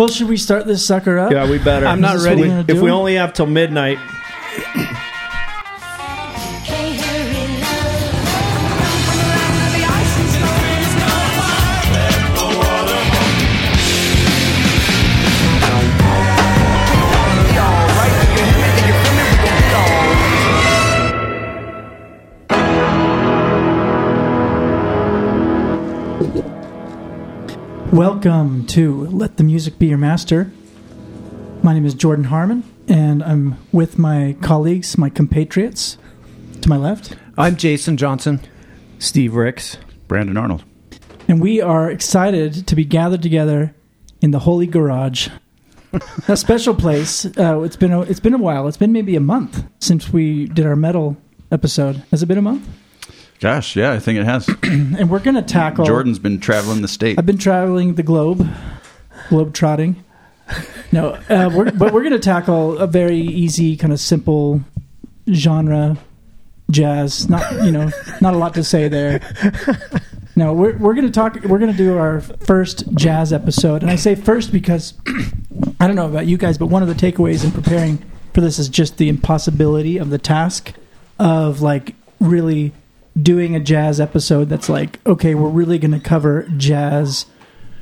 Well, should we start this sucker up? Yeah, we better. I'm not Is this what ready. we're If do? we only have till midnight, Welcome to Let the Music Be Your Master. My name is Jordan Harmon, and I'm with my colleagues, my compatriots. To my left, I'm Jason Johnson. Steve Ricks. Brandon Arnold. and we are excited to be gathered together in the Holy Garage, a special place. Uh, it's been a, it's been a while. It's been maybe a month since we did our metal episode. Has it been a month? Gosh, yeah, I think it has. And we're going to tackle. Jordan's been traveling the state. I've been traveling the globe, globe trotting. No, uh, we're, but we're going to tackle a very easy, kind of simple genre jazz. Not you know, not a lot to say there. No, we're we're going to talk. We're going to do our first jazz episode, and I say first because I don't know about you guys, but one of the takeaways in preparing for this is just the impossibility of the task of like really doing a jazz episode that's like okay we're really going to cover jazz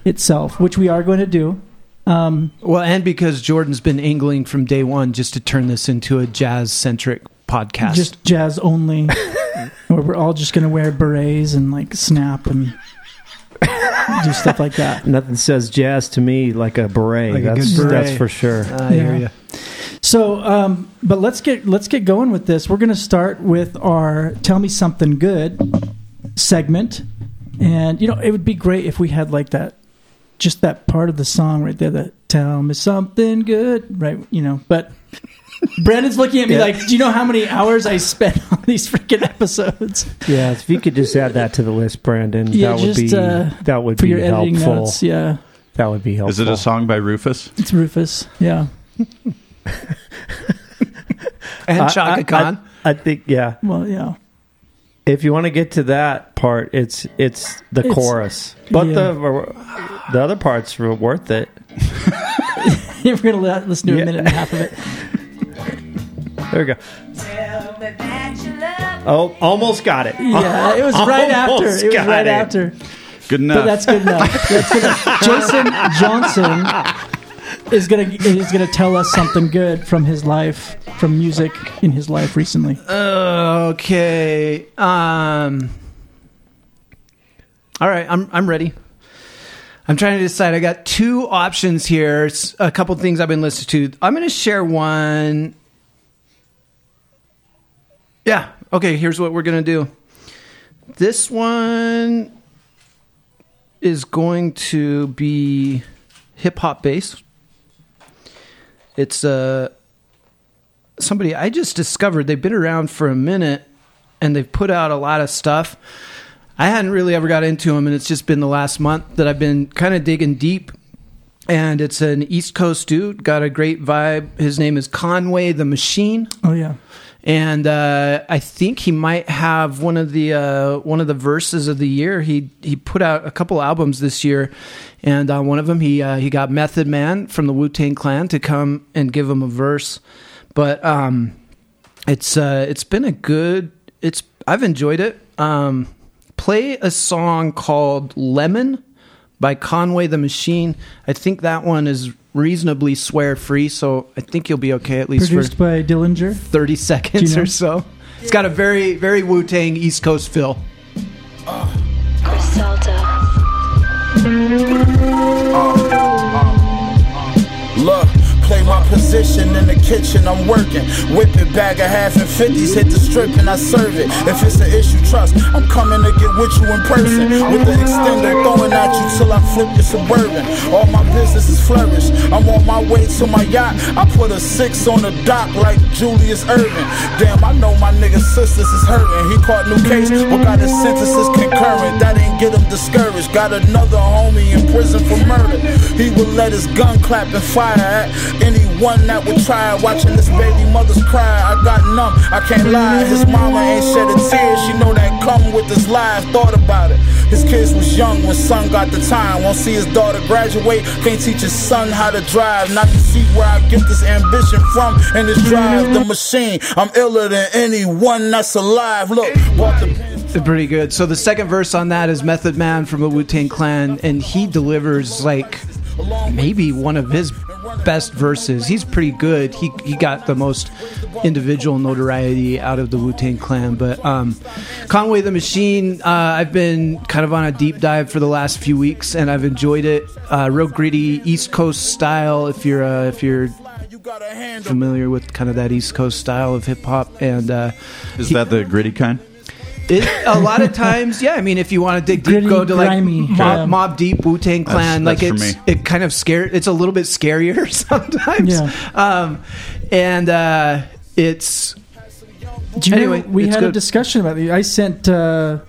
itself which we are going to do um, Well, and because Jordan's been angling from day one just to turn this into a jazz centric podcast. just jazz only where we're all just going to wear berets and like snap and do stuff like that Nothing says jazz to me like a beret. Like that's good beret. that's for sure. I hear you. So, um, but let's get let's get going with this. We're going to start with our "Tell Me Something Good" segment, and you know it would be great if we had like that, just that part of the song right there. That "Tell Me Something Good," right? You know, but Brandon's looking at me Yeah. like, "Do you know how many hours I spent on these freaking episodes Yeah, if you could just add that to the list, Brandon, Yeah, that would be uh, that would for be your editing helpful. notes?" Yeah, That would be helpful. Is it a song by Rufus? it's Rufus. Yeah. And I- Chaka I- Khan. I, I think yeah. Well, yeah. If you want to get to that part, it's it's the It's- chorus, but yeah. the the other parts were worth it. We're gonna let, listen to Yeah. a minute and a half of it. There we go. Oh, almost got it. Yeah, it was right after. It was right it. after. Good enough. But that's good enough. That's good enough. Jason Johnson is gonna is gonna tell us something good from his life, from music in his life recently. Okay. Um. All right, I'm I'm ready. I'm trying to decide. I got two options here. It's a couple things I've been listening to. I'm going to share one. Yeah. Okay. Here's what we're going to do. This one is going to be hip hop based. It's uh somebody I just discovered. They've been around for a minute and they've put out a lot of stuff. I hadn't really ever got into them, and it's just been the last month that I've been kind of digging deep. And it's an East Coast dude, got a great vibe. His name is Conway the Machine Oh yeah, and uh, I think he might have one of the uh, one of the verses of the year. He he put out a couple albums this year, and on one of them he uh, he got Method Man from the Wu Tang Clan to come and give him a verse. But um, it's uh, it's been a good. It's I've enjoyed it. Um, play a song called Lemon by Conway the Machine. I think that one is reasonably swear free, so I think you'll be okay at least for produced by Daringer. 30 seconds you know? or so. It's got a very, very Wu Tang East Coast feel. Look, play my position in the kitchen, I'm working. Whip it, bag a half and fifties, hit the strip and I serve it. If it's an issue, trust, I'm coming to get with you in person. With the extender throwing at you till I flip your suburban. All my businesses flourish. I'm on my way to my yacht. I put a six on the dock like Julius Erving. Damn, I know my nigga sisters is hurting. He caught new case, but got his sentences concurrent. That ain't get him discouraged. Got another homie in prison for murder. He would let his gun clap and fire at anyone that would try. Watching this baby mother's cry, I got numb. I can't lie. His mama ain't shed a tear. She know that come with this life. Thought about it. His kids was young when son got the time. Won't see his daughter graduate. Can't teach his son how to drive. Not to see where I get this ambition from. And this drive the machine. I'm iller than anyone that's alive. Look, walk the Pretty good. So the second verse on that is Method Man from the Wu Tang Clan, and he delivers like maybe one of his best verses. He's pretty good. He he got the most individual notoriety out of the Wu Tang Clan. But um, Conway the Machine, uh, I've been kind of on a deep dive for the last few weeks, and I've enjoyed it. Uh, real gritty East Coast style. If you're uh, if you're familiar with kind of that East Coast style of hip hop, and uh, Is that the gritty kind? It, a lot of times, yeah. I mean, if you want to dig deep, Gritty, go to like grimy, Mob, yeah. Mobb Deep, Wu Tang Clan. That's- like that's it's for it kind of scare. It's a little bit scarier sometimes. Yeah. Um, and uh, it's Do you Anyway, know, we it's had a good. discussion about it. I sent uh,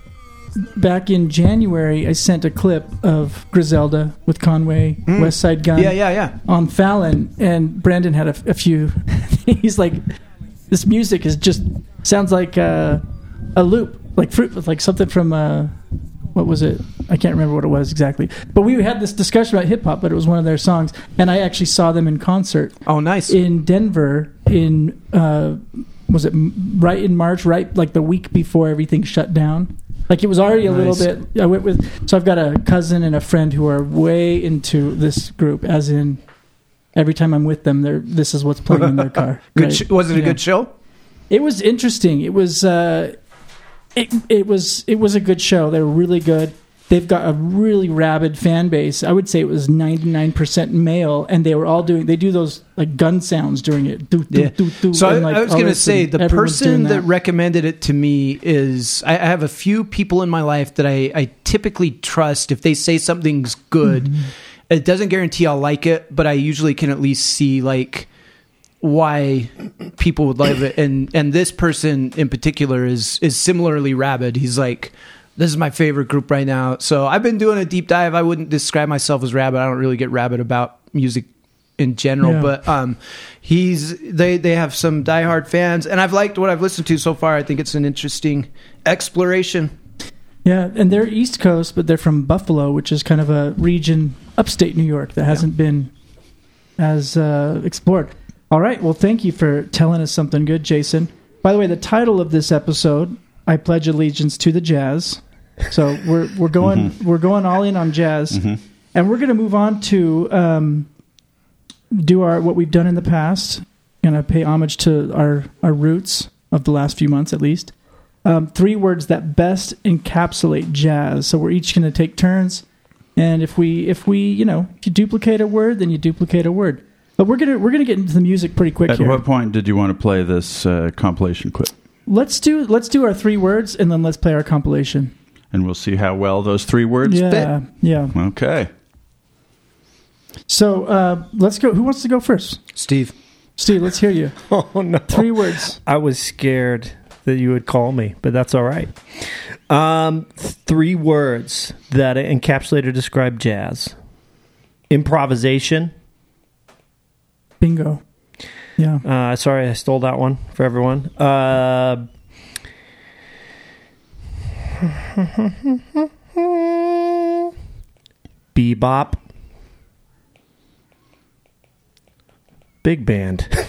back in January. I sent a clip of Griselda with Conway, Westside Gunn, Mm. yeah, yeah, yeah. on Fallon, and Brandon had a, a few. he's like, "This music is just sounds like uh, a loop, like fruit, like something from uh, what was it? I can't remember what it was exactly. But we had this discussion about hip hop, but it was one of their songs, and I actually saw them in concert Oh, nice. in Denver in uh, was it right in March, right like the week before everything shut down. Like it was already a Nice. little bit. I went with so I've got a cousin and a friend who are way into this group, as in every time I'm with them, they're this is what's playing in their car. good. right? Sh- was it a Yeah. good show? It was interesting. It was uh, it it was it was a good show. They were really good. They've got a really rabid fan base. I would say it was ninety nine percent male, and they were all doing. They do those like gun sounds during it. Do, do, Yeah. do, do, So I, and, like, I was going to say the person that. recommended it to me is I, I have a few people in my life that I, I typically trust. If they say something's good, Mm-hmm. it doesn't guarantee I'll like it, but I usually can at least see like why people would love it. And and this person in particular is is similarly rabid. He's like. This is my favorite group right now. So I've been doing a deep dive. I wouldn't describe myself as rabid. I don't really get rabid about music in general, Yeah. but um, he's they they have some diehard fans, and I've liked what I've listened to so far. I think it's an interesting exploration. Yeah, and they're East Coast, but they're from Buffalo, which is kind of a region upstate New York that hasn't been as uh, explored. All right, well, thank you for telling us something good, Jason. By the way, the title of this episode, "I Pledge Allegiance to the Jazz." So we're we're going we're going all in on jazz, and we're going to move on to um, do our what we've done in the past. Going to pay homage to our our roots of the last few months, at least um, three words that best encapsulate jazz. So we're each going to take turns, and if we if we you know if you duplicate a word, then you duplicate a word. But we're gonna we're gonna get into the music pretty quick At here. what point did you want to play this uh, compilation clip? Let's do let's do our three words, and then let's play our compilation. And we'll see how well those three words yeah, yeah. Okay. So uh, let's go. Who wants to go first? Steve, Steve, let's hear you. Oh no! Three words. I was scared that you would call me, but that's all right. Um, three words that encapsulate or describe jazz: improvisation. Bingo. Yeah. Uh, sorry, I stole that one for everyone. Uh, bebop. Big band.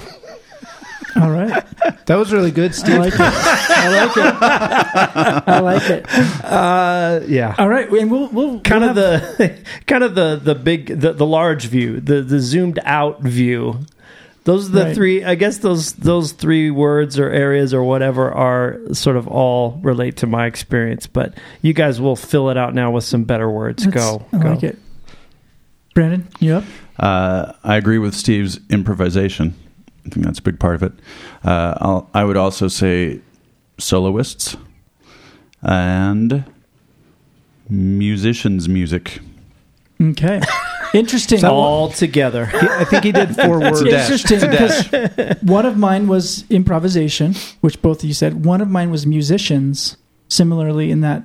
All right. that was really good, I Steve. like it. I like it. I like it. Uh, yeah. All right, and we'll we'll kind we'll of have- the kind of the the big the, the large view the the zoomed out view those are the Right. three i guess those those three words or areas or whatever are sort of all relate to my experience but you guys will fill it out now with some better words That's- go I go like it. Brandon, you up? Uh, I agree with Steve's improvisation. I think that's a big part of it. Uh, I'll, I would also say soloists and musicians' music. Okay. Interesting. all together I think he did four words. Interesting because one of mine was improvisation, which both of you said. One of mine was musicians, similarly in that,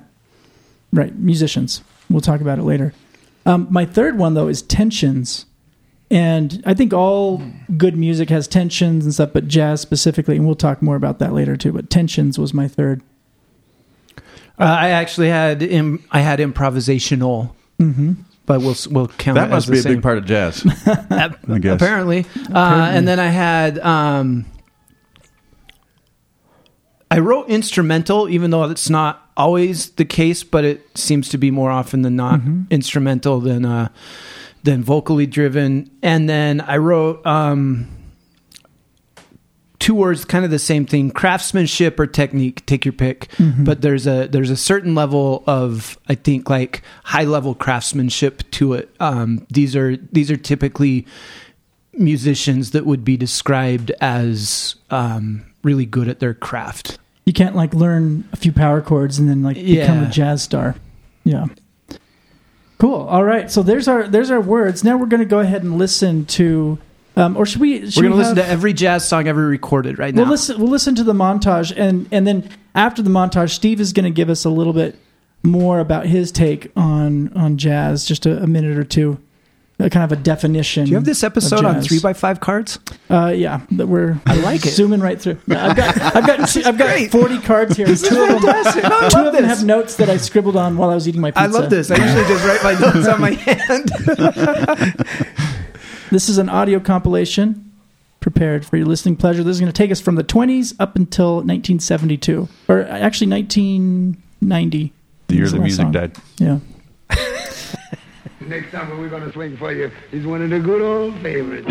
right? Musicians. We'll talk about it later. Um, my third one though is tensions, and I think all good music has tensions and stuff, but jazz specifically, and we'll talk more about that later too. But tensions was my third. Uh, I actually had Im- I had improvisational, Mm-hmm. but we'll we'll count That it must as the be a same. big part of jazz. Ap- I guess. Apparently. Uh, and then I had um, I wrote instrumental, even though it's not always the case, but it seems to be more often than not instrumental than uh, than vocally driven. And then I wrote um, two words, kind of the same thing: craftsmanship or technique. Take your pick. But there's a there's a certain level of I think like high level craftsmanship to it. Um, these are these are typically musicians that would be described as um, really good at their craft. You can't like learn a few power chords and then like become a jazz star. Yeah. Cool. All right. So there's our there's our words. Now we're going to go ahead and listen to, um, or should we? Should We're going to we listen have- to every jazz song ever recorded right now. We'll listen. We'll listen to the montage, and and then after the montage, Steve is going to give us a little bit more about his take on on jazz. Just a, a minute or two, a kind of a definition. Do you have this episode on three by five cards? Uh, yeah, that we're I like it. zooming right through. Yeah, I've got I've got I've got great. forty cards here. two of them. No, I two of them this. have notes that I scribbled on while I was eating my pizza. I love this. I usually just write my notes on my hand. This is an audio compilation prepared for your listening pleasure. This is going to take us from the 20s up until 1972, or actually 1990. the year This the music song. died. Yeah. Next summer we're gonna swing for you He's one of the good old favorites.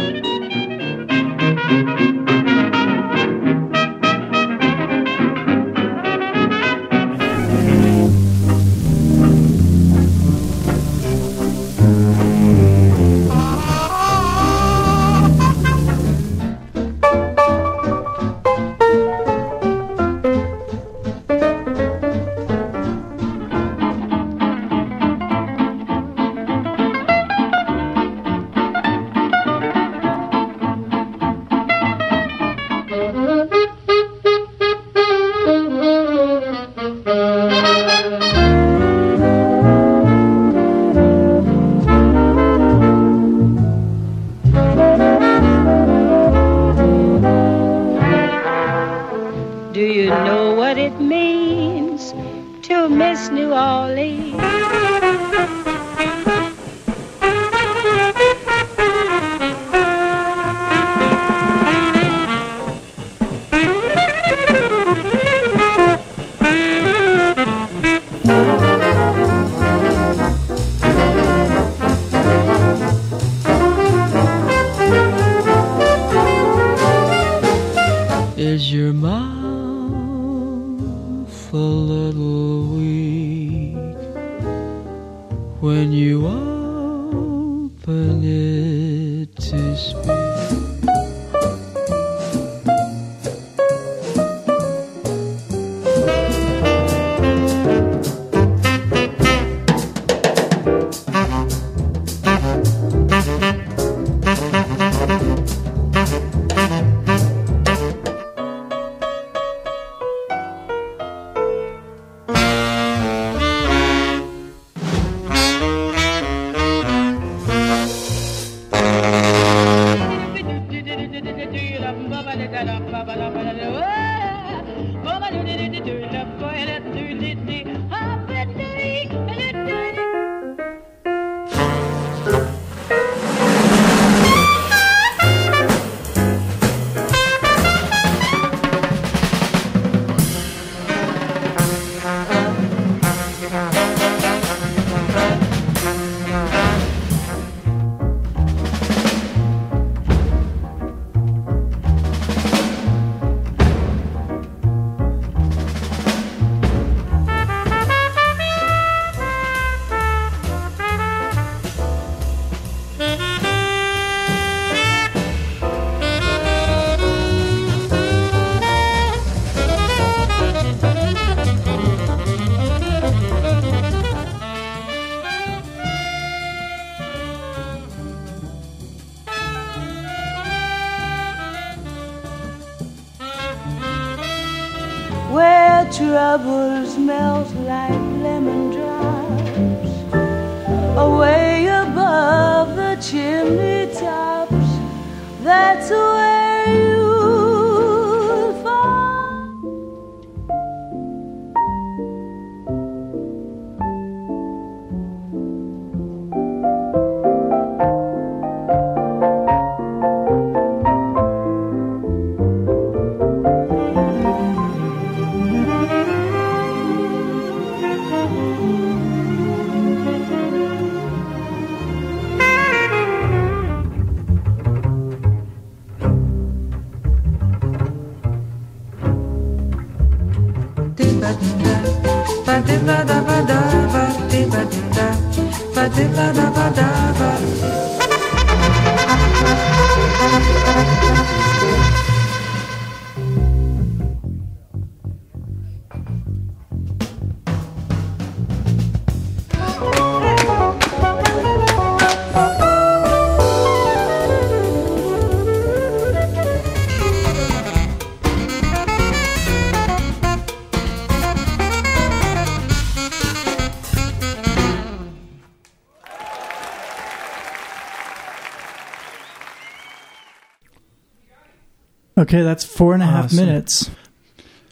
Okay, that's four and a half Awesome. minutes.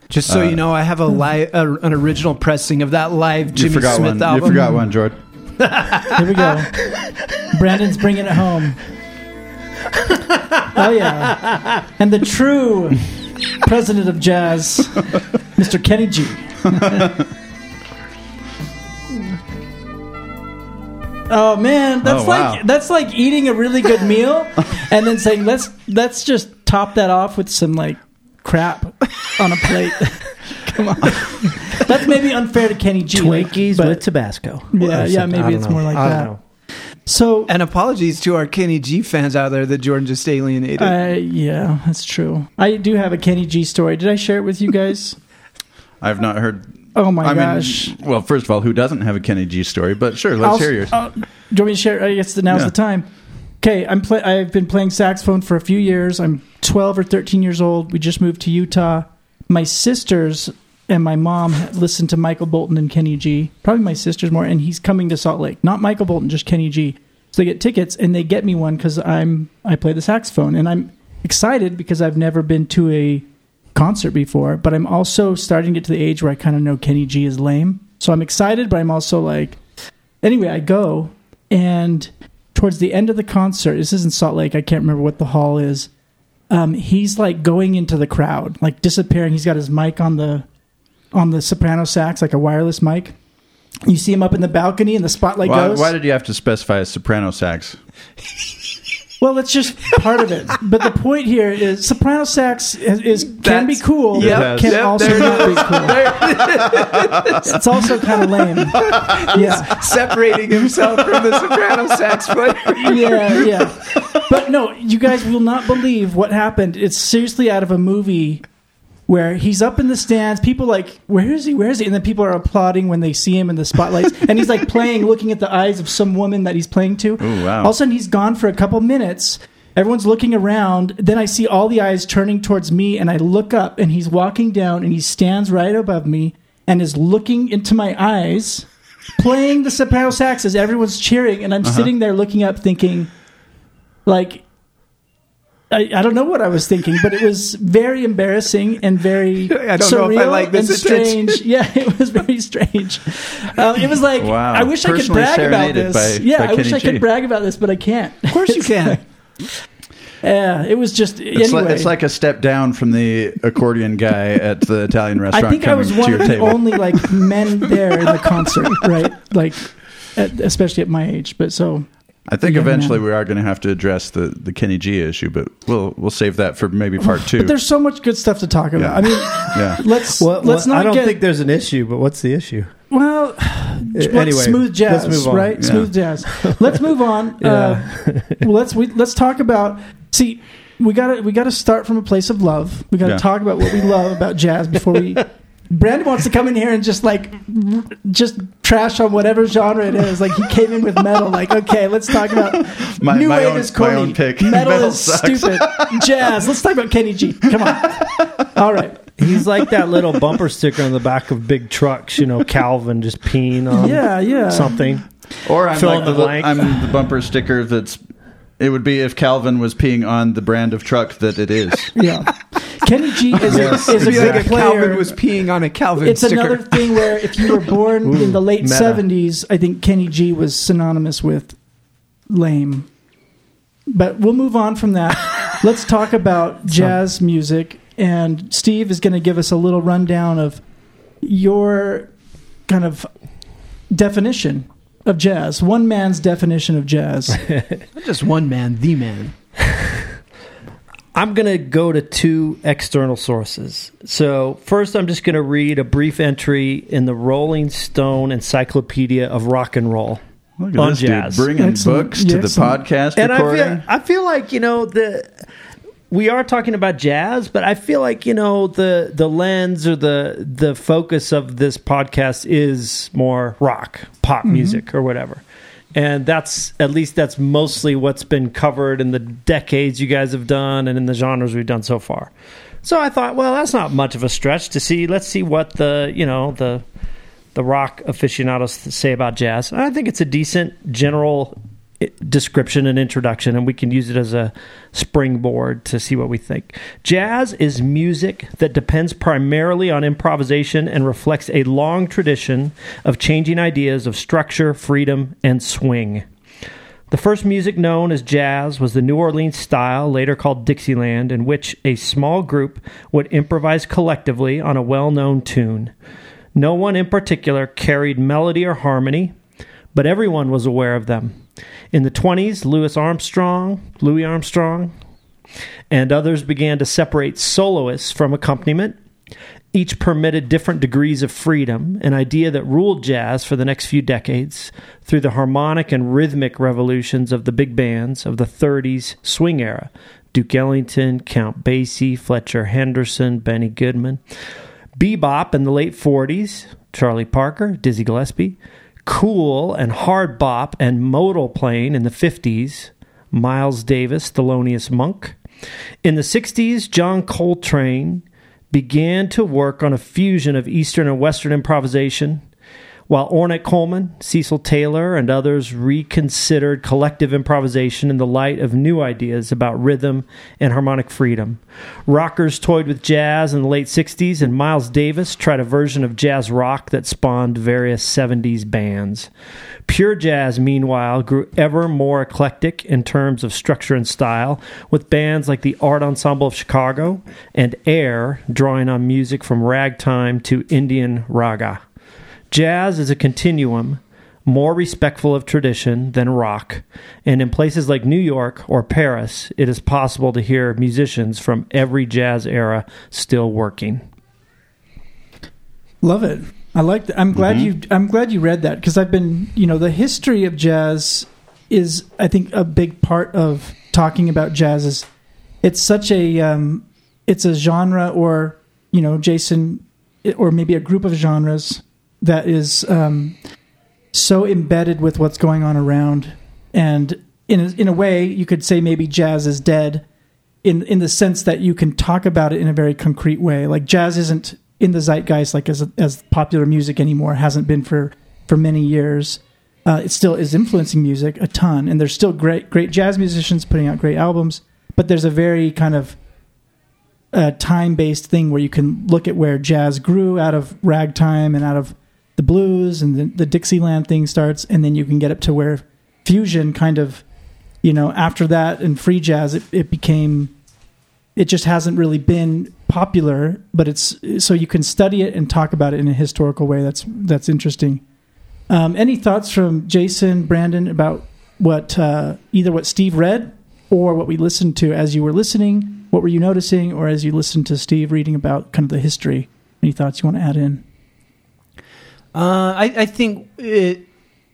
Just so Uh, you know, I have a live, uh, an original pressing of that live You Jimmy forgot Smith one. album. You forgot one, Jordan. Here we go. Brandon's bringing it home. Oh yeah, and the true president of jazz, Mr. Kenny G. Oh man, that's Oh, wow. like that's like eating a really good meal and then saying let's let's just top that off with some like crap on a plate. Come on, that's maybe unfair to Kenny G. Twinkies but- with Tabasco. Yeah, yeah, maybe it's know. more like I don't that. know. So And apologies to our Kenny G fans out there that Jordan just alienated. Uh, yeah, that's true. I do have a Kenny G story. Did I share it with you guys? I've not heard. Oh my I gosh! mean, well, first of all, who doesn't have a Kenny G story? But sure, let's I'll- hear yours. uh, do you want me to share? I guess now's Yeah. the time. Okay, I'm I've been playing saxophone for a few years. I'm 12 or 13 years old. We just moved to Utah. My sisters and my mom listen to Michael Bolton and Kenny G. Probably my sisters more, and he's coming to Salt Lake. Not Michael Bolton, just Kenny G. So they get tickets and they get me one because I'm I play the saxophone and I'm excited because I've never been to a concert before, but I'm also starting to get to the age where I kind of know Kenny G is lame. So I'm excited, but I'm also like, anyway, I go and towards the end of the concert, this is in Salt Lake. I can't remember what the hall is. Um, he's like going into the crowd, like disappearing. He's got his mic on the on the soprano sax, like a wireless mic. You see him up in the balcony, and the spotlight why, goes. why did you have to specify a soprano sax? Well, that's just part of it. But the point here is soprano sax is, is can be cool, Yep, can yep, also not be cool. it's also kind of lame. Yeah, separating himself from the soprano sax player. yeah, yeah. But no, you guys will not believe what happened. It's seriously out of a movie where he's up in the stands. People like, where is he? Where is he? And then people are applauding when they see him in the spotlights. and he's like playing, looking at the eyes of some woman that he's playing to. Ooh, wow. All of a sudden, he's gone for a couple minutes. Everyone's looking around. Then I see all the eyes turning towards me, and I look up, and he's walking down, and he stands right above me and is looking into my eyes, playing the soprano sax as everyone's cheering, and I'm uh-huh. sitting there looking up, thinking, like, I, I don't know what I was thinking, but it was very embarrassing and very I don't know if I surreal like this and attention. strange. Yeah, it was very strange. Um, it was like Wow. I wish I could brag about this. by- yeah, by I wish Kenny I G. could brag about this, but I can't. Of course you can. Yeah, it was just It's, anyway. like, it's like a step down from the accordion guy at the Italian restaurant. I think I was one of the table. only like men there in the concert, right? Like, at, especially at my age. But so I think Yeah, eventually man. we are going to have to address the, the Kenny G issue, but we'll we'll save that for maybe part two. But there's so much good stuff to talk about. Yeah. I mean, yeah. let's Well, let's well, not I don't get think there's an issue, but what's the issue? well. anyway, smooth jazz, let's move on. right? Yeah. Smooth jazz. Let's move on. Yeah. Uh, let's we, let's talk about. See, we got to we got to start from a place of love. We got to Yeah. talk about what we love about jazz before we. Brandon wants to come in here and just like just trash on whatever genre it is. Like he came in with metal. Like okay, let's talk about My- new my wave own- is corny. my own pick. Metal, Metal is sucks. stupid. Jazz. Let's talk about Kenny G. Come on. All right. He's like that little bumper sticker on the back of big trucks, you know, Calvin just peeing on Yeah, yeah. something. Or I'm like the the, blank. I'm the bumper sticker that's. It would be if Calvin was peeing on the brand of truck that it is. Yeah. Kenny G is Yes, a, is a good like if player. Calvin was peeing on a Calvin it's sticker. another thing where if you were born in the late meta. 70s, I think Kenny G was synonymous with lame. But we'll move on from that. Let's talk about jazz music. And Steve is going to give us a little rundown of your kind of definition of jazz, one man's definition of jazz. Not just one man, the man. I'm going to go to two external sources. So, first, I'm just going to read a brief entry in the Rolling Stone Encyclopedia of Rock and Roll. Look at On this jazz. dude bringing Excellent. books to Yeah, the podcast and I recording. feel, I feel like you know the we are talking about jazz, but I feel like you know the the lens or the the focus of this podcast is more rock, pop mm-hmm. music, or whatever. And that's at least that's mostly what's been covered in the decades you guys have done and in the genres we've done so far. So I thought, well, that's not much of a stretch to see. Let's see what the you know the the rock aficionados say about jazz. I think it's a decent general description and introduction, and we can use it as a springboard to see what we think. Jazz is music that depends primarily on improvisation and reflects a long tradition of changing ideas of structure, freedom, and swing. The first music known as jazz was the New Orleans style, later called Dixieland, in which a small group would improvise collectively on a well known tune. No one in particular carried melody or harmony, but everyone was aware of them. In the 20s, Louis Armstrong, Louis Armstrong, and others began to separate soloists from accompaniment. Each permitted different degrees of freedom, an idea that ruled jazz for the next few decades through the harmonic and rhythmic revolutions of the big bands of the 30s swing era Duke Ellington, Count Basie, Fletcher Henderson, Benny Goodman. Bebop in the late 40s, Charlie Parker, Dizzy Gillespie. Cool and hard bop and modal playing in the 50s, Miles Davis, Thelonious Monk. In the 60s, John Coltrane began to work on a fusion of Eastern and Western improvisation, while Ornette Coleman, Cecil Taylor, and others reconsidered collective improvisation in the light of new ideas about rhythm and harmonic freedom. Rockers toyed with jazz in the late 60s, and Miles Davis tried a version of jazz rock that spawned various 70s bands. Pure jazz, meanwhile, grew ever more eclectic in terms of structure and style, with bands like the Art Ensemble of Chicago and Air drawing on music from ragtime to Indian raga. Jazz is a continuum, more respectful of tradition than rock, and in places like New York or Paris, it is possible to hear musicians from every jazz era still working. Love it. I like that. I'm glad you. I'm glad you read that because I've been. You know, the history of jazz is, I think, a big part of talking about jazz. Is it's such a um, it's a genre, or you know, Jason, or maybe a group of genres that is um, so embedded with what's going on around, and in a, in a way, you could say maybe jazz is dead in in the sense that you can talk about it in a very concrete way. Like jazz isn't in the zeitgeist like as as popular music anymore. Hasn't been for for many years. Uh, it still is influencing music a ton, and there's still great great jazz musicians putting out great albums. But there's a very kind of uh, time based thing where you can look at where jazz grew out of ragtime and out of the blues, and the, the Dixieland thing starts, and then you can get up to where fusion kind of you know after that and free jazz it, it became it just hasn't really been popular but it's so you can study it and talk about it in a historical way. That's that's interesting. Um, any thoughts from jason brandon about what uh, either what steve read or what we listened to as you were listening? What were you noticing or as you listened to steve reading about kind of the history? Any thoughts you want to add in Uh, I, I think it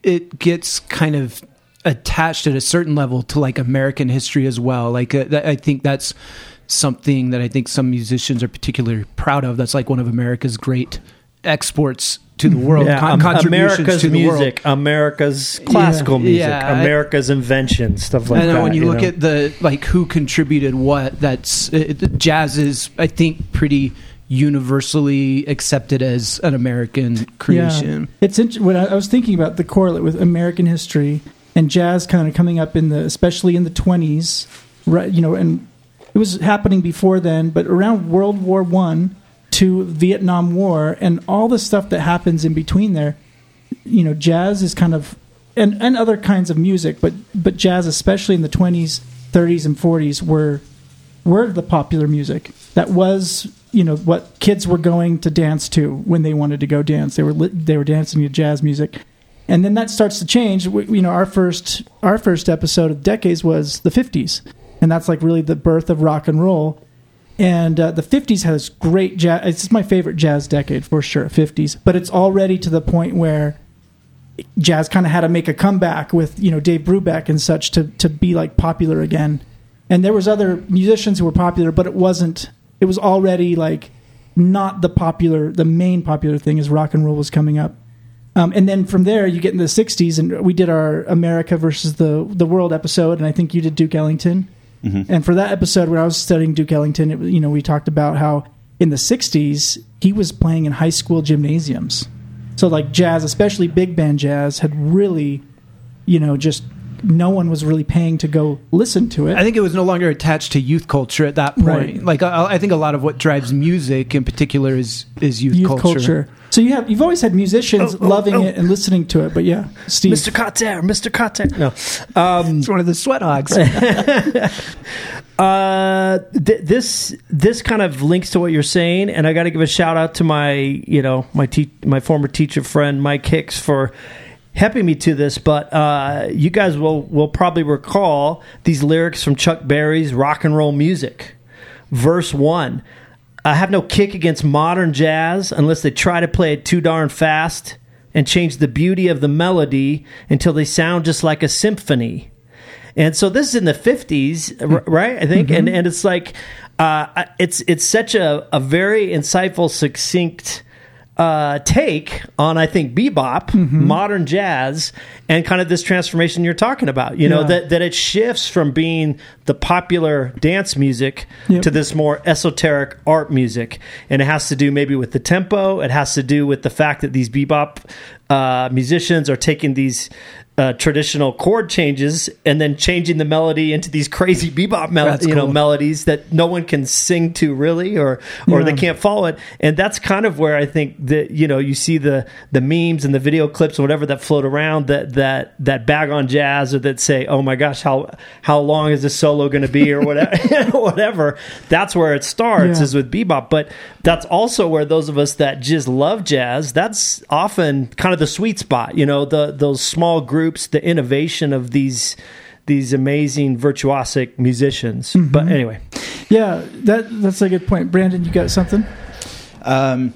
it gets kind of attached at a certain level to like American history as well. Like uh, that, I think that's something that I think some musicians are particularly proud of. That's like one of America's great exports to the world. con- Am- contributions America's to the world. music, America's classical Yeah. music, Yeah, I- America's invention, stuff like that. and then that. when you, look know? at the like who contributed what, that's it, it- jazz is I think pretty universally accepted as an American creation. Yeah. It's int- when I, I was thinking about the correlate with American history and jazz kind of coming up in the especially in the 20s, right, you know, and it was happening before then, but around World War 1 to Vietnam War and all the stuff that happens in between there, you know, jazz is kind of and and other kinds of music, but but jazz especially in the 20s, 30s and 40s were were the popular music that was you know what kids were going to dance to when they wanted to go dance. They were li- they were dancing to jazz music. And then that starts to change. We, you know our first our first episode of decades was the 50s and that's like really the birth of rock and roll. And uh, the 50s has great jazz it's my favorite jazz decade for sure 50s but it's already to the point where jazz kind of had to make a comeback with you know Dave Brubeck and such to to be like popular again. And there was other musicians who were popular, but it wasn't. It was already like not the popular, the main popular thing as rock and roll was coming up. Um, and then from there, you get in the '60s, and we did our America versus the the world episode, and I think you did Duke Ellington. And for that episode, when I was studying Duke Ellington, it, you know, we talked about how in the '60s he was playing in high school gymnasiums. So like jazz, especially big band jazz, had really, you know, just no one was really paying to go listen to it. I think it was no longer attached to youth culture at that point. Right. Like I, I think a lot of what drives music in particular is is youth, youth culture. culture. So you have you've always had musicians Oh, oh, loving oh. it and listening to it, but yeah, Steve. Mr. Kotter, Mr. Kotter. No. Um, It's one of the sweat hogs. Uh, th- this this kind of links to what you're saying, and I got to give a shout out to my you know my te- my former teacher friend Mike Hicks for helping me to this. But uh, you guys will will probably recall these lyrics from Chuck Berry's Rock and Roll Music, verse one. I have no kick against modern jazz unless they try to play it too darn fast and change the beauty of the melody until they sound just like a symphony. And so this is in the 50s, right? I think. And, and it's like, uh, it's, it's such a, a very insightful, succinct uh, take on, I think, bebop, modern jazz, and kind of this transformation you're talking about. You know, Yeah. that, that it shifts from being the popular dance music Yep. to this more esoteric art music. And it has to do maybe with the tempo, it has to do with the fact that these bebop uh, musicians are taking these uh, traditional chord changes and then changing the melody into these crazy bebop mel- you know melodies that no one can sing to really or or they can't follow it. And that's kind of where I think that you know you see the the memes and the video clips and whatever that float around that that that bag on jazz or that say oh my gosh how how long is this solo going to be? or whatever whatever. That's where it starts Yeah. is with bebop. But that's also where those of us that just love jazz that's often kind of the sweet spot you know the those small groups the innovation of these these amazing virtuosic musicians but anyway Yeah, that that's a good point. Brandon, you got something? Um,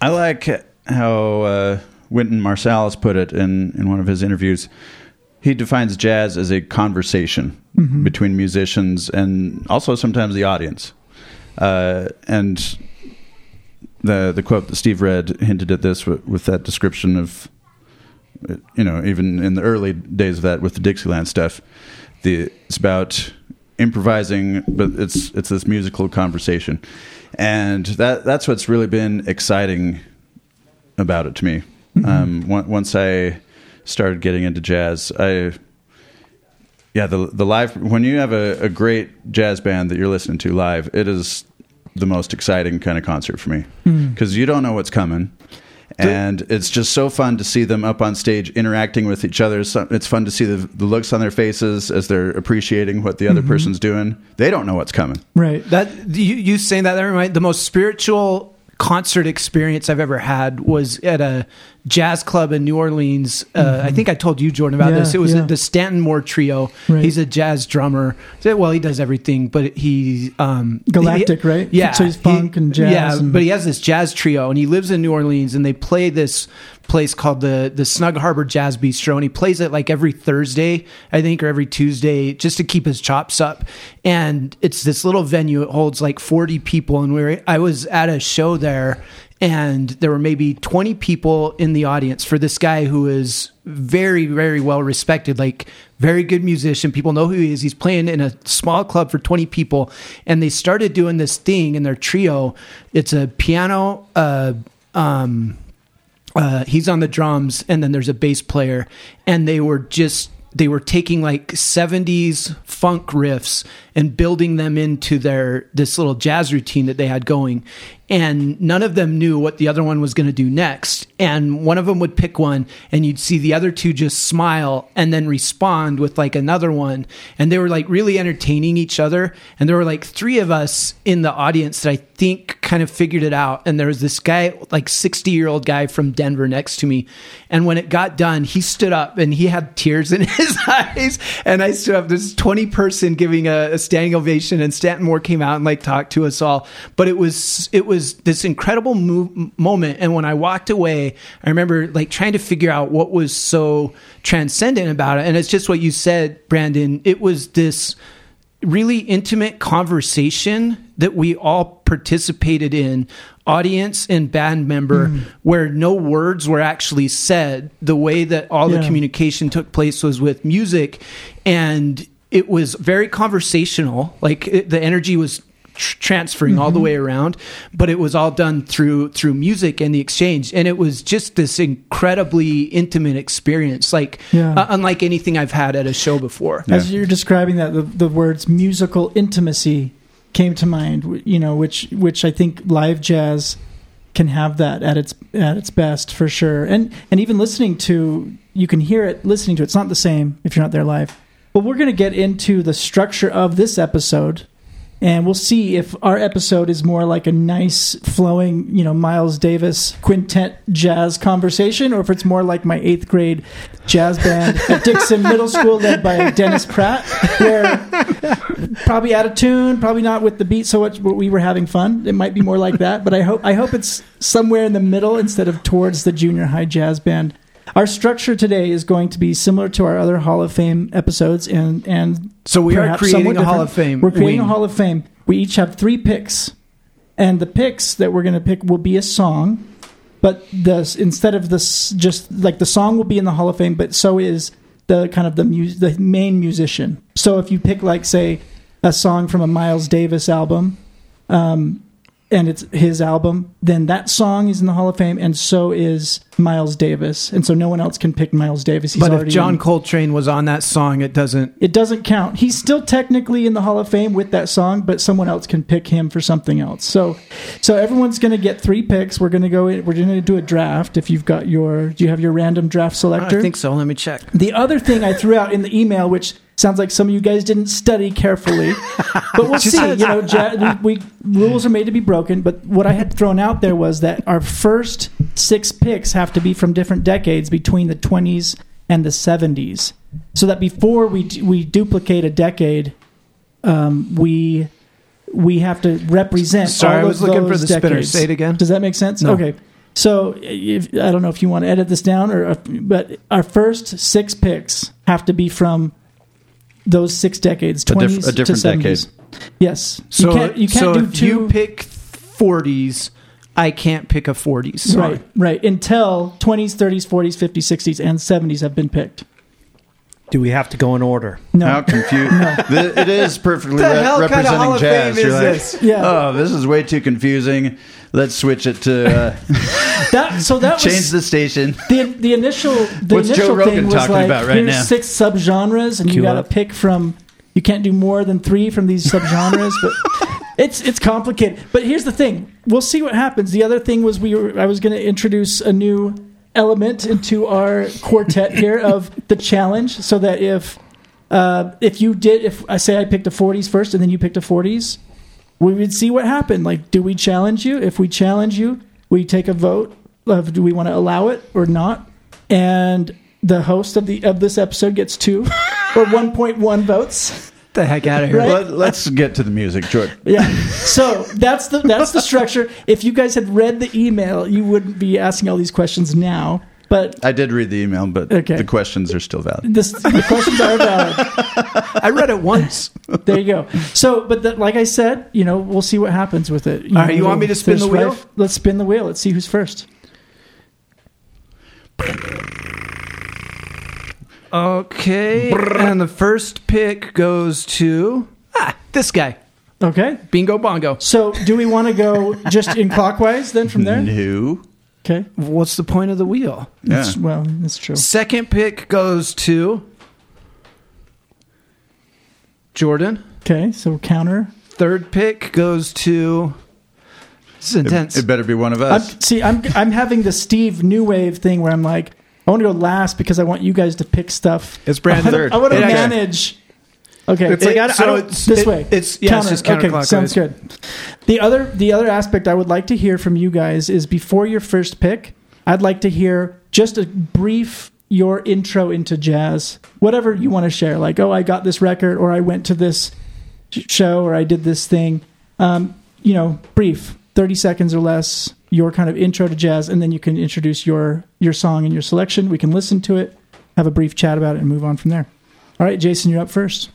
I like how uh, Wynton Marsalis put it in, in one of his interviews. He defines jazz as a conversation between musicians and also sometimes the audience. Uh, and the the quote that Steve read hinted at this with, with that description of, you know, even in the early days of that with the Dixieland stuff. The it's about improvising, but it's it's this musical conversation, and that that's what's really been exciting about it to me. Um, on- once I started getting into jazz, I yeah the the live when you have a, a great jazz band that you're listening to live, it is the most exciting kind of concert for me because you don't know what's coming. And it's just so fun to see them up on stage interacting with each other. It's fun to see the, the looks on their faces as they're appreciating what the other mm-hmm. person's doing. They don't know what's coming. Right. That you, you saying that that remind the most spiritual concert experience I've ever had was at a jazz club in New Orleans. Uh, I think I told you, Jordan, about Yeah, this. It was yeah. the Stanton Moore Trio. Right. He's a jazz drummer. Well, he does everything, but he um, Galactic, he- right? Yeah, So he's funk and jazz Yeah, and- but he has this jazz trio, and he lives in New Orleans, and they play this place called the the Snug Harbor Jazz Bistro, and he plays it like every Thursday, I think, or every Tuesday, just to keep his chops up. And it's this little venue; it holds like forty people, and we were, I was at a show there. And there were maybe 20 people in the audience for this guy who is very, very well respected, like very good musician. People know who he is. He's playing in a small club for 20 people. And they started doing this thing in their trio. It's a piano, uh, um, uh, he's on the drums and then there's a bass player and they were just they were taking like 70s funk riffs and building them into their this little jazz routine that they had going and none of them knew what the other one was going to do next. And one of them would pick one and you'd see the other two just smile and then respond with like another one. And they were like really entertaining each other. And there were like three of us in the audience that I think kind of figured it out. And there was this guy like 60 year old guy from Denver next to me. And when it got done he stood up and he had tears in his eyes. And I stood up. This 20 person giving a, a standing ovation and Stanton Moore came out and like talked to us all. But it was it was this incredible move, moment and when I walked away I remember like trying to figure out what was so transcendent about it and it's just what you said Brandon it was this really intimate conversation that we all participated in audience and band member mm-hmm. where no words were actually said. The way that all the communication took place was with music and it was very conversational like it, the energy was tr- transferring all the way around, but it was all done through through music and the exchange, and it was just this incredibly intimate experience, like Yeah. uh, unlike anything I've had at a show before. As you're describing that, the, the words musical intimacy came to mind. You know, which which I think live jazz can have that at its at its best for sure. And and even listening to, you can hear it listening to. it. It's not the same if you're not there live. But we're going to get into the structure of this episode. And we'll see if our episode is more like a nice, flowing, you know, Miles Davis quintet jazz conversation, or if it's more like my eighth grade jazz band at Dixon Middle School, led by Dennis Pratt, where probably out of tune, probably not with the beat so much, but we were having fun. It might be more like that, but I hope I hope it's somewhere in the middle instead of towards the junior high jazz band. Our structure today is going to be similar to our other Hall of Fame episodes, and and So we are creating a Hall of Fame We're creating a. Hall of Fame. We each have three picks, and the picks that we're going to pick will be a song, but the instead of this, just like the song will be in the Hall of Fame, but so is the kind of the mu- the main musician. So if you pick like say a song from a Miles Davis album, um, and it's his album, then that song is in the Hall of Fame, and so is Miles Davis, and so no one else can pick Miles Davis. He's but if John in. Coltrane was on that song, it doesn't. It doesn't count. He's still technically in the Hall of Fame with that song, but someone else can pick him for something else. So, so everyone's going to get three picks. We're going to go. in- We're going to do a draft. If you've got your, do you have your random draft selector? I think so. Let me check. The other thing I threw out in the email, which sounds like some of you guys didn't study carefully, but we'll see. You know, ja- we, rules are made to be broken. But what I had thrown out there was that our first six picks have to be from different decades between the 20s and the 70s, so that before we d- we duplicate a decade, um, we we have to represent. Sorry, all I was looking for the spinner. decades. Say it again. Does that make sense? No. Okay. So if, I don't know if you want to edit this down or, but our first six picks have to be from those six decades, A diff- twenties a different to seventies. Yes. So you can't, you can't so do if two. you pick 40s, I can't pick a 40s. Sorry. right, right. Until twenties, thirties, forties, fifties, sixties, and seventies have been picked. Do we have to go in order? No. How confused! it is perfectly The re- hell kind of representing Hall of jazz. Fame You're is like, this? Yeah. Oh, this is way too confusing. Let's switch it to uh, That so that change was the station. the the initial the What's Joe initial Rogan thing was like about right here's now? six subgenres and you got to pick from you can't do more than three from these subgenres but it's it's complicated but here's the thing we'll see what happens the other thing was we were I was going to introduce a new element into our quartet here of the challenge so that if uh, if you did if I say I picked a 40s first and then you picked a 40s we would see what happened. Like, do we challenge you? If we challenge you, we take a vote of do we want to allow it or not. And the host of the of this episode gets two or one point one votes. the heck out of here. Right. Let, let's get to the music, Jordan. Yeah. So that's the that's the structure. If you guys had read the email, you wouldn't be asking all these questions now. But I did read the email, but Okay. the questions are still valid. this, the questions are valid. I read it once. There you go. So, but the, like I said, you know, we'll see what happens with it. All right, you want me to spin the wheel? rife- Let's spin the wheel. Let's see who's first. Okay. and the first pick goes to ah, this guy. Okay. Bingo bongo. So, do we want to go just in clockwise then from there? No. Okay. What's the point of the wheel? Yeah. That's- Well, that's true. Second pick goes to Jordan. Okay. So counter. Third pick goes to. This is intense. It, it better be one of I'm, us. see, I'm I'm having the Steve New Wave thing where I'm like, I want to go last because I want you guys to pick stuff. It's Brandon I wanna- third. I want to It actually- manage. Okay. It's like, I- I so don't- this it- way. it's- yeah, it's just Okay. Sounds good. The other the other aspect I would like to hear from you guys is before your first pick, I'd like to hear just a brief your intro into jazz, whatever you want to share. Like, oh, I got this record, or I went to this show, or I did this thing. Um, you know, brief, thirty seconds or less. Your kind of intro to jazz, and then you can introduce your your song and your selection. We can listen to it, have a brief chat about it, and move on from there. All right, Jason, you're up first.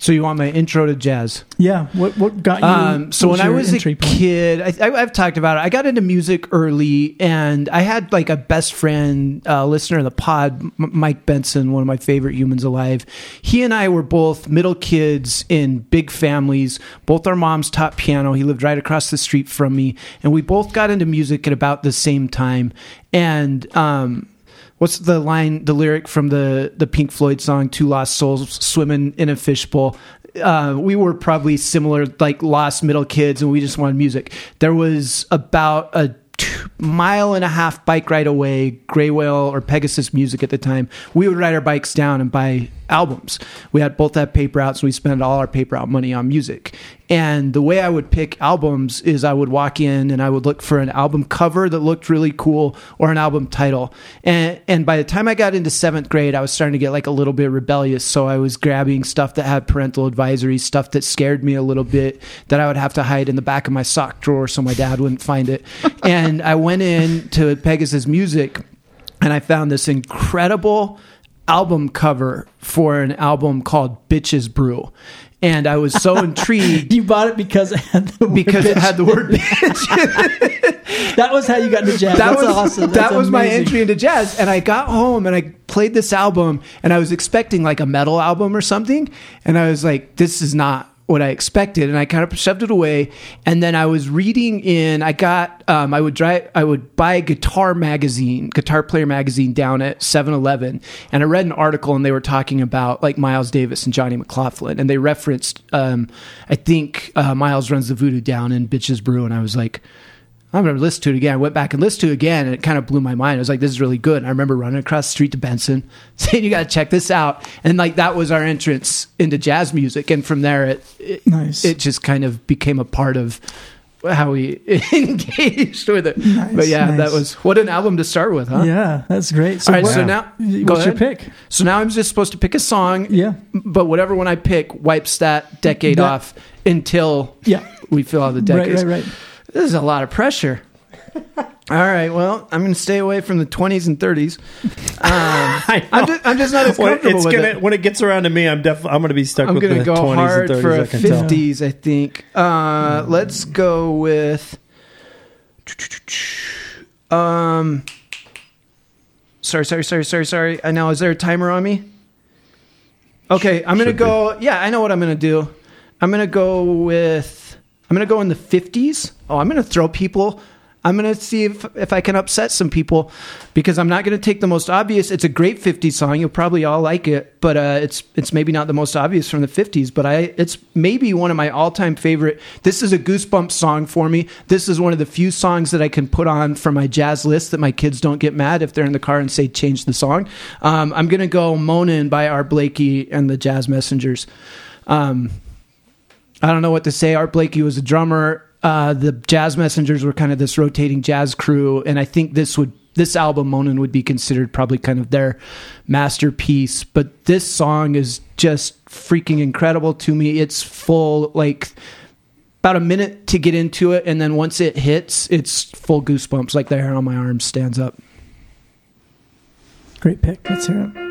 So you want my intro to jazz? Yeah. What what got you? Um, so when I was a point? kid, I, I, I've talked about it. I got into music early, and I had like a best friend, uh, listener of the pod, M- Mike Benson, one of my favorite humans alive. He and I were both middle kids in big families. Both our moms taught piano. He lived right across the street from me, and we both got into music at about the same time. And um, what's the line, the lyric from the the Pink Floyd song "Two Lost Souls Swimming in a Fishbowl"? Uh, we were probably similar, like lost middle kids, and we just wanted music. There was about a mile and a half bike ride away, Gray Whale or Pegasus Music at the time. We would ride our bikes down and buy albums. We had both had paper outs, so we spent all our paper out money on music. And the way I would pick albums is I would walk in and I would look for an album cover that looked really cool or an album title. And and by the time I got into seventh grade, I was starting to get like a little bit rebellious. So I was grabbing stuff that had parental advisories, stuff that scared me a little bit that I would have to hide in the back of my sock drawer so my dad wouldn't find it. and I went in to Pegasus Music and I found this incredible album cover for an album called Bitches Brew. And I was so intrigued you bought it because it had the word because it had the word bitch. that was how you got into jazz. that That's was awesome. that That's was my entry into jazz. And I got home and I played this album and I was expecting like a metal album or something. And I was like, this is not what I expected. And I kind of shoved it away. And then I was reading in, I got, um, I would drive, I would buy guitar magazine, guitar player magazine down at 7 Eleven. And I read an article and they were talking about like Miles Davis and Johnny McLaughlin. And they referenced, um, I think uh, Miles runs the voodoo down in Bitches Brew. And I was like, I'm going to listen to it again. I went back and listened to it again, and it kind of blew my mind. I was like, this is really good. And I remember running across the street to Benson, saying, you got to check this out. And like, that was our entrance into jazz music. And from there, it, it, Nice. it just kind of became a part of how we engaged with it. Nice, but yeah, nice. that was what an album to start with, huh? Yeah, that's great. So All right, what- so now, what's go your pick? So now I'm just supposed to pick a song, Yeah, but whatever one I pick wipes that decade That- off until yeah. we fill out the Right, decades. right, right. This is a lot of pressure. All right, well, I'm going to stay away from the 20s and 30s. Um, I. I'm, just, just not as comfortable it's with gonna it. when it gets around to me, I'm definitely I'm gonna be stuck I'm with going to the go 20s hard and 30s. for I a can tell. 50s, I think. Uh, let's go with. Um, sorry, sorry, sorry, sorry, sorry. I know. Is there a timer on me? Okay, I'm gonna Should go. Yeah, I know what I'm gonna do. I'm gonna go with. I'm gonna go in the 50s. Oh, I'm gonna throw people. I'm gonna see if if I can upset some people because I'm not gonna take the most obvious. It's a great 50s song. You'll probably all like it, but uh, it's it's maybe not the most obvious from the 50s. But I it's maybe one of my all time favorite. This is a goosebump song for me. This is one of the few songs that I can put on for my jazz list that my kids don't get mad if they're in the car and say change the song. Um, I'm gonna go "Moanin" by Art Blakey and the Jazz Messengers. Um, I don't know what to say. Art Blakey was a drummer. Uh, the Jazz Messengers were kind of this rotating jazz crew, and I think this would this album Moanin would be considered probably kind of their masterpiece. But this song is just freaking incredible to me. It's full like about a minute to get into it, and then once it hits, it's full goosebumps. Like the hair on my arm stands up. Great pick. Let's hear it.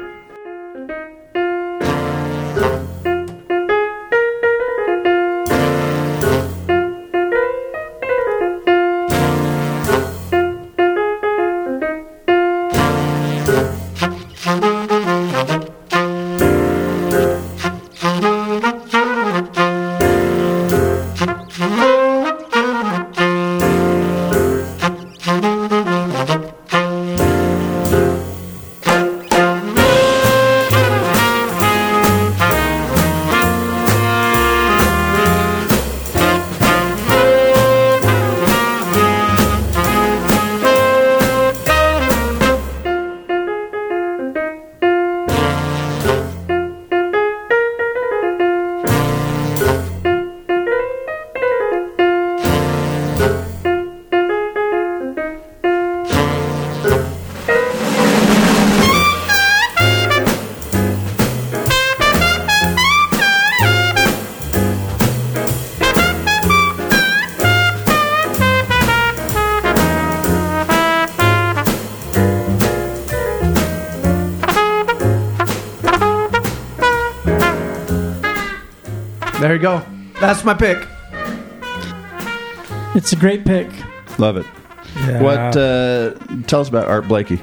That's my pick. It's a great pick. Love it. Yeah. What? Uh, tell us about Art Blakey.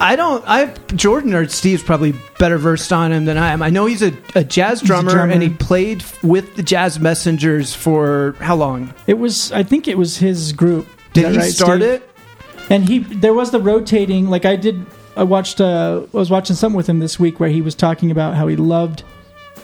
I don't. I Jordan or Steve's probably better versed on him than I am. I know he's a, a jazz a drummer, drummer. and he played with the Jazz Messengers for how long? It was, I think it was his group. Did he right, start Steve? it? And he, there was the rotating. Like I did, I watched. Uh, I was watching something with him this week where he was talking about how he loved.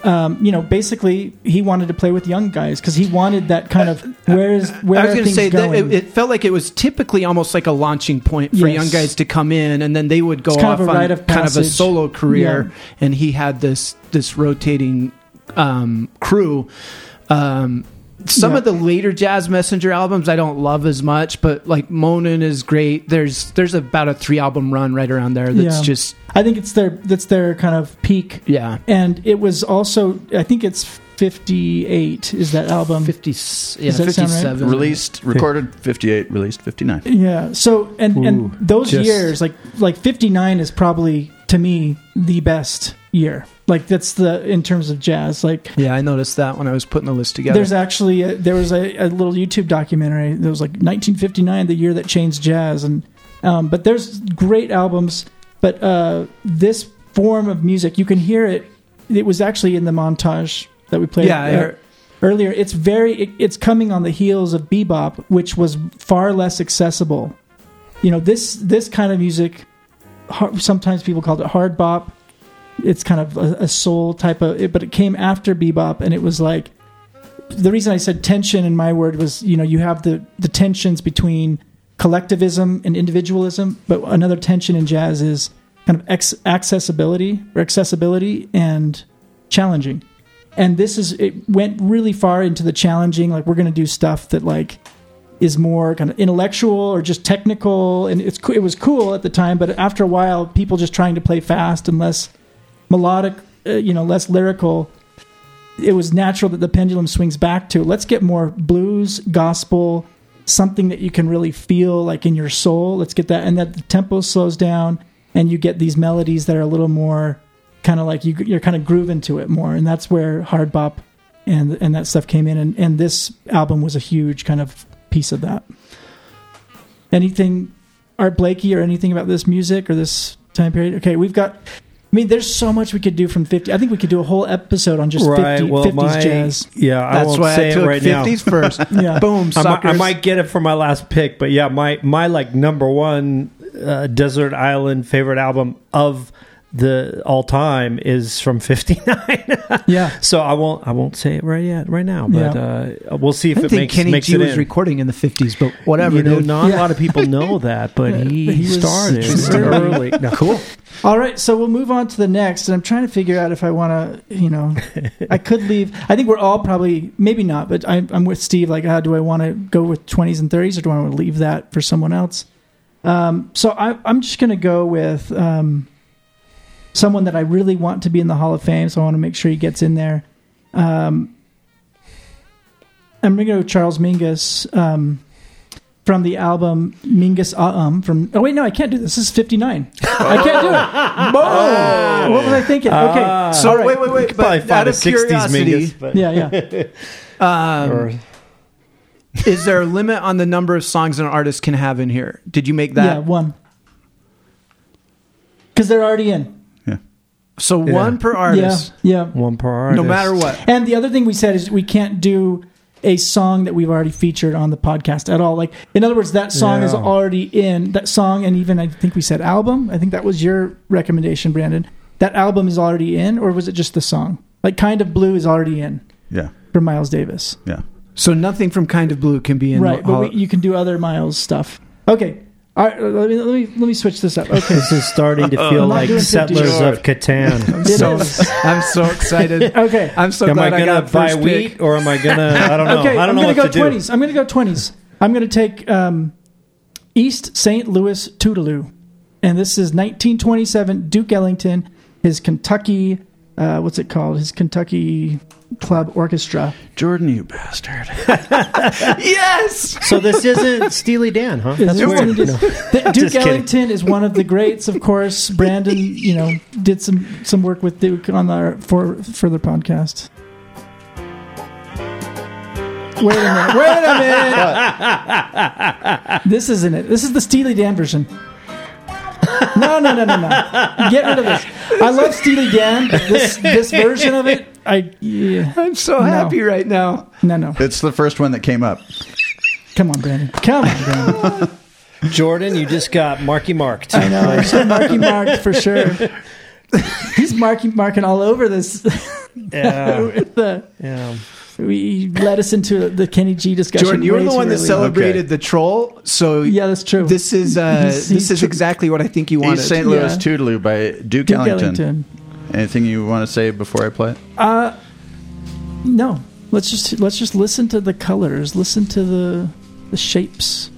Um, you know, basically, he wanted to play with young guys because he wanted that kind of where is where I was are going to things say that going? it, it felt like it was typically almost like a launching point for Yes. young guys to come in, and then they would go It's off of a on of kind of a solo career. Yeah. And he had this this rotating um, crew. Um, some Yeah. of the later Jazz Messenger albums I don't love as much, but like Moanin is great. There's there's about a three album run right around there that's Yeah. just I think it's their that's their kind of peak, yeah. and it was also. I think it's fifty eight. Is that album? 50, yeah, Does that sound right? 57. Released, recorded 58, released 59. Yeah. So and Ooh, and those just- years, like like fifty nine, is probably to me the best year. Like that's the in terms of jazz. Like Yeah, I noticed that when I was putting the list together. there's actually a, there was a, a little YouTube documentary. That was like 1959, the year that changed jazz, and um, but there's great albums. But uh, this form of music, you can hear it. It was actually in the montage that we played. yeah, earlier it's very it, it's coming on the heels of bebop which was far less accessible you know this this kind of music har- sometimes people called it hard bop it's kind of a, a soul type of it, but it came after bebop and it was like the reason i said tension in my word was you know you have the the tensions between collectivism and individualism but another tension in jazz is kind of ex- accessibility or accessibility and challenging. And this is it went really far into the challenging like we're going to do stuff that like is more kind of intellectual or just technical and it's it was cool at the time but after a while people just trying to play fast and less melodic uh, you know less lyrical it was natural that the pendulum swings back to let's get more blues gospel something that you can really feel like in your soul. Let's get that and that the tempo slows down and you get these melodies that are a little more kind of like you, you're kind of grooving to it more and that's where hard bop and and that stuff came in and, and this album was a huge kind of piece of that. Anything art blakey or anything about this music or this time period? Okay we've got I mean, there's so much we could do from 50. I think we could do a whole episode on just 50, 50s jazz. Yeah, I That's won't why say I took it right now. 50s first. Yeah. Boom, I might. I might get it for my last pick, but yeah, my my like number one uh, desert island favorite album of the all time is from '59. Yeah. so I won't I won't say it right yet right now, but uh, we'll see if I it think makes Kenny makes G it was in. recording in the 50s, but whatever, you know, dude. not Yeah. a lot of people know that, but he, he started early. No. Cool. All right, so we'll move on to the next, and I'm trying to figure out if I want to, you know, I could leave. I think we're all probably, maybe not, but I, I'm with Steve. Like, how do I want to go with 20s and 30s, or do I want to leave that for someone else? Um, so I, I'm just going to go with um, someone that I really want to be in the Hall of Fame. So I want to make sure he gets in there. Um, I'm going to go Charles Mingus. Um, from the album Mingus Um from oh wait no I can't do this this is 59 I can't do it Boom. what was I thinking okay Ah. So all right. wait, wait, wait. could probably But find out a of 60s curiosity, Mingus, but- yeah yeah um, or- is there a limit on the number of songs an artist can have in here? Did you make yeah that? one because they're already in Yeah. So one per artist, yeah yeah one per artist. no matter what. and the other thing we said is we can't do a song that we've already featured on the podcast at all like in other words that song is already in that song and even I think we said album I think that was your recommendation Brandon that album is already in or was it just the song like kind of blue is already in Yeah. from Miles Davis Yeah. So nothing from Kind of Blue can be in. right, but we, you can do other Miles stuff. Okay, all right. Let me let me let me switch this up. Okay, This is starting to feel like Settlers George. of Catan. It so. I'm so excited. okay, I'm so am glad I I, gonna got buy wheat pick. or am I gonna? I don't know. okay. I don't I'm know gonna what go twenties. I'm gonna go twenties. I'm gonna take um, East St. Louis Toodle-Oo, and this is 1927. Duke Ellington, his Kentucky, uh, what's it called? His Kentucky Club Orchestra. Jordan, you bastard. Yes. So this isn't Steely Dan, huh? That's it- weird. Duke Just kidding. Ellington is one of the greats, of course. Brandon, you know, did some some work with Duke on our for further podcast. Wait a minute. Wait a minute. this isn't it. This is the Steely Dan version. No, no, no, no, no. Get rid of this. I love Steely Dan. but This this version of it, I yeah. I'm so No. happy right now. No, no. It's the first one that came up. Come on, Brandon. Come on, Brandon. Jordan, you just got Marky marked. I know. I said Marky Mark for sure. He's marking marking all over this. Yeah. the, yeah. we led us into the Kenny G discussion. Jordan, you were the too one that celebrated Okay. the troll. So Yeah, that's true. this is uh, He's- this is tr- exactly what I think you wanted. East St. Louis Yeah. Toodle-Oo by Duke, Duke Ellington. Ellington. Anything you want to say before I play it? Uh, no. Let's just let's just listen to the colors. Listen to the the shapes.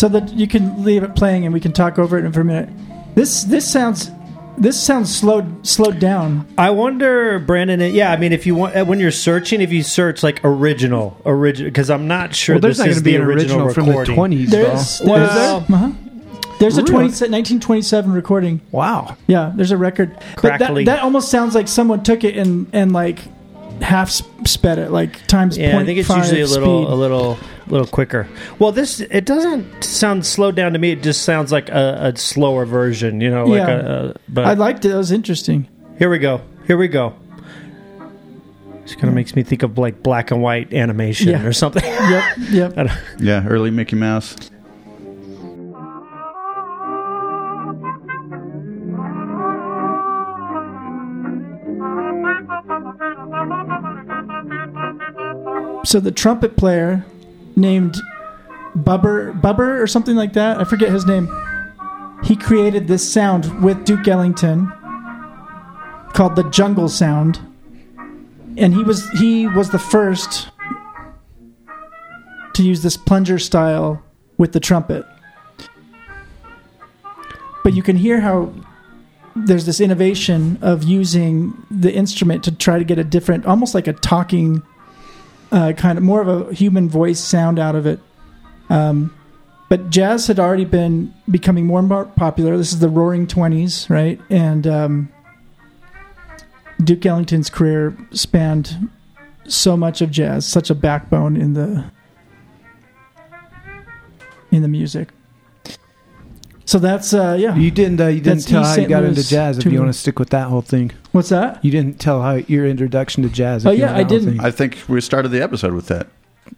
So that you can leave it playing and we can talk over it for a minute. This this sounds this sounds slowed slowed down. I wonder, Brandon. Yeah, I mean, if you want, uh, when you're searching, if you search like original, original, because I'm not sure well, there's this not is going to be the an original, from the recording. 20s. though. There's there's, Well- uh-huh. there's a 20, 1927 recording. Wow. Yeah, there's a record. But Crackly. that, that almost sounds like someone took it and and like half sp- sped it, like times. Yeah, I think it's usually a little, speed. a little, little quicker. Well, this it doesn't sound slowed down to me. It just sounds like a, a slower version. You know, like Yeah. a. a but I liked it. It was interesting. here we go. Here we go. It kind of makes me think of like black and white animation Yeah. or something. Yep, yep. Yeah, early Mickey Mouse. So the trumpet player named Bubber Bubber or something like that. I forget his name. He created this sound with Duke Ellington called the jungle sound. And he was he was the first to use this plunger style with the trumpet. But you can hear how there's this innovation of using the instrument to try to get a different almost like a talking uh, kind of more of a human voice sound out of it. Um, but jazz had already been becoming more and more popular. This is the Roaring Twenties, right? And um, Duke Ellington's career spanned so much of jazz, such a backbone in the in the music. So that's uh, yeah. You didn't. Uh, you didn't That's tell East how you St. got Louis into jazz. If to- you want to stick with that whole thing, What's that? you didn't tell how your introduction to jazz. Oh, you yeah, want I that whole didn't. thing. I think we started the episode with that.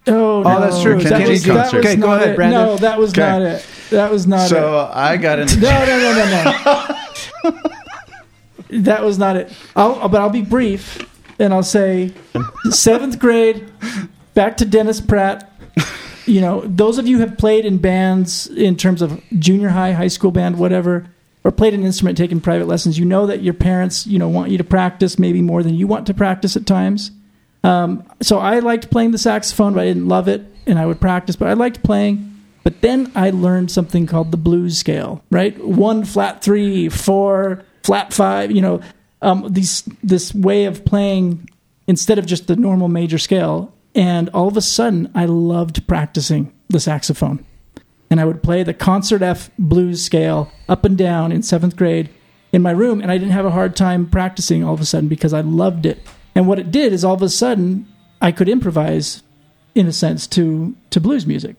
Oh, Oh, that's true. That Kenny was, that concert. was Okay, go not ahead, it. Brandon. No, that was Okay. not it. That was not it. So I got into No, no, no, no, no. that was not it. I'll, but I'll be brief, and I'll say seventh grade, back to Dennis Pratt. You know, those of you have played in bands in terms of junior high, high school band, whatever, or played an instrument, taken private lessons. You know that your parents, you know, want you to practice maybe more than you want to practice at times. Um, so I liked playing the saxophone, but I didn't love it, and I would practice. But I liked playing. But then I learned something called the blues scale, right? One flat three, four flat five. You know, um, these this way of playing instead of just the normal major scale. And all of a sudden, I loved practicing the saxophone, and I would play the concert F blues scale up and down in seventh grade in my room, and I didn't have a hard time practicing all of a sudden because I loved it. And what it did is all of a sudden I could improvise, in a sense, to to blues music,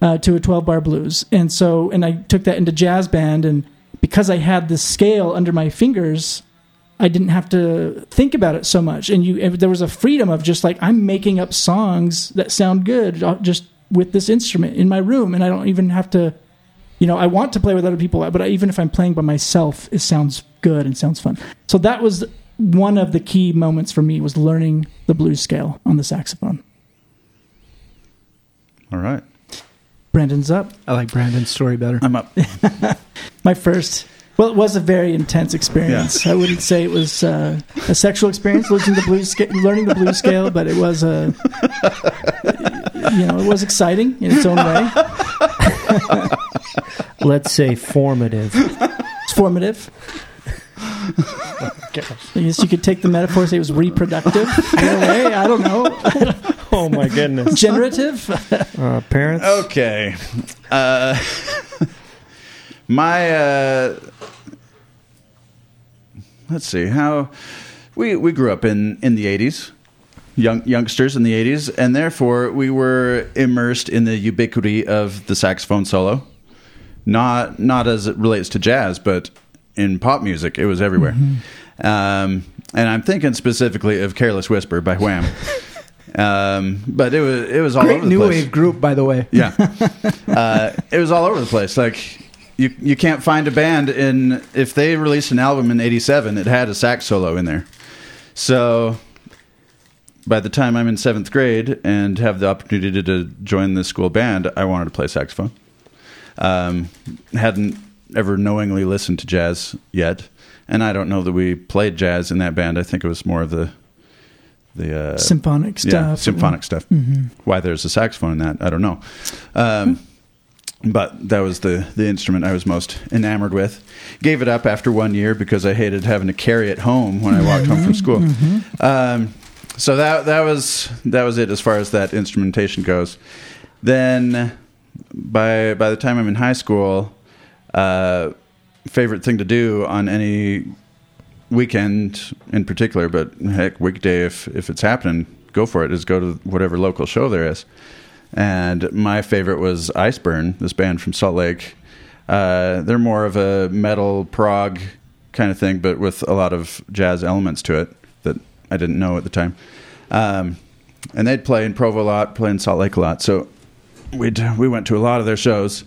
uh, to a twelve bar blues. And so, and I took that into jazz band, and because I had the scale under my fingers, I didn't have to think about it so much. And you, and there was a freedom of just like I'm making up songs that sound good uh, just with this instrument in my room, and I don't even have to you know, I want to play with other people, but even if I'm playing by myself, it sounds good and sounds fun. So that was one of the key moments for me was learning the blues scale on the saxophone. All right. Brandon's up. I like Brandon's story better. I'm up. My first. Well, it was a very intense experience. I wouldn't say it was uh, a sexual experience, losing the blues, sca- learning the blues scale, but it was a, you know, it was exciting in its own way. Let's say formative. It's formative. I guess you could take the metaphor and say it was reproductive in a way. I don't know. Oh my goodness. Generative. Uh, parents. Okay. Uh, my uh, let's see how we we grew up in in the eighties, young youngsters in the eighties, and therefore we were immersed in the ubiquity of the saxophone solo. Not not as it relates to jazz, but in pop music, it was everywhere. Um, and I'm thinking specifically of "Careless Whisper" by Wham. Um, but it was it was all Great over the new place. wave group, by the way. Yeah, uh, it was all over the place. Like you, you can't find a band in if they released an album in '87, it had a sax solo in there. So by the time I'm in seventh grade and have the opportunity to join the school band, I wanted to play saxophone. Um, hadn't ever knowingly listened to jazz yet, and I don't know that we played jazz in that band. I think it was more of the the uh, Symphonic stuff. yeah, symphonic stuff. Why there's a saxophone in that, I don't know. Um, but that was the the instrument I was most enamored with. Gave it up after one year because I hated having to carry it home when I walked home from school. Um, so that that was that was it as far as that instrumentation goes. Then by by the time I'm in high school, uh, favorite thing to do on any weekend in particular, but heck, weekday if if it's happening, go for it. Is go to whatever local show there is. And my favorite was Iceburn, this band from Salt Lake. Uh, they're more of a metal prog kind of thing, but with a lot of jazz elements to it that I didn't know at the time. Um, and they'd play in Provo a lot, play in Salt Lake a lot. So we we went to a lot of their shows,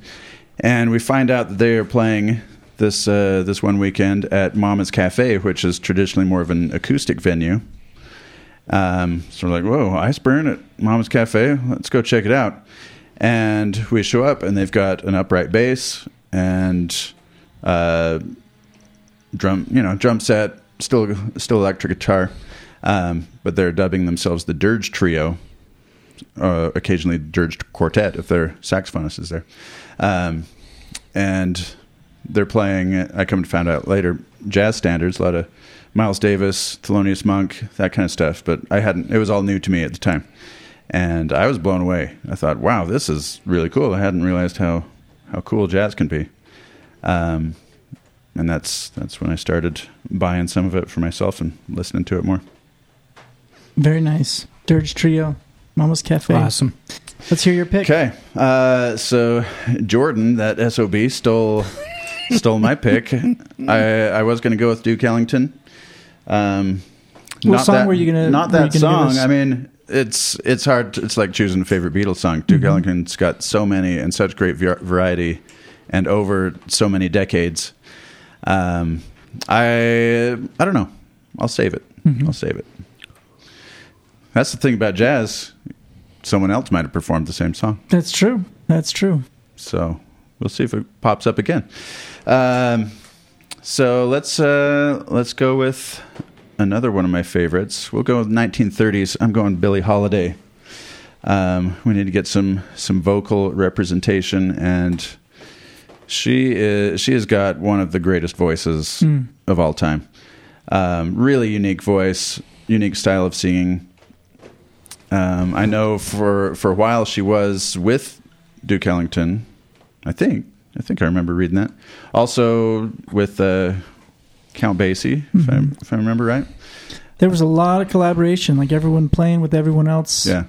and we find out that they are playing this uh, this one weekend at Mama's Cafe, which is traditionally more of an acoustic venue. Um, so we're like, whoa, Iceburn at Mama's Cafe, let's go check it out. And we show up, and they've got an upright bass and uh, drum, you know, drum set, still still electric guitar, um, but they're dubbing themselves the Dirge Trio. Uh, occasionally Dirge Quartet if their saxophonist is there, um, and they're playing. I come to find out later jazz standards, a lot of Miles Davis, Thelonious Monk, that kind of stuff. But I hadn't. It was all new to me at the time, and I was blown away. I thought, wow, this is really cool. I hadn't realized how how cool jazz can be. Um, and that's that's when I started buying some of it for myself and listening to it more. Very nice. Dirge Trio, Mama's Cafe. Awesome. Let's hear your pick. Okay, uh, so Jordan, that sob, stole stole my pick. I I was going to go with Duke Ellington. Um, What song were you gonna- Not that song. I mean, it's it's hard. To, it's like choosing a favorite Beatles song. Mm-hmm. Duke Ellington's got so many and such great variety, and over so many decades. Um, I I don't know. I'll save it. Mm-hmm. I'll save it. That's the thing about jazz. Someone else might have performed the same song. That's true. That's true. So we'll see if it pops up again. Um, so let's uh, let's go with another one of my favorites. We'll go with 1930s. I'm going Billie Holiday. Um, we need to get some some vocal representation, and she is she has got one of the greatest voices of all time. Um, really unique voice, unique style of singing. Um, I know for for a while she was with Duke Ellington. I think I think I remember reading that. Also with uh, Count Basie, if, I, if I remember right. There was a lot of collaboration, like everyone playing with everyone else. Yeah.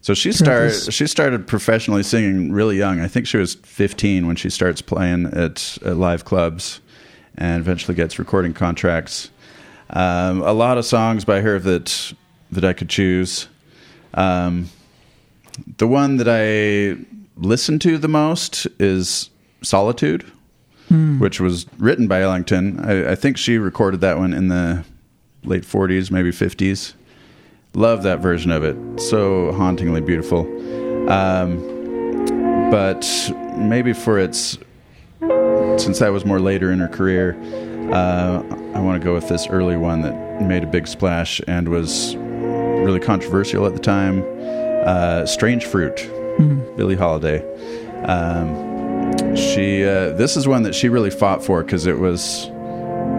So she started. She started professionally singing really young. I think she was 15 when she starts playing at, at live clubs, and eventually gets recording contracts. Um, a lot of songs by her that that I could choose. Um, the one that I listen to the most is Solitude, which was written by Ellington. I, I think she recorded that one in the late 40s, maybe 50s. Love that version of it. So hauntingly beautiful. Um, but maybe for its, since that was more later in her career, uh, I want to go with this early one that made a big splash and was really controversial at the time. Uh, Strange Fruit, Billie Holiday. Um, she, uh, this is one that she really fought for because it was,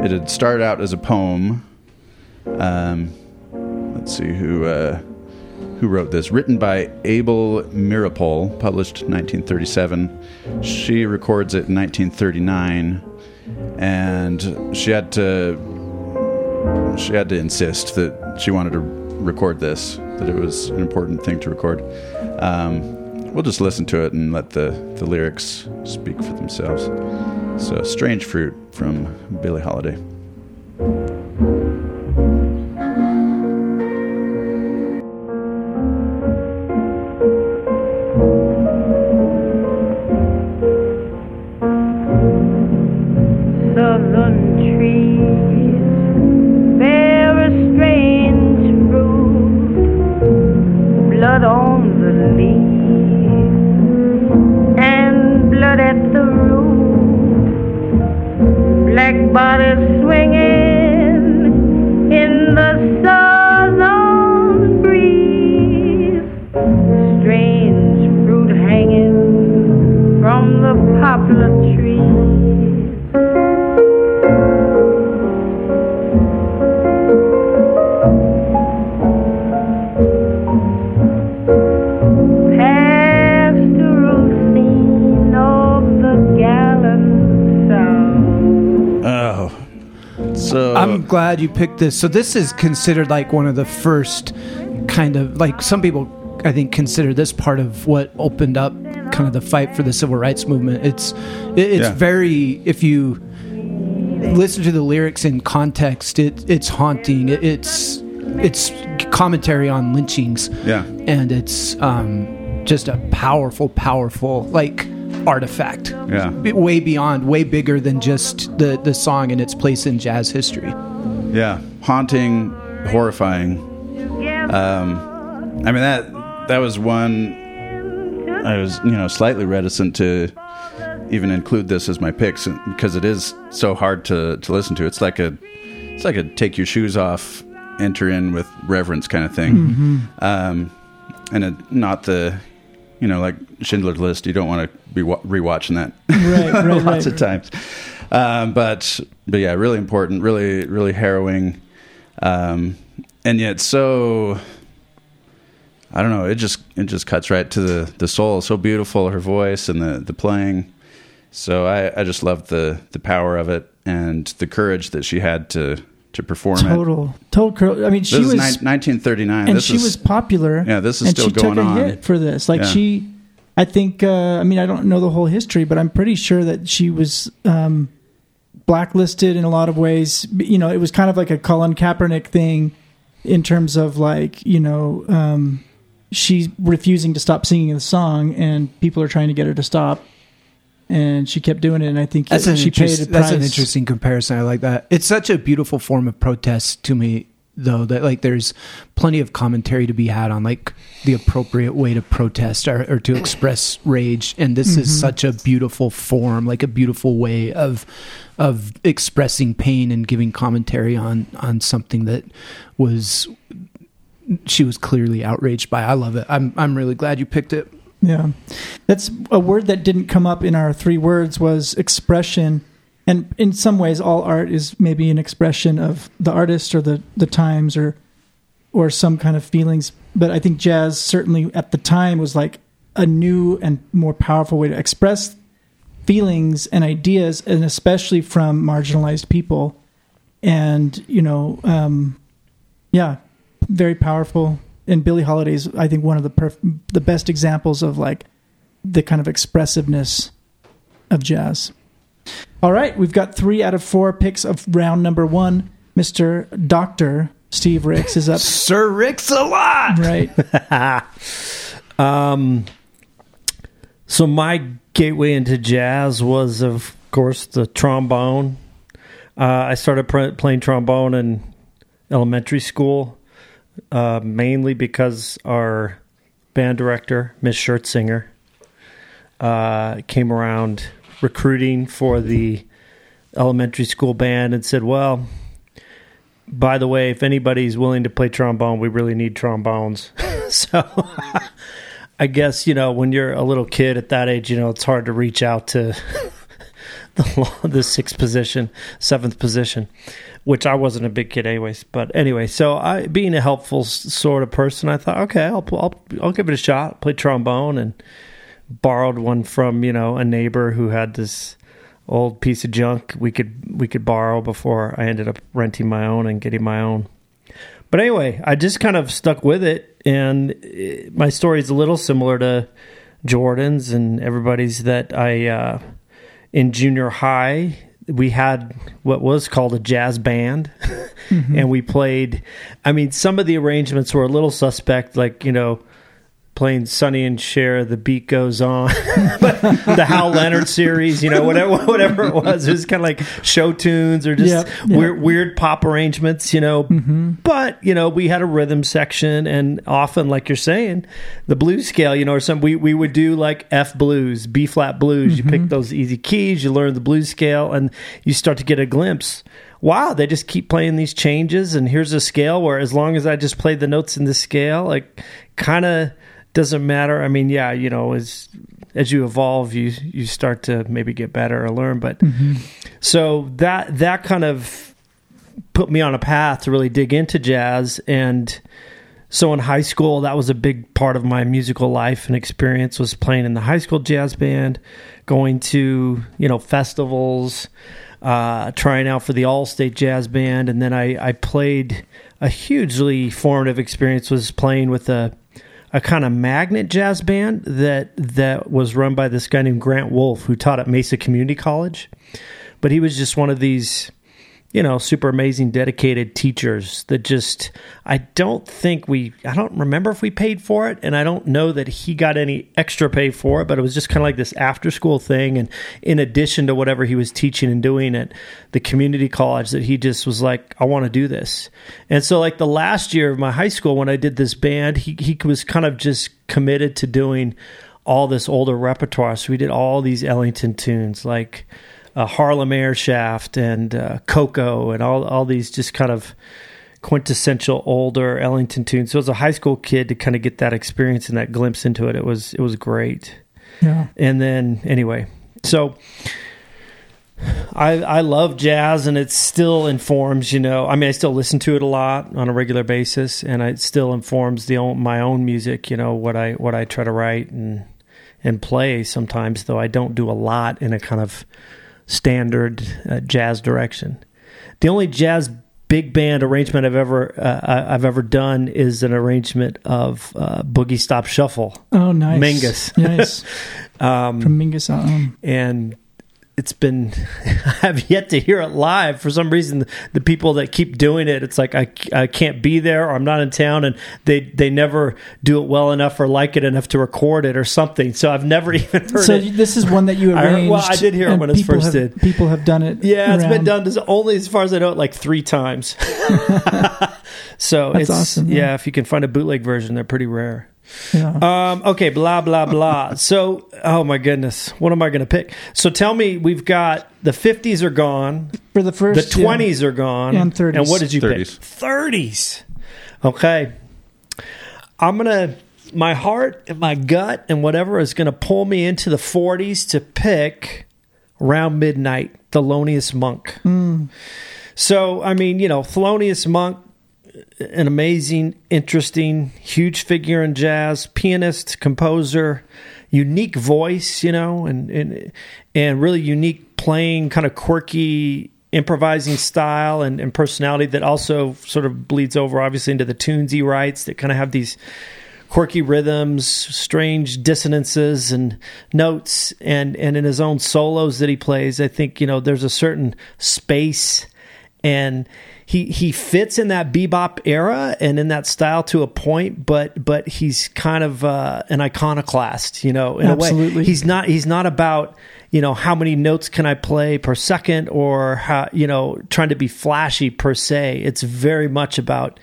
it had started out as a poem. Um, let's see who uh, who wrote this. Written by Abel Meeropol, published 1937. She records it in 1939, and she had to she had to insist that she wanted to record this, that it was an important thing to record. Um, we'll just listen to it and let the, the lyrics speak for themselves. So, Strange Fruit from Billie Holiday. Black so I'm glad you picked this. So this is considered like one of the first kind of like some people I think consider this part of what opened up kind of the fight for the civil rights movement. It's it's Yeah. very if you listen to the lyrics in context, it it's haunting. It, it's it's commentary on lynchings. Yeah. and it's um, just a powerful, powerful like artifact. Yeah. B- way beyond, way bigger than just the the song and its place in jazz history. yeah, haunting, horrifying. Um, I mean that that was one I was you know slightly reticent to even include this as my picks because it is so hard to to listen to. It's like a it's like a take your shoes off, enter in with reverence kind of thing. Um, and it, not the you know like Schindler's List. You don't want to be rewatching that Right, right, lots right. of times. Um, but but yeah, really important, really really harrowing, um, and yet so. I don't know. It just it just cuts right to the, the soul. So beautiful, her voice and the, the playing. So I, I just loved the the power of it and the courage that she had to to perform it. Total, total. Curl. I mean, she was, ni- 1939. and this she is, was popular. Yeah, this is and still she going took a on. hit for this. Like Yeah. she, I think. Uh, I mean, I don't know the whole history, but I'm pretty sure that she was um, blacklisted in a lot of ways. You know, it was kind of like a Colin Kaepernick thing in terms of like you know. Um, She's refusing to stop singing the song, and people are trying to get her to stop. And she kept doing it, and I think That's an, she paid a that's an interesting comparison. I like that. It's such a beautiful form of protest to me, though. That like there's plenty of commentary to be had on like the appropriate way to protest or, or to express rage, and this Mm-hmm. is such a beautiful form, like a beautiful way of of expressing pain and giving commentary on on something that was she was clearly outraged by. I love it. I'm I'm really glad you picked it. Yeah. That's a word that didn't come up in our three words was expression. And in some ways all art is maybe an expression of the artist or the, the times or or some kind of feelings. But I think jazz certainly at the time was like a new and more powerful way to express feelings and ideas and especially from marginalized people. And, you know, um yeah, very powerful. And Billie Holiday's, I think, one of the perf- the best examples of like the kind of expressiveness of jazz. All right, we've got three out of four picks of round number one. Mister Doctor Steve Ricks is up. Sir Rick's a lot. right, Um, So my gateway into jazz was, of course, the trombone. Uh, I started pr- playing trombone in elementary school, uh, mainly because our band director, Miss Schertzinger, uh, came around recruiting for the elementary school band and said, "Well, by the way, if anybody's willing to play trombone, we really need trombones." so I guess, you know, when you're a little kid at that age, you know, it's hard to reach out to the, the sixth position, seventh position, which I wasn't a big kid anyways. But anyway, so I, being a helpful sort of person, I thought, okay, I'll, I'll, I'll give it a shot, play trombone and borrowed one from, you know, a neighbor who had this old piece of junk we could, we could borrow before I ended up renting my own and getting my own. But anyway, I just kind of stuck with it, and eh, my story is a little similar to Jordan's and everybody's. That I uh, in junior high we had what was called a jazz band, mm-hmm. and we played. I mean, some of the arrangements were a little suspect, like you know. Playing Sonny and Cher, the beat goes on. the Hal Leonard series, you know, whatever, whatever it was, it was kind of like show tunes or just Yep, yep. weird, weird pop arrangements, you know. Mm-hmm. But you know, we had a rhythm section, and often, like you're saying, the blues scale, you know, or some we we would do like F blues, B flat blues. You pick mm-hmm. those easy keys, you learn the blues scale, and you start to get a glimpse. Wow, they just keep playing these changes, and here's a scale where as long as I just play the notes in this scale, like kind of doesn't matter. I mean, yeah, you know, as as you evolve, you you start to maybe get better or learn. But so that that kind of put me on a path to really dig into jazz and so in high school that was a big part of my musical life and experience was playing in the high school jazz band going to you know festivals uh, trying out for the all-state jazz band and then I, I played a hugely formative experience was playing with a a kind of magnet jazz band that that was run by this guy named Grant Wolf who taught at Mesa Community College. But he was just one of these you know super amazing dedicated teachers that just i don't think we i don't remember if we paid for it and i don't know that he got any extra pay for it but it was just kind of like this after school thing and in addition to whatever he was teaching and doing at the community college that he just was like i want to do this. And so like the last year of my high school when i did this band he, he was kind of just committed to doing all this older repertoire. So we did all these ellington tunes like uh, Harlem Air Shaft and uh, Ko-Ko and all all these just kind of quintessential older Ellington tunes. So as a high school kid to kind of get that experience and that glimpse into it, it was it was great. Yeah. And then anyway, so I I love jazz and it still informs, you know. I mean, I still listen to it a lot on a regular basis and it still informs the own, my own music, you know, what I what I try to write and and play sometimes though I don't do a lot in a kind of standard uh, jazz direction. The only jazz big band arrangement I've ever uh, I've ever done is an arrangement of uh, Boogie Stop Shuffle, Oh, nice. Mingus. Nice. um, From Mingus. Um, and it's been I have yet to hear it live for some reason. The people that keep doing it, it's like I, I can't be there or I'm not in town, and they they never do it well enough or like it enough to record it or something. So I've never even heard it. so it. this is one that you I heard- arranged. well, I did hear it when it first have, did. People have done it. Yeah, it's been done as only as far as I know it like three times. so That's it's awesome, Yeah. yeah. if you can find a bootleg version, they're pretty rare. Yeah. Um, okay, blah blah blah. so, oh my goodness, what am I going to pick? So, tell me, we've got the fifties are gone, For the the first yeah. twenties are gone, And 30s. And what did you 30s. pick? Thirties. Okay, I'm gonna. My heart and my gut and whatever is going to pull me into the 40s to pick around midnight, Thelonious Monk. So, I mean, you know, Thelonious Monk, an amazing, interesting, huge figure in jazz, pianist, composer, unique voice, you know, and and and really unique playing, kind of quirky improvising style and, and personality that also sort of bleeds over obviously into the tunes he writes that kind of have these quirky rhythms, strange dissonances and notes, and and in his own solos that he plays, I think you know there's a certain space and he he fits in that bebop era and in that style to a point, but but he's kind of uh, an iconoclast, you know, in a Absolutely. way. He's not he's not about you know how many notes can I play per second or how you know trying to be flashy per se. It's very much about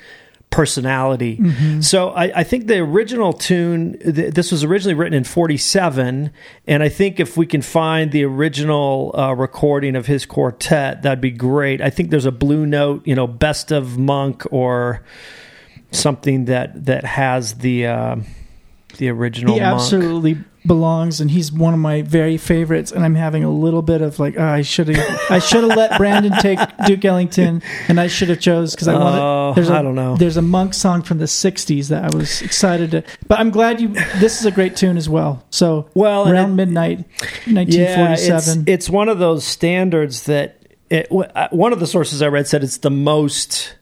personality. So I, I think the original tune, th- this was originally written in 47. And I think if we can find the original uh, recording of his quartet, that'd be great. I think there's a Blue Note, you know, Best of Monk or something that, that has the, uh, the original he Monk. absolutely belongs and he's one of my very favorites and i'm having a little bit of like oh, i should have i should have let brandon take duke ellington and i should have chose because i wanted there's a, I don't know. there's a monk song from the 60s that i was excited to but i'm glad you this is a great tune as well so Well, around it- midnight Yeah, 1947 it's, it's one of those standards that it, uh, one of the sources I read said it's the most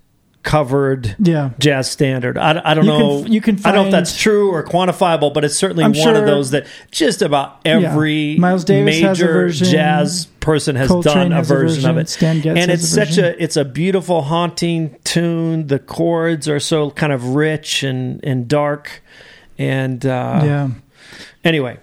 covered yeah jazz standard. I, I don't You can- know. you can I don't know if that's true or quantifiable, but it's certainly I'm one sure- of those that just about every Miles Davis major version, jazz person has Coltrane done a has a version, of it. And it's a such a it's a beautiful, haunting tune. The chords are so kind of rich and and dark, and uh, yeah Anyway.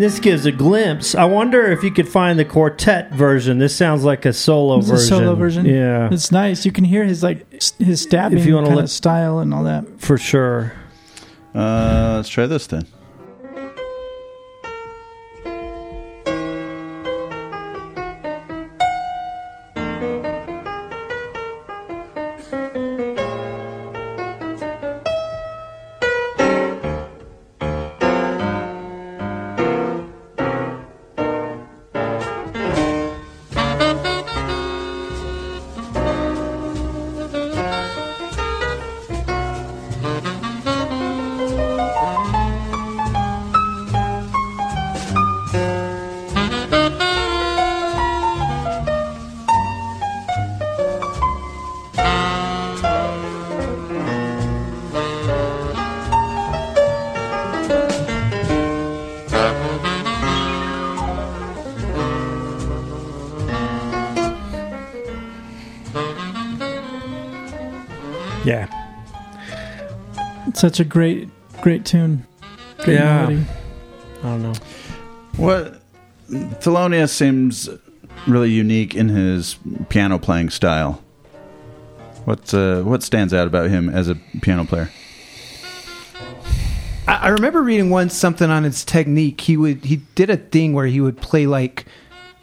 Mean, this gives a glimpse. I wonder if you could find the quartet version. This sounds like a solo It's a version. solo version. Yeah, it's nice you can hear his like his stabbing If you wanna kind look- of style and all that for sure. Uh, let's try this then. Such a great great tune great Yeah. melody. I don't know. What Thelonious seems really unique in his piano playing style. What uh, what stands out about him as a piano player? I, I remember reading once something on his technique. He would he did a thing where he would play like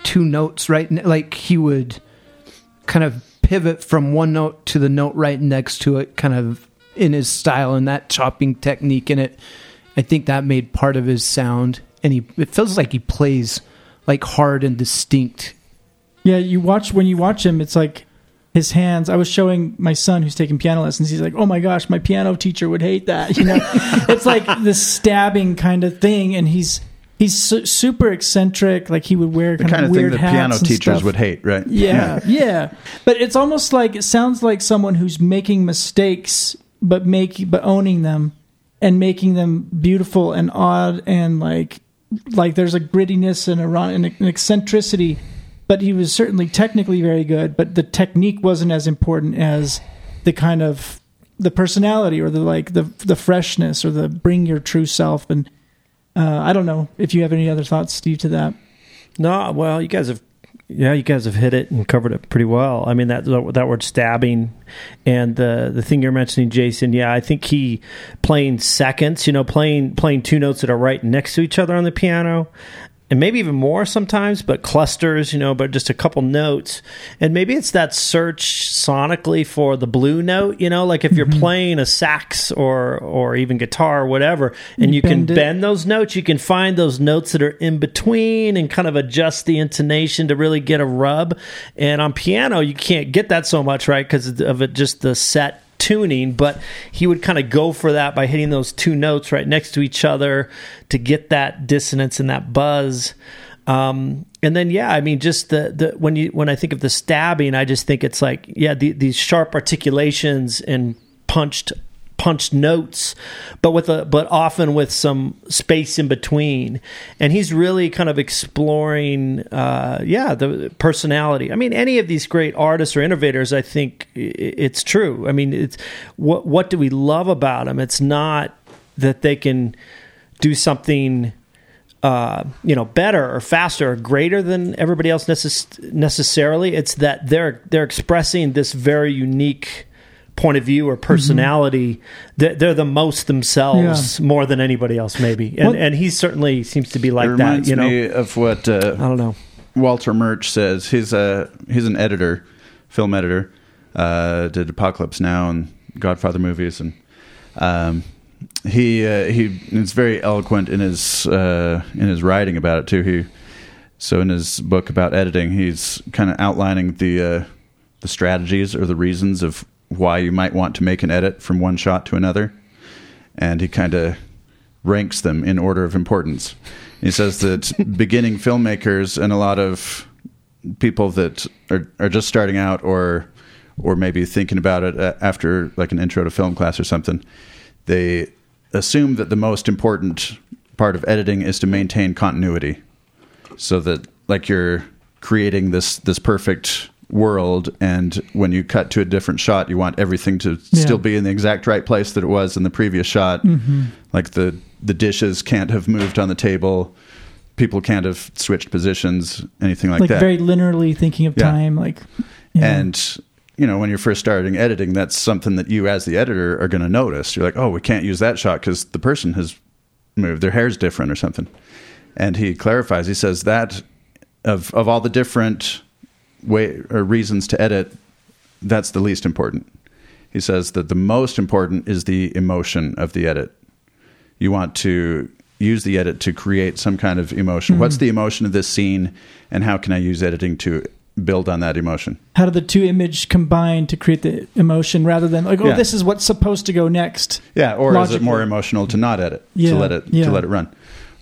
two notes right, like he would kind of pivot from one note to the note right next to it, kind of in his style and that chopping technique in it. I think that made part of his sound, and he it feels like he plays like hard and distinct. Yeah, you watch when you watch him, it's like his hands. I was showing my son who's taking piano lessons. He's like, "Oh my gosh, my piano teacher would hate that." You know, it's like this stabbing kind of thing, and he's he's su- super eccentric. Like he would wear The kind, kind of of thing weird that hats piano teachers stuff. would hate, right? Yeah, yeah. But it's almost like it sounds like someone who's making mistakes, but make but owning them and making them beautiful and odd and like like there's a grittiness and a an eccentricity. But he was certainly technically very good, but the technique wasn't as important as the kind of the personality or the like the the freshness or the bring your true self and uh, I don't know if you have any other thoughts, Steve, to that. No, well, you guys have, yeah, you guys have hit it and covered it pretty well. I mean that that word stabbing, and the the thing you're mentioning, Jason. Yeah, I think he playing seconds. You know, playing playing two notes that are right next to each other on the piano. And maybe even more sometimes, but clusters, you know, but just a couple notes. And maybe it's that search sonically for the blue note, you know, like if you're mm-hmm. playing a sax or or even guitar or whatever, and you can Bend it. bend those notes, you can find those notes that are in between and kind of adjust the intonation to really get a rub. And on piano, you can't get that so much, right? Because of it, just the set tuning. But he would kind of go for that by hitting those two notes right next to each other to get that dissonance and that buzz. Um, and then yeah, I mean, just the the when you when I think of the stabbing, I just think it's like yeah, the, these sharp articulations and punched punched notes, but with a but often with some space in between. And he's really kind of exploring, uh, yeah, the personality. I mean, any of these great artists or innovators, I think it's true. I mean, it's what what do we love about them? It's not that they can do something uh, you know better or faster or greater than everybody else necess- necessarily it's that they're they're expressing this very unique point of view or personality they're, they're the most themselves more than anybody else maybe and Well- and he certainly seems to be it like that reminds you know of what uh, i don't know Walter Murch says. He's a he's an editor, film editor. Uh, did Apocalypse Now and Godfather movies, and um, he uh, he is very eloquent in his uh, in his writing about it too. He so in his book about editing, he's kind of outlining the uh, the strategies or the reasons of why you might want to make an edit from one shot to another, and he kind of ranks them in order of importance. He says that beginning filmmakers and a lot of people that are, are just starting out or or maybe thinking about it uh, after like an intro to film class or something, they assume that the most important part of editing is to maintain continuity, so that like you're creating this this perfect world and when you cut to a different shot you want everything to Yeah. still be in the exact right place that it was in the previous shot mm-hmm. like the the dishes can't have moved on the table people can't have switched positions anything like, that. Like, that very linearly thinking of Yeah. time, like and you know when you're first starting editing that's something that you as the editor are going to notice you're like oh we can't use that shot because the person has moved their hair's different or something and he clarifies he says that of of all the different way or reasons to edit that's the least important he says that the most important is the emotion of the edit you want to use the edit to create some kind of emotion mm-hmm. what's the emotion of this scene and how can i use editing to build on that emotion how do the two image combine to create the emotion rather than like, oh, Yeah. this is what's supposed to go next? Yeah, or is it more emotional to not edit Yeah, to let it yeah. to let it run,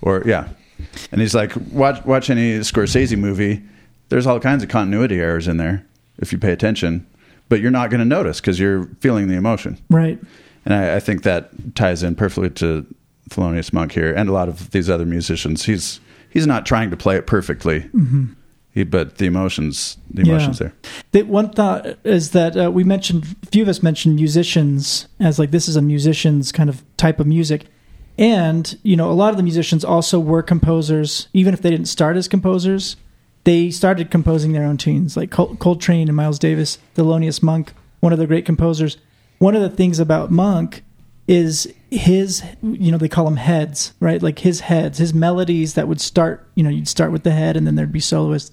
or yeah? And he's like, watch watch any Scorsese movie. There's all kinds of continuity errors in there if you pay attention, but you're not going to notice because you're feeling the emotion. Right. And I, I think that ties in perfectly to Thelonious Monk here and a lot of these other musicians. He's he's not trying to play it perfectly, he, but the emotions the emotions Mm-hmm. Yeah. there. The one thought is that uh, we mentioned a few of us mentioned musicians as like this is a musician's kind of type of music, and you know a lot of the musicians also were composers, even if they didn't start as composers. They started composing their own tunes, like Col- Coltrane and Miles Davis, Thelonious Monk, one of the great composers. One of the things about Monk is his, you know, they call them heads, right? Like his heads, his melodies that would start, you know, you'd start with the head and then there'd be soloists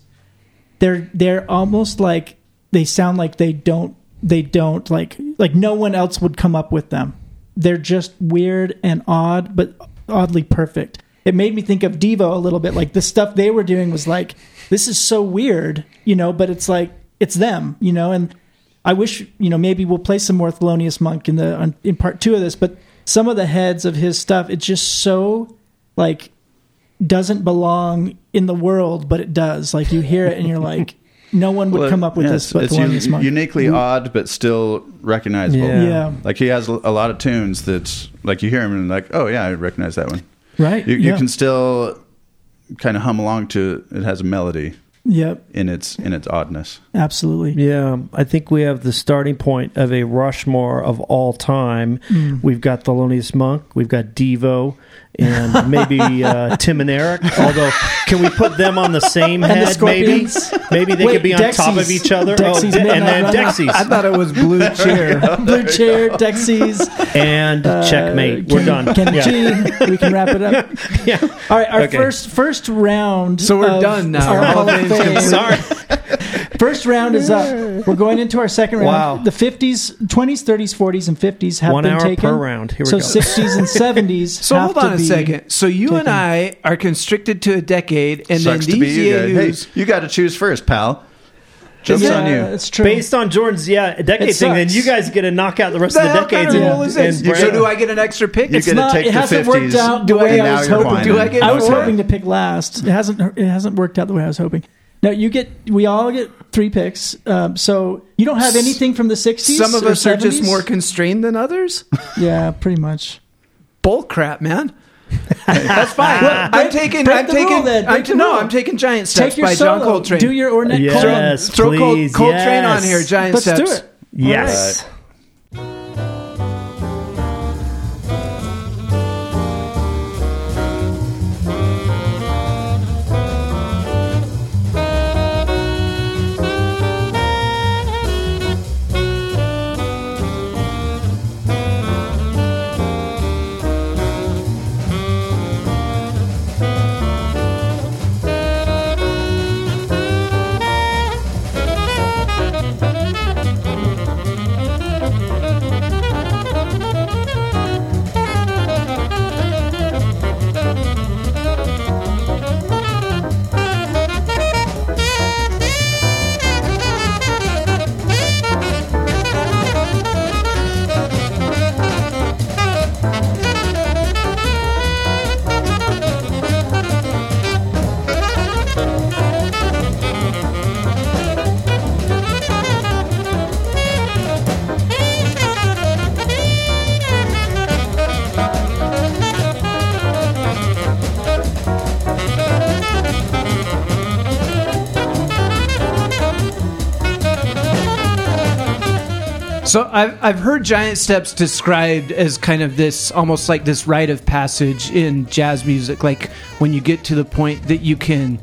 they're they're almost like they sound like they don't they don't like like no one else would come up with them. They're just weird and odd, but oddly perfect. It made me think of Devo a little bit. Like the stuff they were doing was like, this is so weird, you know, but it's like it's them, you know. And I wish, you know, maybe we'll play some more Thelonious Monk in the in part two of this. But some of the heads of his stuff, it's just so like doesn't belong in the world, but it does. Like you hear it and you're like, no one would Well, come up with yeah, this but it's Thelonious un- Monk. uniquely odd, but still recognizable. Yeah. Yeah. Like he has a lot of tunes that, like you hear him and like, oh yeah, I recognize that one. right? You, you yeah. can still kind of hum along to it. Has a melody, Yep, in its in its oddness. absolutely. Yeah, I think we have the starting point of a Rushmore of all time. Mm. We've got Thelonious Monk, we've got Devo, and maybe uh, Tim and Eric. Although, can we put them on the same And the head? Maybe, maybe they Wait, could be on top of each other. Dexys De- and Midnight then Runner. Dexys I thought it was Blue chair, Blue Chair, Dexys, and uh, checkmate. We're Ken- done. Kenny Yeah. G. We can wrap it up. Yeah. All right, our Okay. first first round. So we're of done now. our Hall Hall of of Fame. Sorry. First round is up. We're going into our second round. Wow. The 50s, 20s, 30s, 40s, and 50s have One been hour taken. per round. Here we so go. 60s and 70s. So have hold on to a be- second. So you and. I are constricted to a decade, and Sucks then to be these you guys. Hey, you got to choose first, pal. Jokes Yeah, on you. It's true. Based on Jordan's yeah decade thing, then you guys get to knock out the rest The of the hell kind decades. of and- rule is this? and So do I get an extra pick? You it's get to not, take it the hasn't 50s, worked out the way I was hoping. whining. Do I get I was four? hoping to pick last. It hasn't. It hasn't worked out the way I was hoping. No, you get. We all get three picks. Um, so you don't have anything from the 60s. Some of or us are just more constrained than others. Yeah, pretty much. Bull crap, man. That's fine. Well, I'm taking. break I'm the taking. rule then. I'm, Break no, rule. I'm taking Giant Steps Take your by solo. John Coltrane. Do your Ornette Yes. Coleman. Throw Col- please, Coltrane on here. Giant Let's Steps. do it. Yes. So I've I've heard Giant Steps described as kind of this almost like this rite of passage in jazz music, like when you get to the point that you can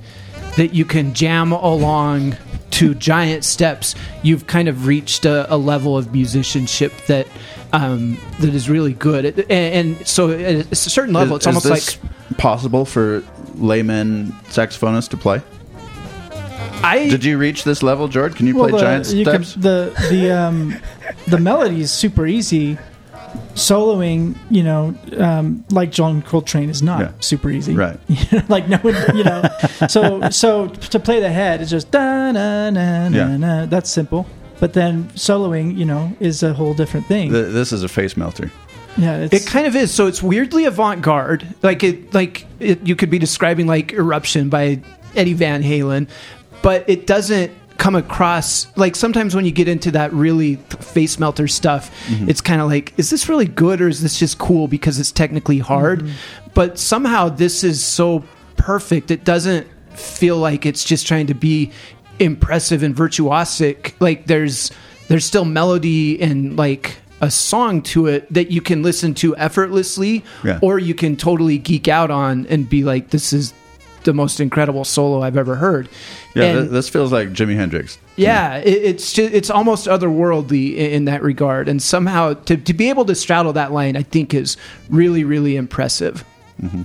that you can jam along to giant steps, you've kind of reached a, a level of musicianship that um, that is really good. And, and so at a certain level, Is- it's almost is like possible for layman saxophonists to play. I Did you reach this level, George? Can you Well, play the, giant you could- steps? the the um, the melody is super easy. Soloing, you know, um, like John Coltrane is not Yeah. super easy. Right. like no one, you know. so so to play the head is just da na na na na. That's simple. But then soloing, you know, is a whole different thing. Th- this is a face melter. yeah, it's, It kind of is. So it's weirdly avant-garde. Like it, like it, you could be describing like "Eruption" by Eddie Van Halen, but it doesn't come across like sometimes when you get into that really face melter stuff, mm-hmm. it's kind of like, is this really good or is this just cool because it's technically hard? Mm-hmm. But somehow this is so perfect. It doesn't feel like it's just trying to be impressive and virtuosic. Like there's there's still melody and like a song to it that you can listen to effortlessly Yeah. or you can totally geek out on and be like this is the most incredible solo I've ever heard. Yeah, And- th- this feels like Jimi Hendrix. yeah, it, it's just, it's almost otherworldly in, in that regard, and somehow to, to be able to straddle that line, I think is really really impressive. Mm-hmm.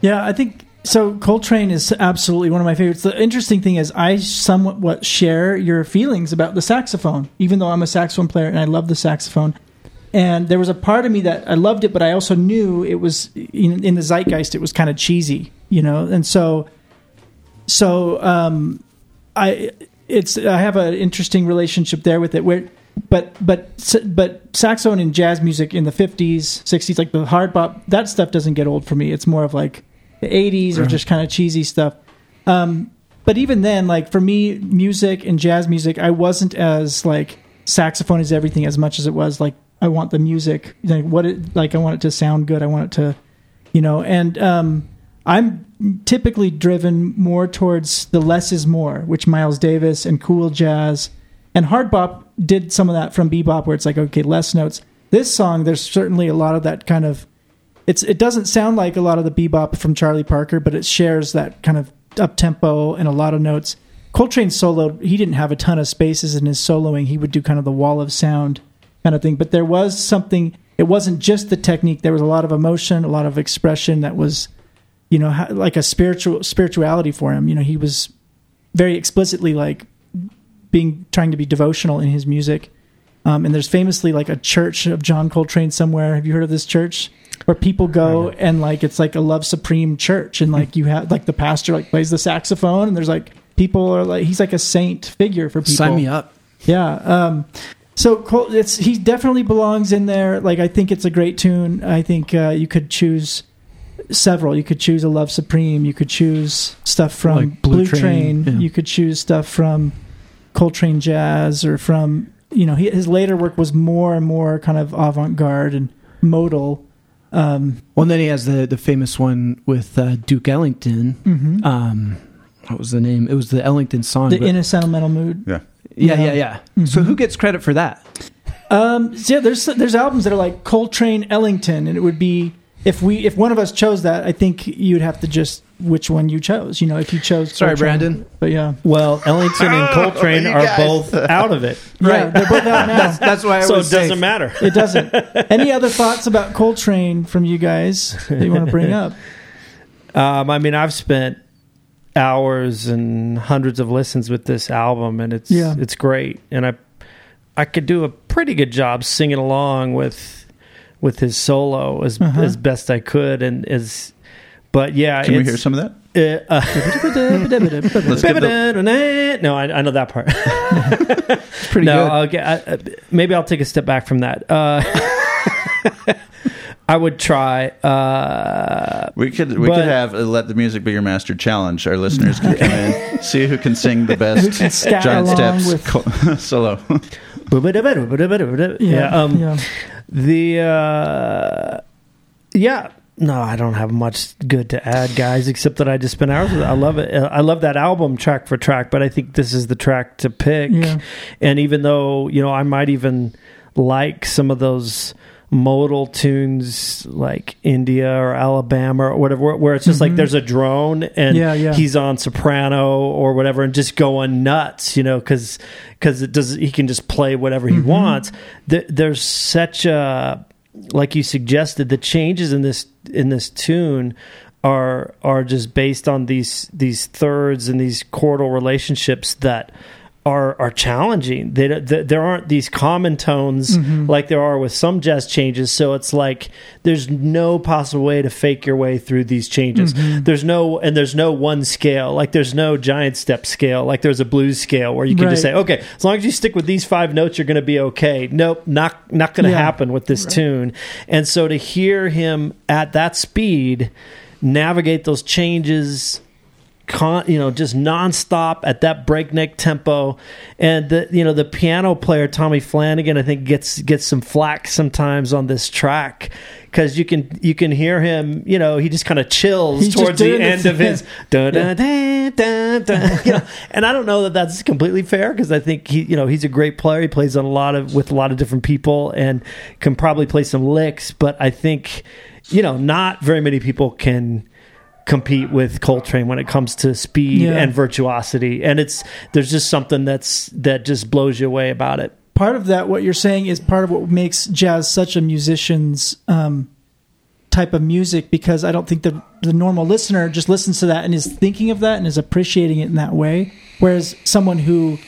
Yeah, I think so. Coltrane is absolutely one of my favorites. The interesting thing is, I somewhat share your feelings about the saxophone, even though I'm a saxophone player and I love the saxophone. And there was a part of me that I loved it, but I also knew it was in, in the zeitgeist. It was kind of cheesy, you know. And so, so um, I it's I have an interesting relationship there with it. Where, but but but saxophone and jazz music in the fifties, sixties, like the hard bop, that stuff doesn't get old for me. It's more of like the eighties or just kind of cheesy stuff. Um, but even then, like for me, music and jazz music, I wasn't as like saxophone is everything as much as it was like I want the music, like what it like I want it to sound good. I want it to, you know, and um, I'm typically driven more towards the less is more, which Miles Davis and cool jazz and hard bop did some of that from bebop, where it's like okay, less notes. This song, there's certainly a lot of that kind of. It's it doesn't sound like a lot of the bebop from Charlie Parker, but it shares that kind of up tempo and a lot of notes. Coltrane solo, he didn't have a ton of spaces in his soloing. He would do kind of the wall of sound kind of thing, but there was something. It wasn't just the technique. There was a lot of emotion, a lot of expression that was, you know, like a spiritual spirituality for him. You know, he was very explicitly like being trying to be devotional in his music. Um, and there's famously like a church of John Coltrane somewhere. Have you heard of this church? Where people go and like it's like a love supreme church, and like you have like the pastor like plays the saxophone, and there's like people are like he's like a saint figure for people. Sign me up. Yeah. Um, so Col- it's he definitely belongs in there. Like I think it's a great tune. I think uh, you could choose several. You could choose a Love Supreme. You could choose stuff from Like Blue Blue, Train, Train. yeah. You could choose stuff from Coltrane Jazz or from you know he, his later work was more and more kind of avant garde and modal. Um, Well, and then he has the the famous one with uh, Duke Ellington. mhm. Um, what was the name? It was the Ellington song. the but- In a Sentimental Mood. Yeah. Yeah, yeah. yeah, yeah. So who gets credit for that? Um, so yeah, there's there's albums that are like Coltrane Ellington, and it would be if we if one of us chose that, I think you'd have to just which one you chose. You know, if you chose. Sorry, Coltrane. Brandon. But yeah, Well, Ellington and Coltrane you are both out of it, yeah, they're both out now. That's why I so it doesn't safe. matter. It doesn't. Any other thoughts about Coltrane from you guys that you want to bring up? Um, I mean, I've spent hours and hundreds of listens with this album, and it's Yeah. it's great. And I I could do a pretty good job singing along with with his solo as Uh-huh. as best I could, and as but yeah, Can we hear some of that? Uh, uh, Let's give the, no, I, I know that part. It's pretty no, good. I'll get, I, I- maybe I'll take a step back from that. Uh, I would try. Uh, we could we But- could have a let the music be your master challenge. Our listeners can come in, see who can sing the best can scat John along Steps with- co- solo. yeah, um, yeah. the uh, yeah. No, I don't have much good to add, guys, except that I just spent hours with it. I love it. Uh, I love that album track for track, but I think this is the track to pick. Yeah. And even though, you know, I might even like some of those modal tunes like India or Alabama or whatever, where- it's just like Mhm. there's a drone and Yeah, yeah. he's on soprano or whatever and just going nuts, you know, because because it does he can just play whatever he Mhm. wants. There, there's such a like you suggested the changes in this in this tune are are just based on these these thirds and these chordal relationships that are are challenging. They, they, there aren't these common tones Mhm. like there are with some jazz changes. So it's like there's no possible way to fake your way through these changes. Mhm. There's no and there's no one scale. Like there's no giant step scale. Like there's a blues scale where you can just say, okay, as long as you stick with these five notes, you're going to be okay. Nope, not not going to Yeah. happen with this tune. And so to hear him at that speed navigate those changes con, you know, just nonstop at that breakneck tempo. And the you know the piano player Tommy Flanagan, I think gets gets some flack sometimes on this track because you can you can hear him. You know, he just kind of chills He's towards the end of his. Dun, dun, dun, you know, and I don't know that that's completely fair because I think he, you know, he's a great player. He plays on a lot of with a lot of different people and can probably play some licks. But I think, you know, not very many people can compete with Coltrane when it comes to speed Yeah. and virtuosity. And it's there's just something that's that just blows you away about it. part of that what you're saying is part of what makes jazz such a musician's um, type of music because I don't think the the normal listener just listens to that and is thinking of that and is appreciating it in that way whereas someone who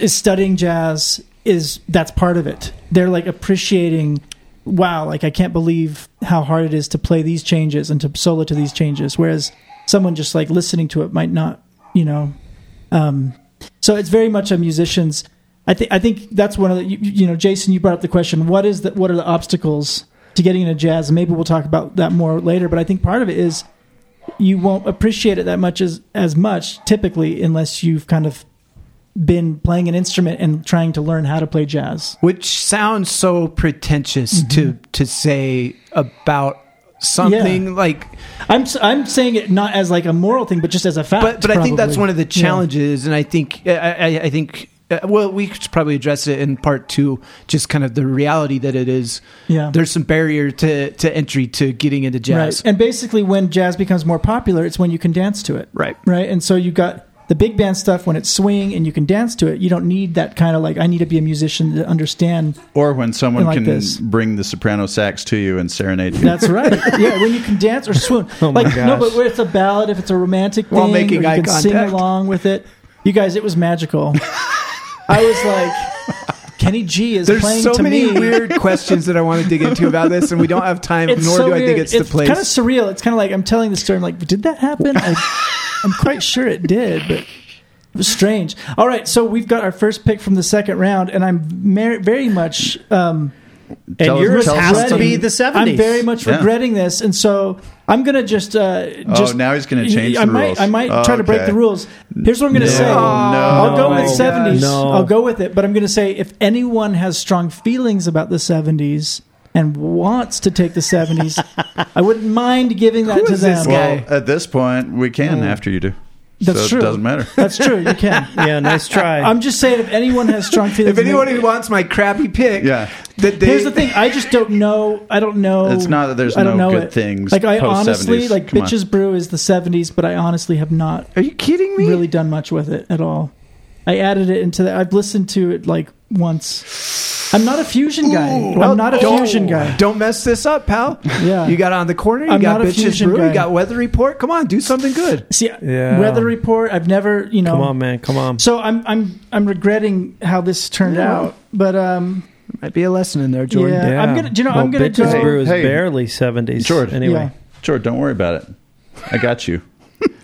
is studying jazz is that's part of it they're like appreciating wow like I can't believe how hard it is to play these changes and to solo to these changes whereas someone just like listening to it might not you know um, so it's very much a musician's. I think I think that's one of the you, you know Jason you brought up the question what is the what are the obstacles to getting into jazz and maybe we'll talk about that more later but I think part of it is you won't appreciate it that much as as much typically unless you've kind of been playing an instrument and trying to learn how to play jazz. which sounds so pretentious to to say about something like I'm I'm saying it not as like a moral thing, but just as a fact. but but I think that's one of the Yeah. challenges, and I think I, I, think uh, well, we should probably address it in part two, just kind of the reality that it is. Yeah. there's some barrier to to entry to getting into jazz. Right. And basically, when jazz becomes more popular, it's when you can dance to it. Right. Right. And so you got the big band stuff when it's swing and you can dance to it. You don't need that kind of like, I need to be a musician to understand. Or when someone Like can this. bring the soprano sax to you and serenade you. That's right. yeah. When you can dance or swoon. Oh my like, no, but where it's a ballad, if it's a romantic thing, While or making you eye can sing along with it. You guys, it was magical. I was like, Kenny G is There's playing so to many me. weird questions that I want to dig into about this, and we don't have time, It's nor so do I think weird. it's the place. kind of surreal. It's kind of like I'm telling the story. I'm like, did that happen? I, I'm quite sure it did, but it was strange. All right, so we've got our first pick from the second round, and I'm mer- very much. Um, And Tell yours tell has to be the 70s. I'm very much Yeah. regretting this, and so I'm gonna just. Uh, Oh, now he's gonna change I the might, rules. I might Oh, try to break okay. the rules. Here's what I'm gonna No, say. no. I'll go with Oh, 70s. no. I'll go with it, but I'm gonna say if anyone has strong feelings about the 70s. And wants to take the 70s, I wouldn't mind giving that Who to is them. this well, at this point, we can after you do. That's so true. It doesn't matter. That's true. You can. Yeah, nice try. I'm just saying, if anyone has strong feelings, if anyone who wants my crappy pick, Yeah. that they, Here's the thing. I just don't know. I don't know. It's not that there's I don't no know good it. things Like I post-70s. honestly, like Come on. Bitches Brew is the '70s, but I honestly have not Are you kidding me? really done much with it at all. I added it into that. I've listened to it like once. I'm not a fusion guy. I'm not a fusion guy. Don't mess this up, pal. Yeah. You got on the corner. You I'm got not a bitches fusion brew. guy. You got weather report. Come on, do something good. See, Yeah. Weather Report. I've never, you know. Come on, man. Come on. So I'm I'm I'm regretting how this turned out, but um, Might be a lesson in there, Jordan. Yeah. I'm gonna- do you know, I'm gonna Bitches go- Brew is Hey. barely 70s. George. Anyway. Yeah. George, don't worry about it. I got you.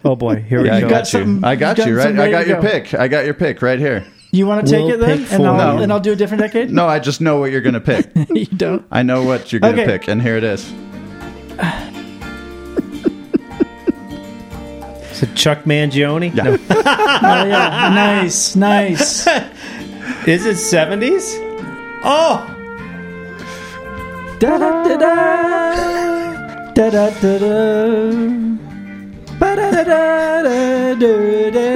Oh, boy. Here we Yeah, I go. got got you. something- I got you got you, right? something I ready got to your go. pick. I got your pick right here. You want to take We'll it then, and. I'll No. and I'll do a different decade. No, I just know what you're going to pick. you don't. I know what you're going to Okay. pick, and here it is. Is it Chuck Mangione? Yeah. No. Oh yeah, nice, nice. Is it 70s? Oh! Da da da da da da da da. You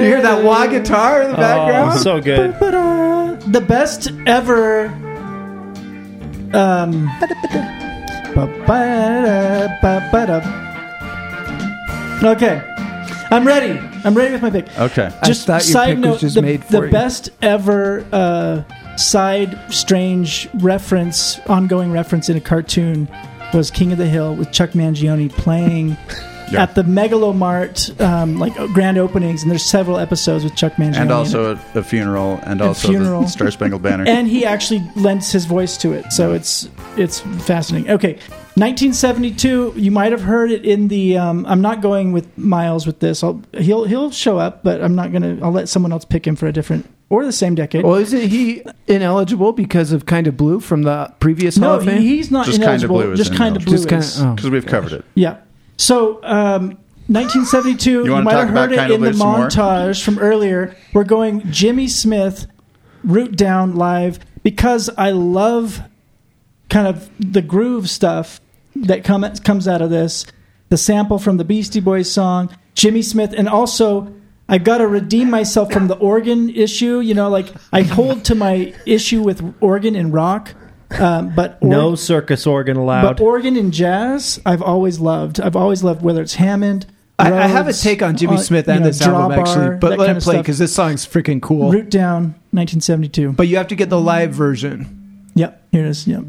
hear that wah guitar in the Oh, background? so good. The best ever. Um. ba-ba-da, ba-ba-da. Okay, I'm ready. I'm ready with my pick. Okay. I Just thought your side pick was note, just the, made the you. best ever uh, side strange reference, ongoing reference in a cartoon was King of the Hill with Chuck Mangione playing Yeah. at the Megalomart um, like uh, grand openings, and there's several episodes with Chuck Mangione. And it. also a, a funeral, and also funeral. the Star Spangled Banner. and he actually lends his voice to it, so it's it's fascinating. Okay, 1972. You might have heard it in the. Um, I'm not going with Miles with this. I'll, he'll he'll show up, but I'm not gonna. I'll let someone else pick him for a different or the same decade. Well, isn't he ineligible because of Kind of Blue from the previous Hall no, of Fame? he- he's not Just Kinda ineligible. Blue is just kind of blue. Just kinda- is. oh. Because we've covered it. Yeah. So, um, 1972. You, wanna might have heard it in the montage from earlier. We're going Jimmy Smith, Root Down live because I love kind of the groove stuff that come, comes out of this. The sample from the Beastie Boys song, Jimmy Smith, and also. I've got to redeem myself from the organ issue. You know, like I hold to my issue with organ and rock, um, but or- No circus organ allowed. but organ and jazz, I've always loved. I've always loved whether it's Hammond. I, I have a Rhodes, take on Jimmy uh, Smith you and know, this album Drawbar, actually, but that let kind it of play stuff. because this song's freaking cool. Root Down, 1972. But you have to get the live version. Yep, here it is. Yep.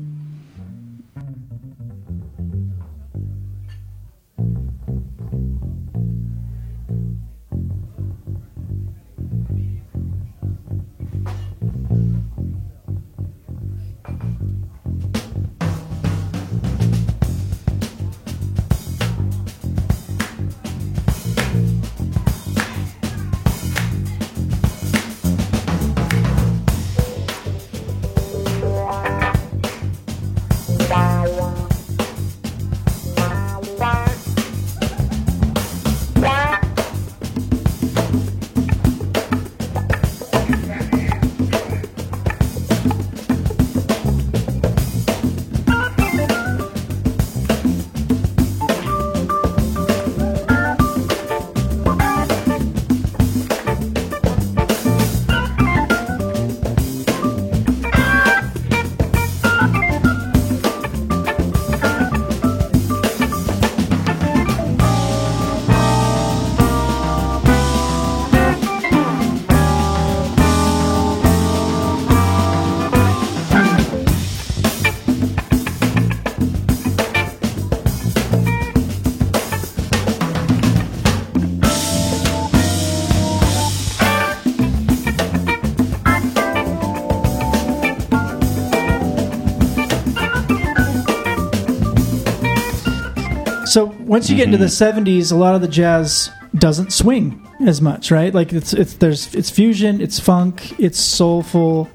Once you get into the '70s, a lot of the jazz doesn't swing as much, right? Like it's it's there's it's fusion, it's funk, it's soulful,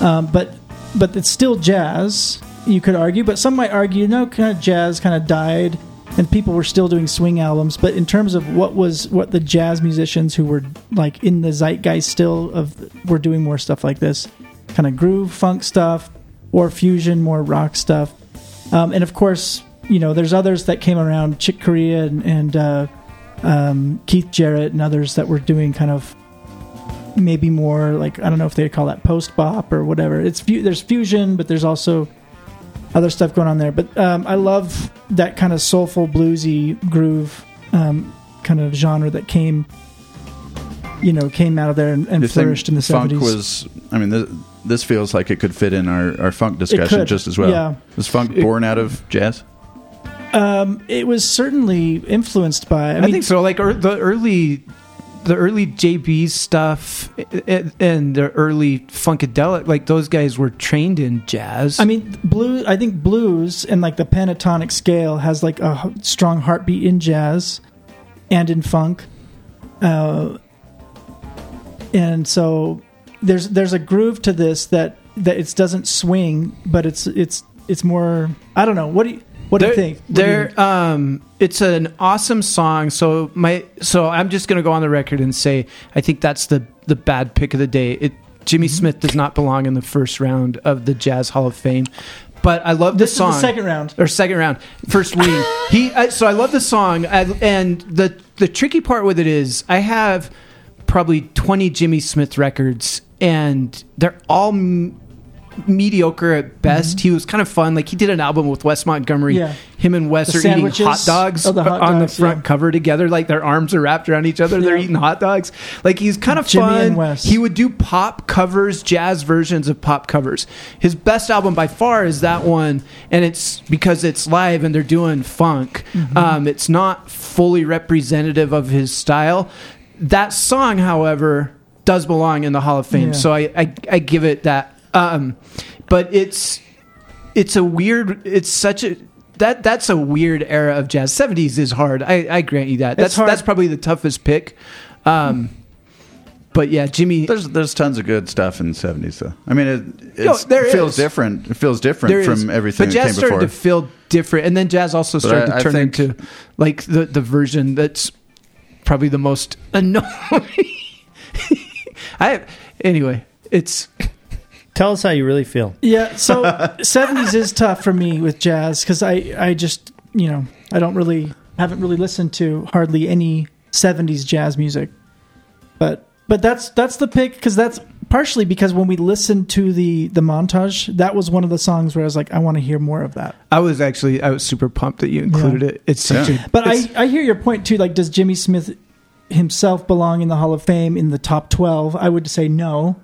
um, but but it's still jazz. You could argue, but some might argue, no, kind of jazz kind of died, and people were still doing swing albums. But in terms of what was what the jazz musicians who were like in the zeitgeist still of were doing more stuff like this, kind of groove funk stuff, or fusion, more rock stuff. Um, and of course, you know, there's others that came around, Chick Corea and, and uh, um, Keith Jarrett and others that were doing kind of maybe more like I don't know if they call that post bop or whatever. It's there's fusion, but there's also other stuff going on there. But um, I love that kind of soulful bluesy groove um, kind of genre that came, you know, came out of there and, and flourished in the funk 70s. was. I mean, this, this feels like it could fit in our, our funk discussion just as well. yeah. Was funk born out of jazz? Um, it was certainly influenced by. I, I, mean, think so. Like er, the early, the early JB stuff and the early funkadelic, like those guys were trained in jazz. I mean, blues. I think blues and like the pentatonic scale has like a strong heartbeat in jazz and in funk, uh, and so there's there's a groove to this that that it doesn't swing, but it's it's it's more. I don't know. What do you what do you think? What do you- There, um, it's an awesome song. So my, so I'm just gonna go on the record and say I think that's the the bad pick of the day. It Jimmy Mm-hmm. Smith does not belong in the first round of the Jazz Hall of Fame, but I love this the song. is the second round. or second round, first wing. he I, so I love the song, I, and the the tricky part with it is I have probably twenty Jimmy Smith records, and they're all. M- mediocre at best he was kind of fun like he did an album with wes montgomery Mm-hmm. Yeah. him and wes The are eating hot dogs Oh, the hot on dogs, the front yeah. cover together like their arms are wrapped around each other they're eating hot dogs like he's kind of Jimmy fun and Wes. he would do pop covers, jazz versions of pop covers. His best album by far is that one, and it's because it's live and they're doing funk. Mm-hmm. Um, it's not fully representative of his style. That song, however, does belong in the Hall of Fame, Yeah. so I, I I give it that. Um, but it's it's a weird. It's such a that that's a weird era of jazz. Seventies is hard. I, I grant you that. That's hard. that's probably the toughest pick. Um, but yeah, Jimmy. There's there's tons of good stuff in the seventies though. I mean, it Yo, it's, there it feels is. different. It feels different There from is. everything But that jazz came started before. to feel different, and then jazz also started to I turn think- into like the the version that's probably the most annoying. I anyway, it's Tell us how you really feel. Yeah, so 70s is tough for me with jazz because I, I just, you know, I don't really, haven't really listened to hardly any 70s jazz music. But but that's that's the pick because that's partially because when we listened to the the montage, that was one of the songs where I was like, I want to hear more of that. I was actually I was super pumped that you included it. It's such Yeah. a But it's- I, I hear your point too. Like, does Jimmy Smith himself belong in the Hall of Fame in the top twelve? I would say no.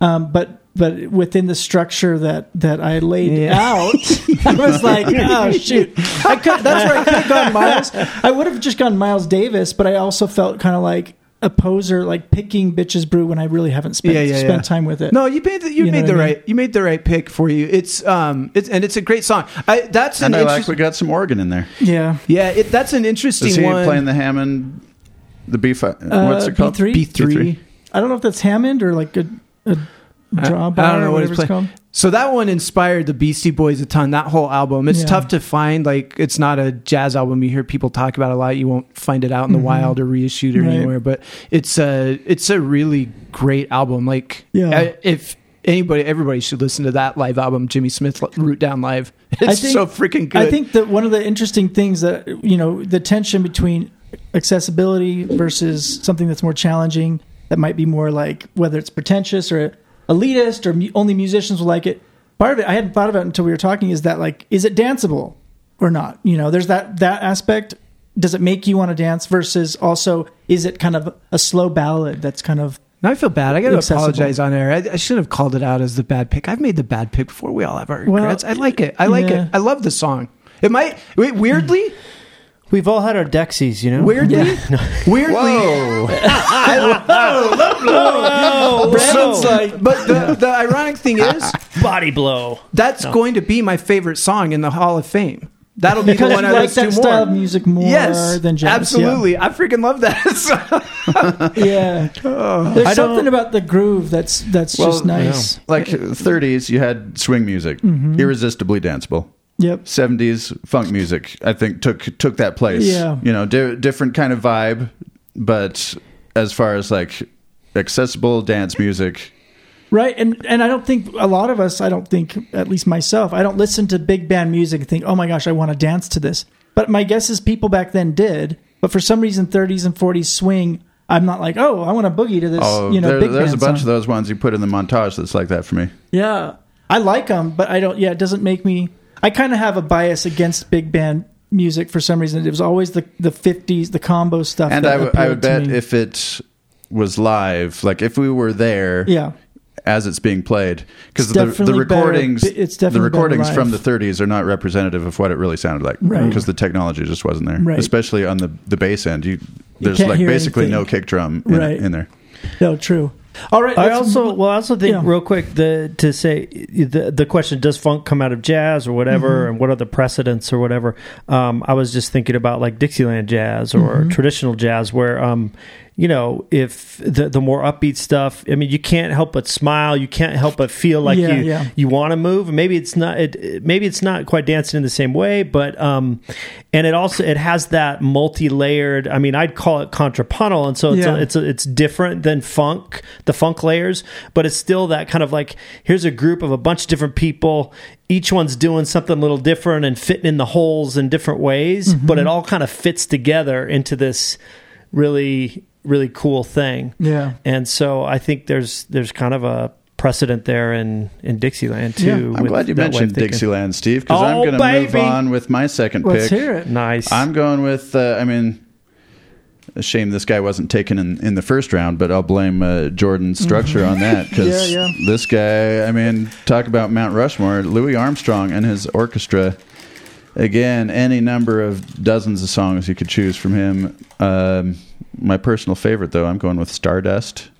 Um, but but within the structure that that I laid Yeah. out, I was like, oh shoot, I could, that's where I could have gone Miles. I would have just gone Miles Davis, but I also felt kind of like a poser, like picking bitches brew when I really haven't spent Yeah, yeah, spent yeah. time with it. No, you made the, you, You know made the I mean? right you made the right pick for you. It's um it's and it's a great song. I that's an and I like we got some organ in there. yeah, yeah it, that's an interesting Is he one. playing the Hammond? The B five. Uh, what's it called? B3? B three. I don't know if that's Hammond or like a, a draw bar I don't know what it's it's called. So that one inspired the Beastie Boys a ton. That whole album. It's Yeah. tough to find. Like it's not a jazz album. You hear people talk about a lot. You won't find it out in the wild or reissued or Mm-hmm. Right. anywhere. But it's a it's a really great album. Like Yeah. If anybody everybody should listen to that live album, Jimmy Smith Root Down Live. It's think- so freaking good. I think that one of the interesting things that you know the tension between accessibility versus something that's more challenging that might be more like whether it's pretentious or elitist or mu- only musicians will like it. Part of it I hadn't thought about it until we were talking is that like is it danceable or not? You know, there's that that aspect. Does it make you want to dance versus also is it kind of a slow ballad that's kind of Now I feel bad. I got to Accessible. apologize on air. I, I should have called it out as the bad pick. I've made the bad pick before. We all have our Well, regrets. I like it. I like yeah. it. I love the song. It might wait, weirdly, We've all had our Dexys, you know. weirdly, weirdly. Whoa! Brandon's like, but the, the ironic thing is, body blow. that's going to be my favorite song in the Hall of Fame. That'll be because the one you I like listen that to style more. of music more yes, than jazz. absolutely. I freaking love that. Yeah. yeah. Oh. There's I don't- something about the groove that's that's just nice. Like 30s, you had swing music, Mm-hmm. irresistibly danceable. Yep. 70s funk music, I think took took that place. Yeah. you know, di- different kind of vibe, but as far as like accessible dance music, Right, and and I don't think a lot of us, I don't think, at least myself, I don't listen to big band music and think, oh my gosh, I want to dance to this. But my guess is people back then did. But for some reason, 30s and 40s swing, I'm not like, oh, I want to boogie to this. oh, you know, there- big there's a bunch song. of those ones you put in the montage that's like that for me. Yeah, I like them, but I don't. Yeah, it doesn't make me. I kind of have a bias against big band music for some reason. It was always the the 50s, the combo stuff. And that I, w- I would bet me. if it was live, like if we were there, yeah, as it's being played because the, the definitely better- recordings it's the definitely better recordings from the 30s are not representative of what it really sounded like Right. because the technology just wasn't there Right. especially on the the bass end you there's can't like basically anything. no kick drum in, Right. in there no, true. All right, I also well, I also think Yeah. real quick the to say the the question does funk come out of jazz or whatever, and what are the precedents or whatever. Um, I was just thinking about like Dixieland jazz or traditional jazz, where um, you know, if the the more upbeat stuff, I mean, you can't help but smile, you can't help but feel like Yeah, you yeah. you want to move. Maybe it's not it, maybe it's not quite dancing in the same way, but um, and it also it has that multi layered. I mean, I'd call it contrapuntal, and so it's Yeah. a, it's a, it's different than funk, the funk layers, but it's still that kind of like here's a group of a bunch of different people. Each one's doing something a little different and fitting in the holes in different ways, but it all kind of fits together into this really really cool thing. Yeah. And so I think there's there's kind of a precedent there in in Dixieland too. Yeah. i'm with glad you that way of mentioned dixieland steve because Oh, i'm going to move on with my 2nd Let's pick hear it. Nice. i'm going with uh, i mean a shame this guy wasn't taken in, in the first round, but I'll blame uh, Jordan's structure on that because Yeah, yeah. this guy, I mean, talk about Mount Rushmore, Louis Armstrong and his orchestra. Again, any number of dozens of songs you could choose from him. Um, my personal favorite, though, I'm going with Stardust.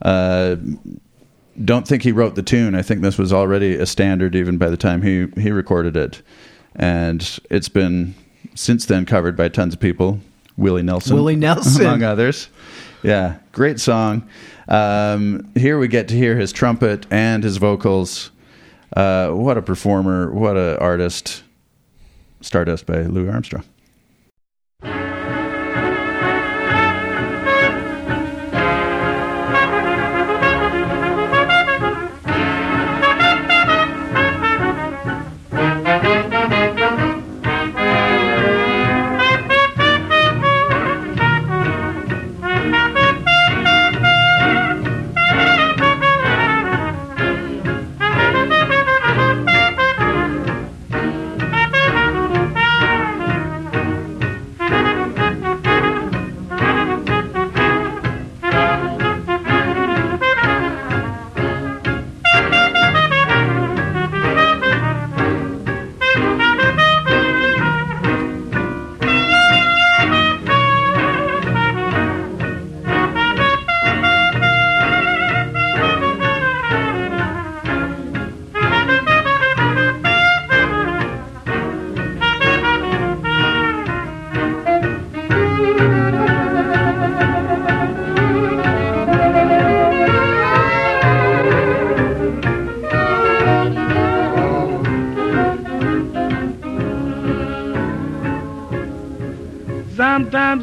Uh, don't think he wrote the tune. I think this was already a standard even by the time he, he recorded it. And it's been since then covered by tons of people. Willie Nelson. Willie Nelson. Among others. Yeah, great song. Um, here we get to hear his trumpet and his vocals. Uh, what a performer. What a artist. Stardust by Louis Armstrong.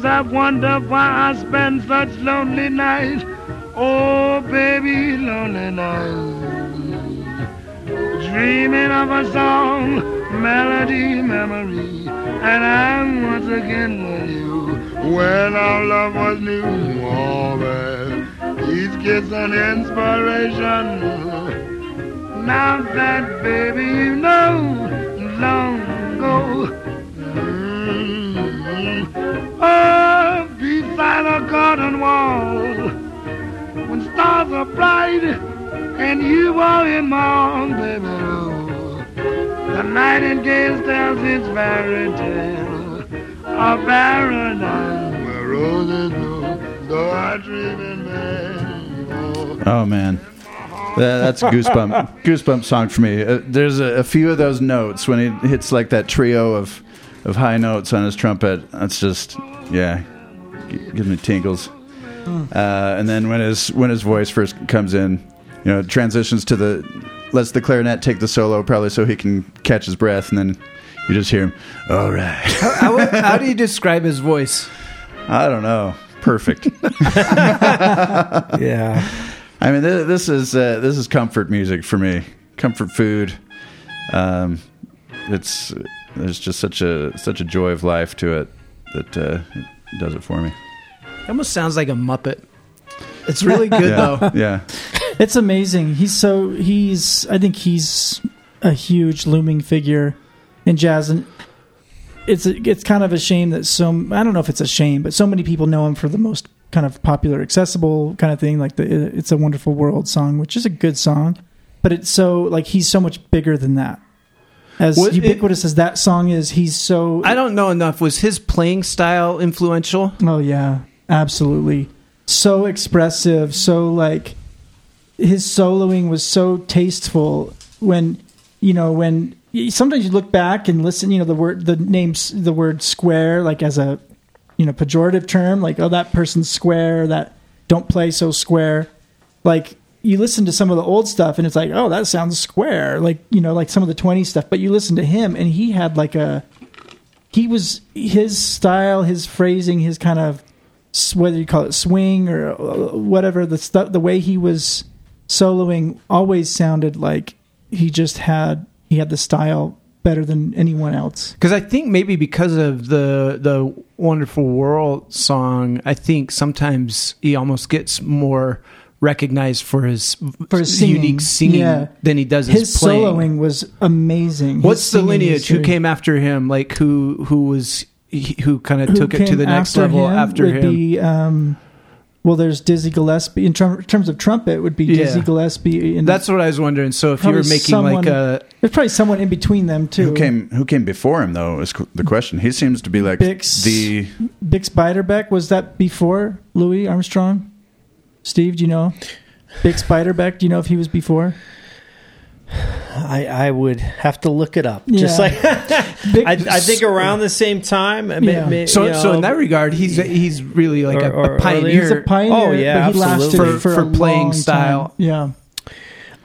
Sometimes I wonder why I spend such lonely nights. Oh, baby, lonely nights. Dreaming of a song, melody, memory. And I'm once again with you. When our love was new, oh, man. Each kiss an inspiration. Now that, baby, you know, long ago. Oh, beside a garden wall, when stars are bright and you are in my arms, baby. Oh, the nightingale tells its fairy tale of paradise where roses bloom. So I dream in bed. Oh, man. that's a goosebump goosebump song for me. Uh, there's a, a few of those notes when he hits like that trio of of high notes on his trumpet. That's just yeah, gives me tingles. Uh, and then when his when his voice first comes in, you know, transitions to the lets the clarinet take the solo probably so he can catch his breath, and then you just hear him. All right, How, how do you describe his voice? I don't know, perfect. Yeah. I mean, th- this is uh, this is comfort music for me. Comfort food. Um, it's there's just such a such a joy of life to it that uh, it does it for me. It almost sounds like a Muppet. It's really good Yeah, though. yeah. It's amazing. He's so he's. I think he's a huge looming figure in jazz, and it's it's kind of a shame that so I don't know if it's a shame, but so many people know him for the most kind of popular, accessible kind of thing, like the "It's a Wonderful World" song, which is a good song, but it's so like he's so much bigger than that. As ubiquitous as that song is, he's so. I don't know enough. Was his playing style influential? Oh yeah, absolutely. So expressive, so like his soloing was so tasteful when you know when sometimes you look back and listen, you know the word the names the word square like as a you know pejorative term like oh that person's square that don't play so square like you listen to some of the old stuff and it's like oh that sounds square like you know like some of the 20 stuff but you listen to him and he had like a he was his style, his phrasing, his kind of whether you call it swing or uh, whatever the stuff, the way he was soloing always sounded like he just had he had the style better than anyone else. Because I think maybe because of the the Wonderful World song, I think sometimes he almost gets more recognized for his, For his singing. unique singing Yeah. than he does his, His playing. soloing was amazing. What's His the lineage? is Who came after him? Like who who was he- who kind of took it to the next after level him after would him? Be, um, well, there's Dizzy Gillespie. In tr- terms of trumpet, would be Dizzy Yeah. Gillespie. And That's what I was wondering. So if you were Probably making like a there's probably someone in between them too. Who came who came before him though is the question. He seems to be like Bix. the Bix Beiderbecke was that before Louis Armstrong? Steve, do you know? Bix Beiderbecke, do you know if he was before? I, I would have to look it up. Just like Big- I, I think around the same time. I mean, Yeah. may- so you so in that regard, he's he's really like a, Or- or a pioneer. He's a pioneer. Oh, yeah, but he absolutely. lasted For- for, for a playing long style. Time. Yeah,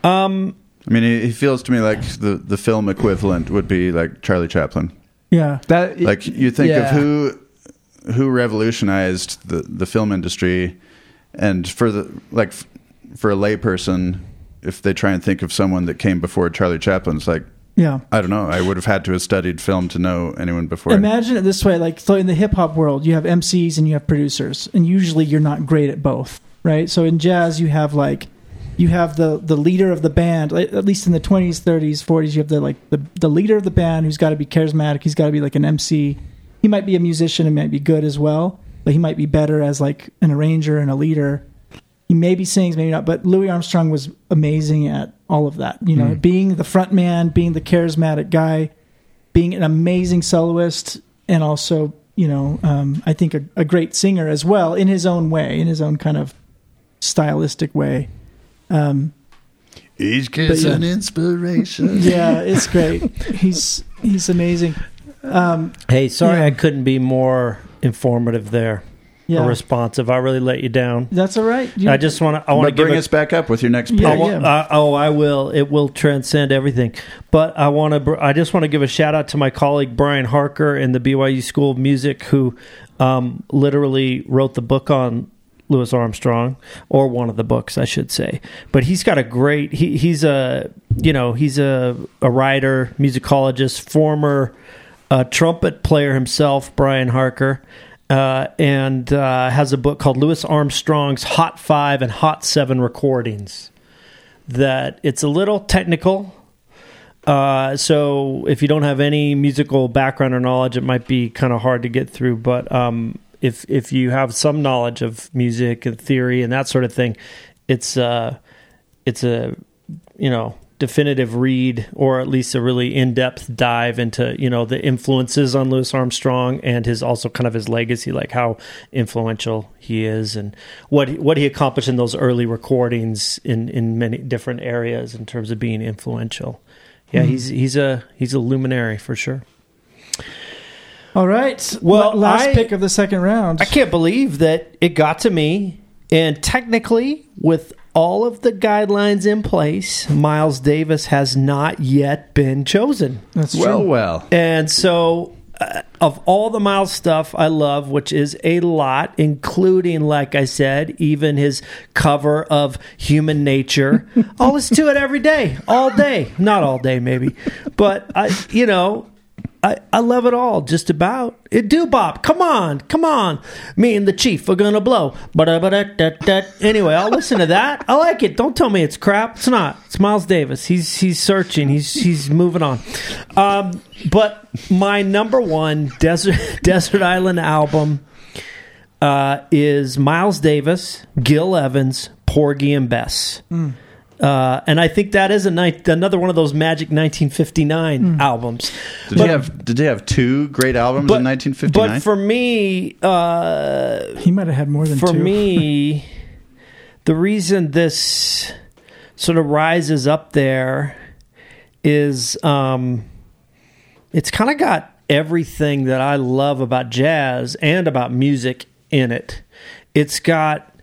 um, I mean, he, he feels to me like the the film equivalent would be like Charlie Chaplin. yeah. that Like you think yeah. of who who revolutionized the the film industry, and for the like for a layperson, if they try and think of someone that came before Charlie Chaplin, it's like Yeah. I don't know. I would have had to have studied film to know anyone before. Imagine it this way: like, so in the hip hop world, you have MCs and you have producers, and usually you're not great at both, right? So in jazz, you have like, you have the the leader of the band. At least in the 20s, 30s, 40s, you have the like the the leader of the band who's got to be charismatic. He's got to be like an MC. He might be a musician and might be good as well, but he might be better as like an arranger and a leader. He maybe sings, maybe not. But Louis Armstrong was amazing at all of that. You know, being the front man, being the charismatic guy, being an amazing soloist, and also, you know, um, I think a, a great singer as well in his own way, in his own kind of stylistic way. Um, Each kid's yeah. an inspiration. yeah, it's great. He's he's amazing. Um, hey, sorry Yeah. I couldn't be more informative there yeah, or responsive. I really let you down. that's all right. You- I just want to. I want to bring a- us back up with your next pick. Yeah, I wa- uh, oh, I will. It will transcend everything. But I want to. Br- I just want to give a shout out to my colleague Brian Harker in the BYU School of Music, who um, literally wrote the book on Louis Armstrong, or one of the books, I should say. But he's got a great. He, he's a you know he's a a writer, musicologist, former uh, trumpet player himself, Brian Harker. Uh, and uh, has a book called Louis Armstrong's Hot Five and Hot Seven Recordings that it's a little technical. Uh, so if you don't have any musical background or knowledge, it might be kind of hard to get through. But um, if if you have some knowledge of music and theory and that sort of thing, it's uh, it's a you know definitive read or at least a really in-depth dive into you know the influences on Louis Armstrong and his also kind of his legacy like how influential he is and what what he accomplished in those early recordings in in many different areas in terms of being influential yeah mm-hmm. he's he's a he's a luminary for sure All right. Well, La- last I- pick of the second round. I can't believe that it got to me. And technically, with all of the guidelines in place, Miles Davis has not yet been chosen. That's Well, true. well. And so, uh, of all the Miles stuff I love, which is a lot, including, like I said, even his cover of Human Nature, I'll listen to it every day, all day. Not all day, maybe, but I, you know. I, I love it all, just about. It do bop. Come on, come on. Me and the chief are gonna blow. Anyway, I'll listen to that. I like it. Don't tell me it's crap. It's not. It's Miles Davis. He's he's searching. He's he's moving on. Um, but my number one desert desert island album uh, is Miles Davis, Gil Evans, Porgy and Bess. Uh, and I think that is a ni- another one of those magic 1959 albums. Did he have Did he have two great albums in 1959? But for me, uh, He might have had more than for two. me, the reason this sort of rises up there is um, it's kind of got everything that I love about jazz and about music in it. It's got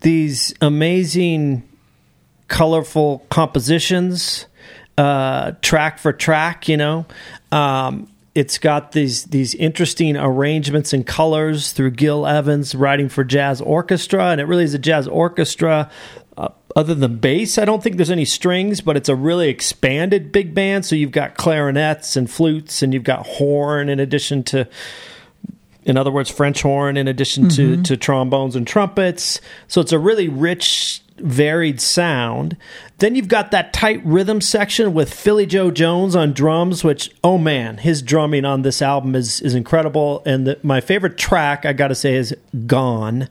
these amazing, colorful compositions, uh, track for track. You know, um, it's got these these interesting arrangements and colors through Gil Evans writing for jazz orchestra, and it really is a jazz orchestra. Uh, other than bass, I don't think there's any strings, but it's a really expanded big band. So you've got clarinets and flutes, and you've got horn in addition to in other words, French horn in addition to, to trombones and trumpets. So it's a really rich, varied sound. Then you've got that tight rhythm section with Philly Joe Jones on drums, which, oh man, his drumming on this album is, is incredible. And the, my favorite track, I got to say, is Gone.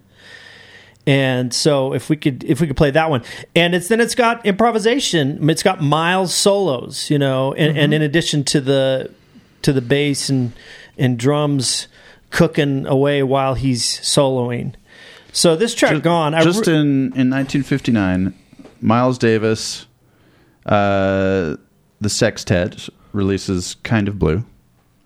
And so if we could if we could play that one, and it's then it's got improvisation. It's got Miles solos, you know, and, and mm-hmm. in addition to the to the bass and and drums cooking away while he's soloing. So this track just, gone. I just re- in, in 1959, Miles Davis, uh, the Sextet releases "Kind of Blue."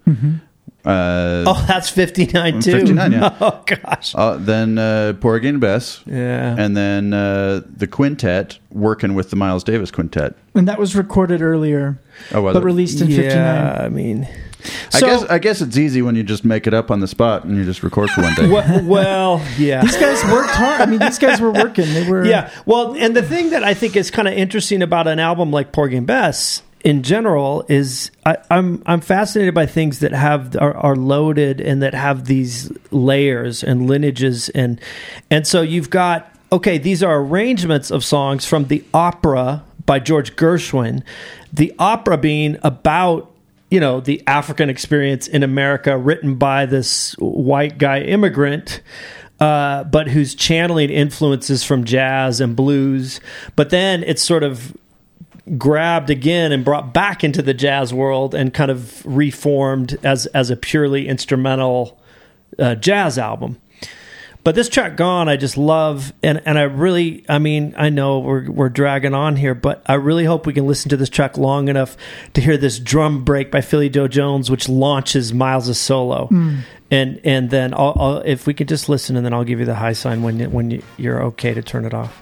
Uh, oh, that's fifty nine too. 59, yeah. Oh gosh. uh, then uh, Porgy and Bess, Yeah. and then uh, the quintet working with the Miles Davis Quintet. and that was recorded earlier, Oh, was but it? released in yeah, 59. I mean, I so- guess I guess it's easy when you just make it up on the spot and you just record for one day. well, well, yeah. These guys worked hard. I mean, these guys were working. They were. Yeah. Well, and the thing that I think is kind of interesting about an album like Porgy and Bess in general is I, I'm I'm fascinated by things that have are, are loaded and that have these layers and lineages and and so you've got okay these are arrangements of songs from the opera by George Gershwin, the opera being about you know the African experience in America, written by this white guy immigrant, uh, but who's channeling influences from jazz and blues. But then it's sort of grabbed again and brought back into the jazz world and kind of reformed as as a purely instrumental uh, jazz album. But this track "Gone" I just love, and and I really, I mean, I know we're we're dragging on here, but I really hope we can listen to this track long enough to hear this drum break by Philly Joe Jones, which launches Miles' solo, hmm. and and then I'll, I'll, if we could just listen, and then I'll give you the high sign when you, when you, you're okay to turn it off.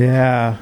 Yeah.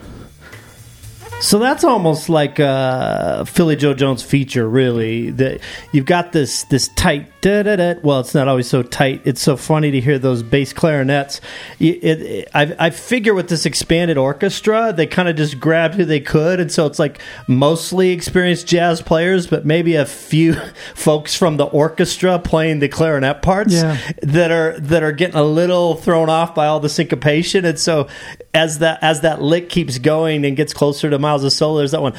So that's almost like a Philly Joe Jones feature, really. That you've got this this tight da da da. Well, it's not always so tight. It's so funny to hear those bass clarinets. It, it, I, I figure with this expanded orchestra, they kind of just grabbed who they could, and so it's like mostly experienced jazz players, but maybe a few folks from the orchestra playing the clarinet parts Yeah. that are that are getting a little thrown off by all the syncopation, and so as that as that lick keeps going and gets closer to Miles' solo, there's that one.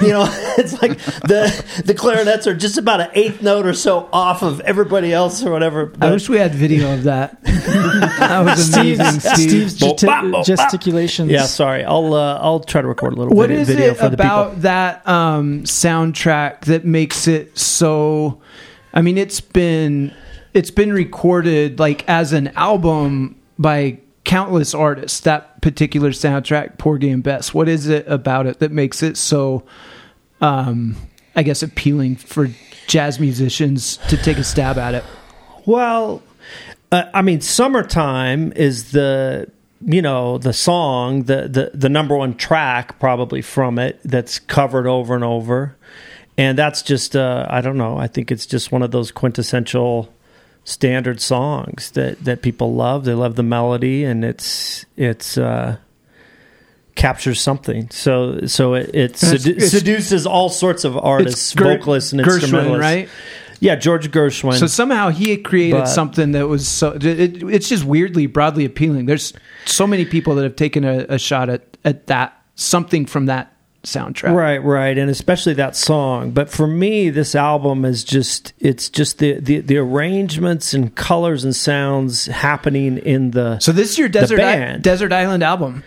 You know, it's like the the clarinets are just about an eighth note or so off of everybody else or whatever. I wish we had video of that. that was amazing, Steve's, Steve. Steve's gesti- gesticulations. yeah, sorry. I'll uh, I'll try to record a little What video, is video it for the people. about that um, soundtrack that makes it so? I mean, it's been it's been recorded like as an album by countless artists. That particular soundtrack, Porgy and Bess. What is it about it that makes it so? Um, I guess appealing for jazz musicians to take a stab at it. Well, uh, I mean, "Summertime" is the you know the song, the the the number one track probably from it that's covered over and over, and that's just uh, I don't know. I think it's just one of those quintessential standard songs that that people love. They love the melody, and it's it's. Uh, captures something so so it, it sedu- it's- seduces all sorts of artists Ger- vocalists and Gershwin, instrumentalists right? yeah george gershwin So somehow he had created But- something that was so. It, it's just weirdly broadly appealing. There's so many people that have taken a, a shot at at that something from that soundtrack. Right, right, and especially that song. But for me, this album is just it's just the the, the arrangements and colors and sounds happening in the So this is your desert I, band. desert island album.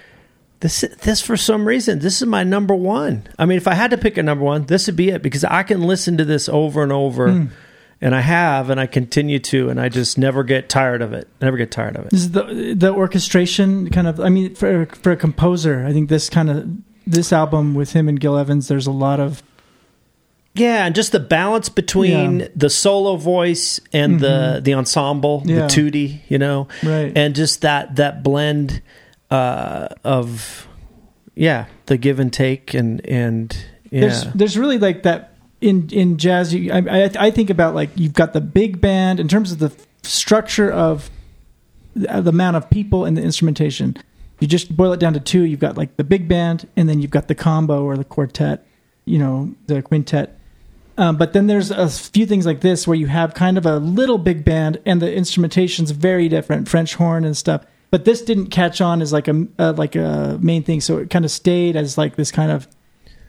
This this for some reason this is my number one. I mean, if I had to pick a number one, this would be it because I can listen to this over and over. Hmm. And I have, and I continue to, and I just never get tired of it. Never get tired of it. This is the the orchestration kind of. I mean, for for a composer, I think this kind of this album with him and Gil Evans, there's a lot of Yeah, and just the balance between Yeah. the solo voice and the the ensemble, Yeah. the tutti, you know, Right. and just that that blend uh, of yeah, the give and take and and yeah, there's there's really like that in in jazz. You, I, I I think about like you've got the big band in terms of the structure of the the amount of people and the instrumentation. You just boil it down to two. You've got like the big band, and then you've got the combo or the quartet. You know, the quintet. Um, but then there's a few things like this where you have kind of a little big band and the instrumentation's very different, French horn and stuff. But this didn't catch on as like a uh, like a main thing, so it kind of stayed as like this kind of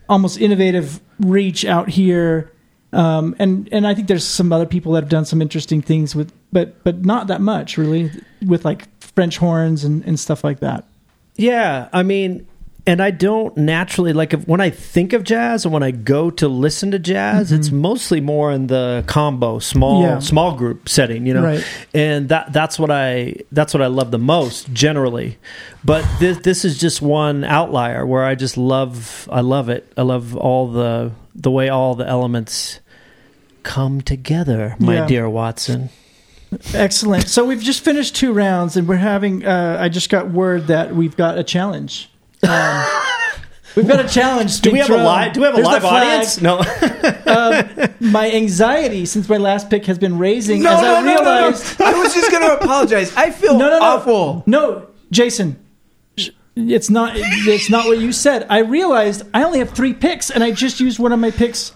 almost innovative reach out here. Um, and and I think there's some other people that have done some interesting things with, but but not that much really with like French horns and, and stuff like that. Yeah, I mean, and I don't naturally like if, when I think of jazz and when I go to listen to jazz, it's mostly more in the combo, small Mm-hmm. Yeah. small group setting, you know. Right. And that that's what I that's what I love the most generally. But this this is just one outlier where I just love I love it. I love all the the way all the elements come together, my Yeah. dear Watson. Excellent. So we've just finished two rounds, and we're having. Uh, I just got word that we've got a challenge. Um, we've got a challenge. Do we have a live do we have a There's live audience? No. My anxiety since my last pick has been raising as I realized. I was just going to apologize. I feel No, no, no, awful. No, Jason. It's not. It's not what you said. I realized I only have three picks, and I just used one of my picks,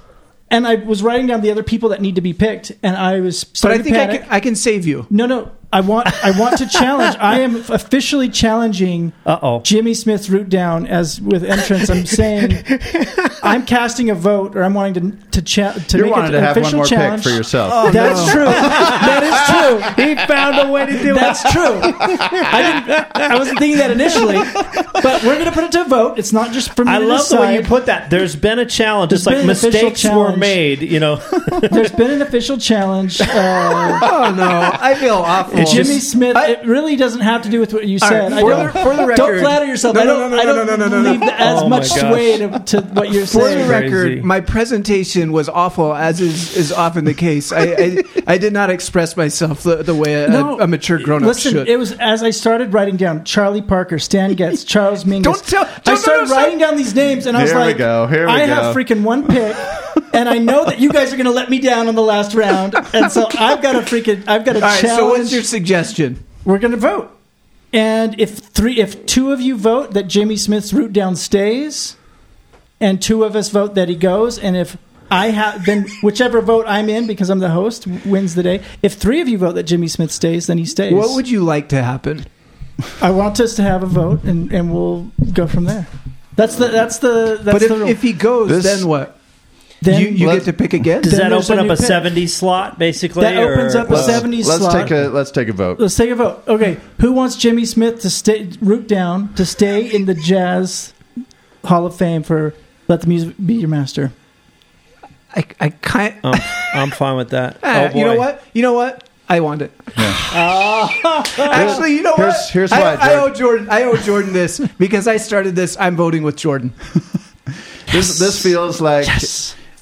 and I was writing down the other people that need to be picked, and I was. But I starting think to I panic. can, I can save you. No, no. I want. I want to challenge. I am officially challenging Uh-oh. Jimmy Smith's root down as with entrance. I'm saying I'm casting a vote, or I'm wanting to to cha- to You make wanted it to an have one official more challenge. pick for yourself. That's true. That is true. he found a way to do it. That's true. I didn't. I wasn't thinking that initially, but we're going to put it to a vote. It's not just for me I to love the way you put that. There's been a challenge. There's It's like been an official mistakes were challenge. made. You know, There's been an official challenge. Uh, Oh, no. I feel awful. Jimmy Smith. it really doesn't have to do with what you All right, said. I for don't, the- for the don't record- flatter yourself. No, I no, don't, no, no, I don't no, no, no, no, leave no. no. as Oh much my gosh. sway to, to what you're For For the record, my presentation was awful, as is, is often the case. I, I, I did not express myself the, the way a, No, a mature grown up Listen, should. it was as I started writing down Charlie Parker, Stan Getz, Charles Mingus. Don't tell- I don't- started no, no, writing down these names, and I was Here we like, go, here we I have go. freaking one pick, and I know that you guys are going to let me down on the last round, and so I've got to freaking, I've got to All right, challenge. so what's your suggestion? We're going to vote, and if three, if two of you vote that Jimmy Smith's root down stays, and two of us vote that he goes, and if I have then whichever vote I'm in because I'm the host wins the day. If three of you vote that Jimmy Smith stays, then he stays. What would you like to happen? I want us to have a vote, and, and we'll go from there. That's the that's the that's but if, the rule. if he goes, This- then what? then you you get to pick again? Does Then that open a up a pick. 70 slot, basically? That opens or- up a Let's- 70 let's slot. take a let's take a vote. Let's take a vote. Okay, who wants Jimmy Smith to stay root down to stay in the Jazz Hall of Fame for "Let the Music Be Your Master"? I, I kind. Um, I'm fine with that. Ah, oh, you know what? You know what? I want it. Oh. Actually, you know Here's- what? here's I, why, I owe George. Jordan. I owe Jordan this because I started this. I'm voting with Jordan. This this feels like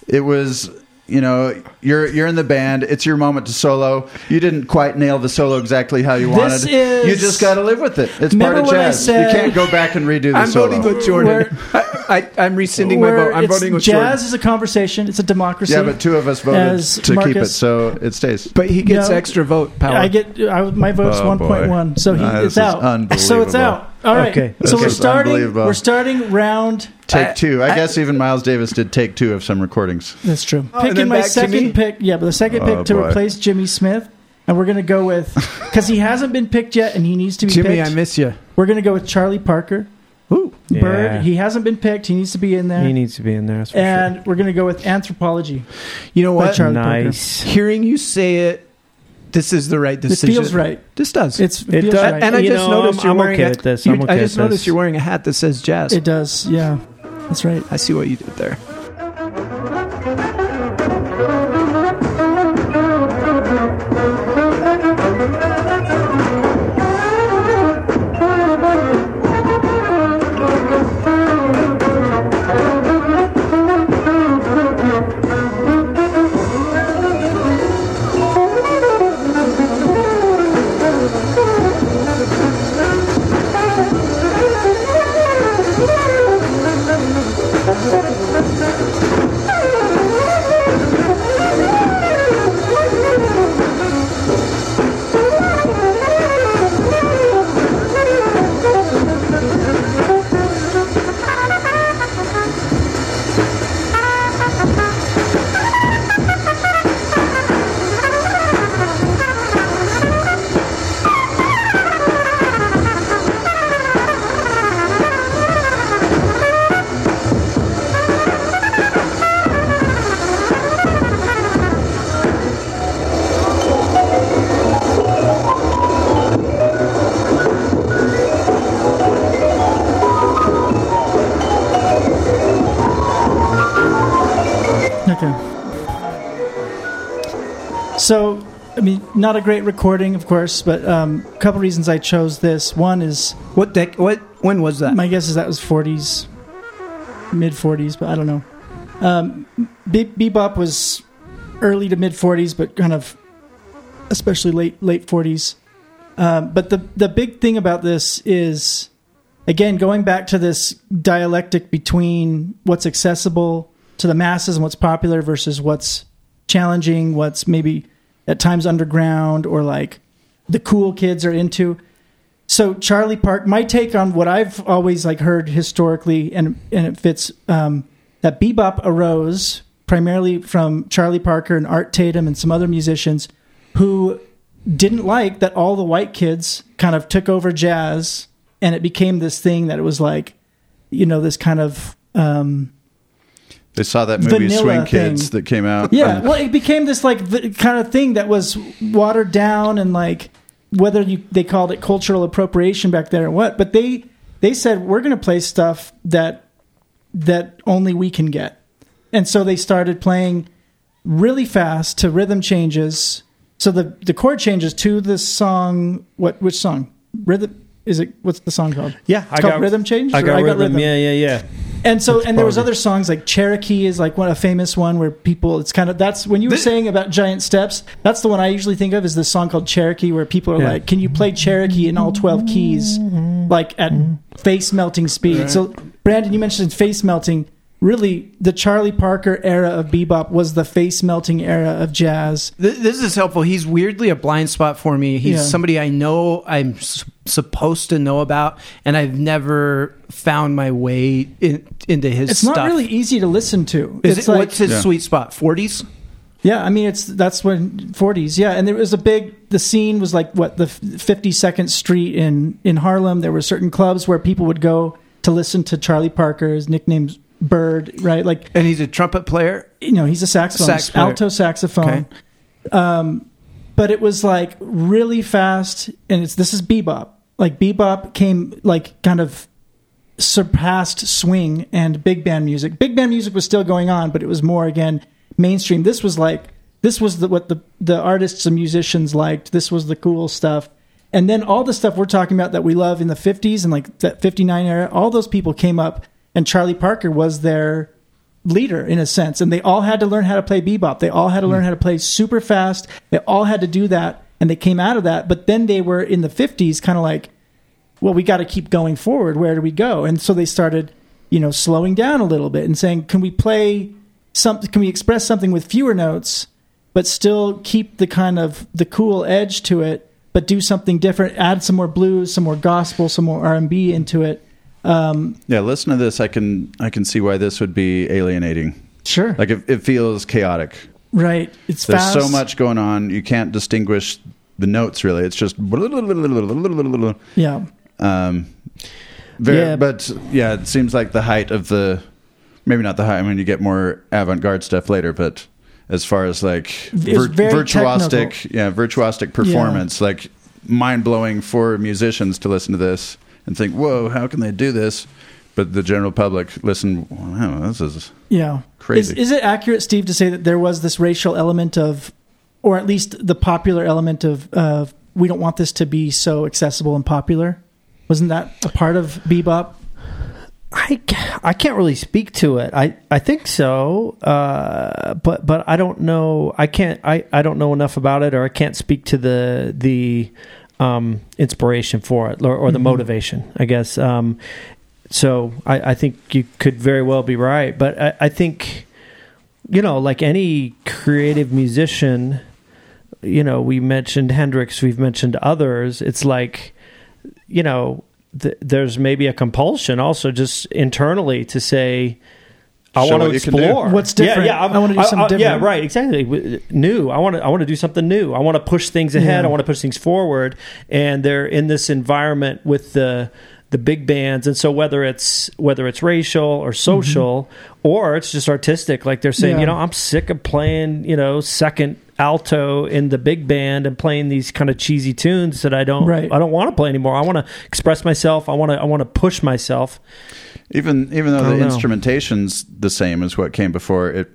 it was. You know, you're you're in the band. It's your moment to solo. You didn't quite nail the solo exactly how you This wanted. is- you just got to live with it. It's part of jazz. said- you can't go back and redo the I'm solo. voting with Jordan. I, I, I'm rescinding my vote. I'm it's- voting with jazz Jordan. Jazz is a conversation. It's a democracy. yeah, but two of us voted As to keep it, so it stays. But he gets No. extra vote power. I get I, my vote's Oh, one point one, boy. so he, it's out. So it's out. All right. Okay. So we're starting. We're starting round. Take I- two. I, I- guess even Miles Davis did take two of some recordings. That's true. Oh, Picking my second pick. Yeah, but the second Oh, pick to boy. replace Jimmy Smith, and we're gonna go with because he hasn't been picked yet, and he needs to be picked. Jimmy, picked. I miss you. we're gonna go with Charlie Parker. Ooh. Yeah. Bird. He hasn't been picked. He needs to be in there. He needs to be in there. That's for and we're gonna go with anthropology. You know what? Charlie sure. Parker. Nice. Hearing you say it, this is the right It decision. feels right. This does. It's It feels does. right. and I You just know, noticed I'm- you're I'm wearing okay a, with this. you- I'm okay I with just noticed this. you're wearing a hat that says jazz. it does. Yeah, that's right. I see what you did there. Not a great recording, of course, but um, a couple reasons I chose this. One is What dec- What? When was that? my guess is that was 40s, mid 40s, but I don't know. Um, Be- Bebop was early to mid 40s, but kind of especially late late 40s. Um, but the the big thing about this is again going back to this dialectic between what's accessible to the masses and what's popular versus what's challenging, what's maybe at times underground or like the cool kids are into. So Charlie Park, my take on what I've always like heard historically, and and it fits um, that bebop arose primarily from Charlie Parker and Art Tatum and some other musicians who didn't like that all the white kids kind of took over jazz, and it became this thing that it was like, you know, this kind of um, They saw that movie Vanilla Swing thing. Kids that came out. yeah, and- well, it became this like v- kind of thing that was watered down and like whether you they called it cultural appropriation back there or what, but they they said we're going to play stuff that that only we can get, and so they started playing really fast to rhythm changes. So the the chord changes to the song. What which song? Rhythm is it? What's the song called? Yeah, It's called Rhythm Change, I got, I Got rhythm. Rhythm? Yeah, yeah, yeah. And so and there was other songs like Cherokee is like one a famous one where people it's kind of that's when you were Thi- saying about giant steps that's the one I usually think of is this song called Cherokee where people are Yeah. like can you play Cherokee in all 12 keys? Like at mm-hmm. face melting speed. So Brandon you mentioned face melting really the Charlie Parker era of bebop was the face melting era of jazz Th- This is helpful. He's weirdly a blind spot for me. He's Yeah. somebody I know I'm s- supposed to know about, and I've never found my way in, into his it's stuff. not really easy to listen to Is it's it, like what's his Yeah. sweet spot? Forties. Yeah, I mean it's that's when 40s. Yeah, and there was a big the scene was like what the 52nd Street in in Harlem. There were certain clubs where people would go to listen to Charlie Parker's nickname's Bird, right? Like And he's a trumpet player. you know, he's a saxophone, Sax player. alto saxophone. Okay. Um, but it was like really fast, and it's this is bebop. Like bebop came like kind of surpassed swing and big band music. Big band music was still going on, but it was more again mainstream. This was like this was the, what the the artists and musicians liked. This was the cool stuff. And then all the stuff we're talking about that we love in the 50s and like that 59 era, all those people came up and Charlie Parker was their leader in a sense and they all had to learn how to play bebop. They all had to learn how to play super fast. They all had to do that and they came out of that, but then they were in the 50s kind of like well, we got to keep going forward. Where do we go? And so they started, you know, slowing down a little bit and saying, can we play something? Can we express something with fewer notes, but still keep the kind of the cool edge to it, but do something different? Add some more blues, some more gospel, some more R and B into it. Um, Yeah, listen to this. I can I can see why this would be alienating. sure, Like it, it feels chaotic. right. It's There's fast. so much going on. You can't distinguish the notes really. It's just Yeah, um, very, Yeah. But yeah, it seems like the height of the maybe not the height. I mean, you get more avant-garde stuff later, but as far as like vir- technical. yeah, virtuosic performance, like mind blowing for musicians to listen to this and think, "Whoa, how can they do this?" But the general public listen, wow, this is yeah. Crazy. Is, is it accurate, Steve, to say that there was this racial element of, or at least the popular element of, of we don't want this to be so accessible and popular? Wasn't that a part of bebop? I, I can't really speak to it. I, I think so, uh, but but I don't know. I can't. I, I don't know enough about it, or I can't speak to the the um, inspiration for it or, or the motivation. I guess. Um, so I, I think you could very well be right, but I, I think you know, like any creative musician, you know, we mentioned Hendrix, we've mentioned others. It's like you know, th- there's maybe a compulsion also just internally to say, I want to what you can do. explore What's different? Yeah, yeah I wanna do something Yeah, different. Yeah, right, exactly. New. I want to. I want to do something new. I want to push things ahead. Yeah. I want to push things forward. And they're in this environment with the the big bands, and so whether it's whether it's racial or social or it's just artistic, like they're saying, Yeah. you know, I'm sick of playing, you know, second alto in the big band and playing these kind of cheesy tunes that I don't Right. I don't want to play anymore. I want to express myself. I want to I want to push myself. Even even though oh, the know. instrumentation's the same as what came before it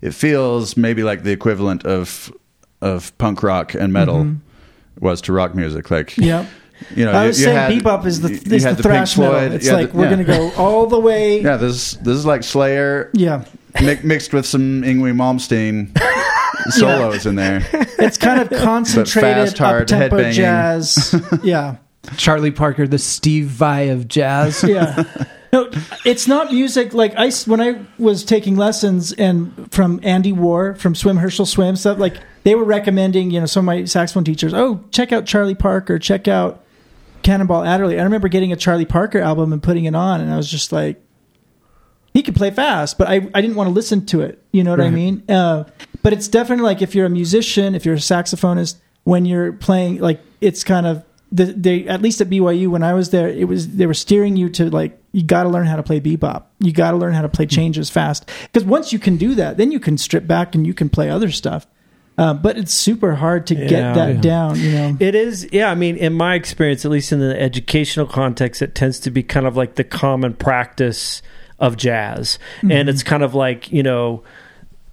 it feels maybe like the equivalent of of punk rock and metal mm-hmm. was to rock music like Yeah. you know I was you saying had- bebop is the is you the thrash Pink metal. Floyd, It's you had like the- we're yeah. gonna go all the way. yeah this this is like Slayer Yeah. mi- mixed with some Yngwie Malmsteen solos in there It's kind of concentrated fast, hard up tempo jazz. Yeah. Charlie Parker, the Steve Vai of jazz. Yeah. No, it's not music like I, when I was taking lessons and from Andy War from Swim Herschel Swim stuff like they were recommending you know some of my saxophone teachers oh check out Charlie Parker check out Cannonball Adderley. I remember getting a Charlie Parker album and putting it on and I was just like he could play fast but I, I didn't want to listen to it you know what I mean? Uh, but it's definitely like if you're a musician if you're a saxophonist when you're playing like it's kind of the, they at least at BYU when I was there it was they were steering you to like you got to learn how to play bebop you got to learn how to play changes fast because once you can do that then you can strip back and you can play other stuff uh, but it's super hard to Yeah. get that Yeah. down you know It is, yeah. I mean, in my experience, at least in the educational context, it tends to be kind of like the common practice of jazz, and it's kind of like you know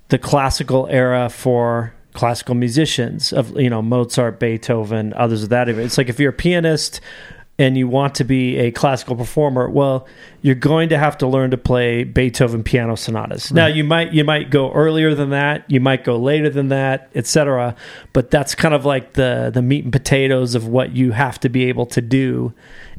the classical era for classical musicians of you know Mozart, Beethoven, others of that. It's like if you're a pianist. And you want to be a classical performer, well, you're going to have to learn to play Beethoven piano sonatas. Now, you might you might go earlier than that, you might go later than that, etc. But that's kind of like the the meat and potatoes of what you have to be able to do.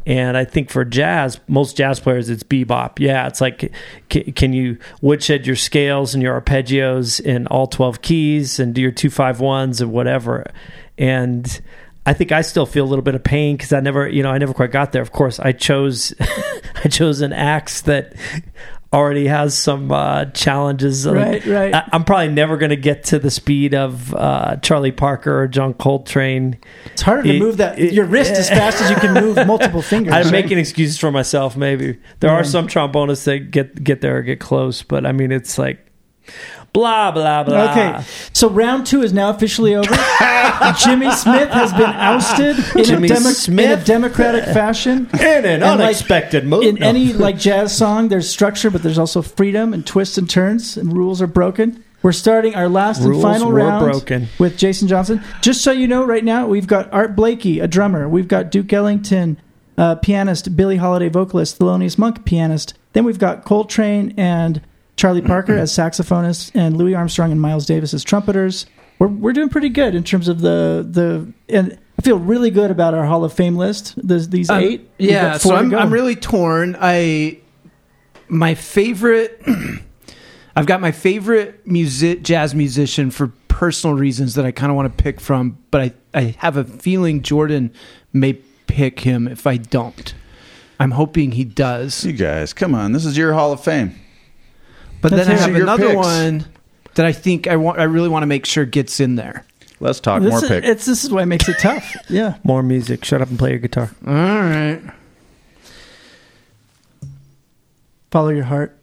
And I think for jazz, most jazz players, it's bebop. Yeah, it's like, can, can you woodshed your scales and your arpeggios in all 12 keys and do your two five ones and whatever. And I think I still feel a little bit of pain because I never, you know, I never quite got there. Of course, I chose, I chose an axe that already has some uh, challenges. Right, right. I, I'm probably never going to get to the speed of uh, Charlie Parker or John Coltrane. It's harder to It- move that it- your wrist as fast as you can move multiple fingers. I'm right? making excuses for myself. Maybe there Yeah. are some trombonists that get get there or get close, but I mean, it's like blah blah blah. Okay, so round two is now officially over. Jimmy Smith has been ousted in, Jimmy a, demo- in a democratic fashion. in an And, like, unexpected move. In No. any like jazz song, there's structure, but there's also freedom and twists and turns, and rules are broken. We're starting our last Rules and final were round broken. with Jason Johnson. Just so you know, right now we've got Art Blakey, a drummer. We've got Duke Ellington, uh, pianist. Billie Holiday, vocalist. Thelonious Monk, pianist. Then we've got Coltrane and Charlie Parker as saxophonists, and Louis Armstrong and Miles Davis as trumpeters. We're we're doing pretty good in terms of the the and. I feel really good about our Hall of Fame list. There's these Um, eight. Yeah, so four I'm. I'm really torn. I my favorite. I've got my favorite music jazz musician for personal reasons that I kind of want to pick from, but I I have a feeling Jordan may pick him if I don't. I'm hoping he does. You guys, come on. This is your Hall of Fame. But Let's then I hear have your another picks. one that I think I want. I really want to make sure gets in there. Let's talk This more is, pick. it's this is why it makes it tough. Yeah. More music. Shut up and play your guitar. All right. Follow your heart.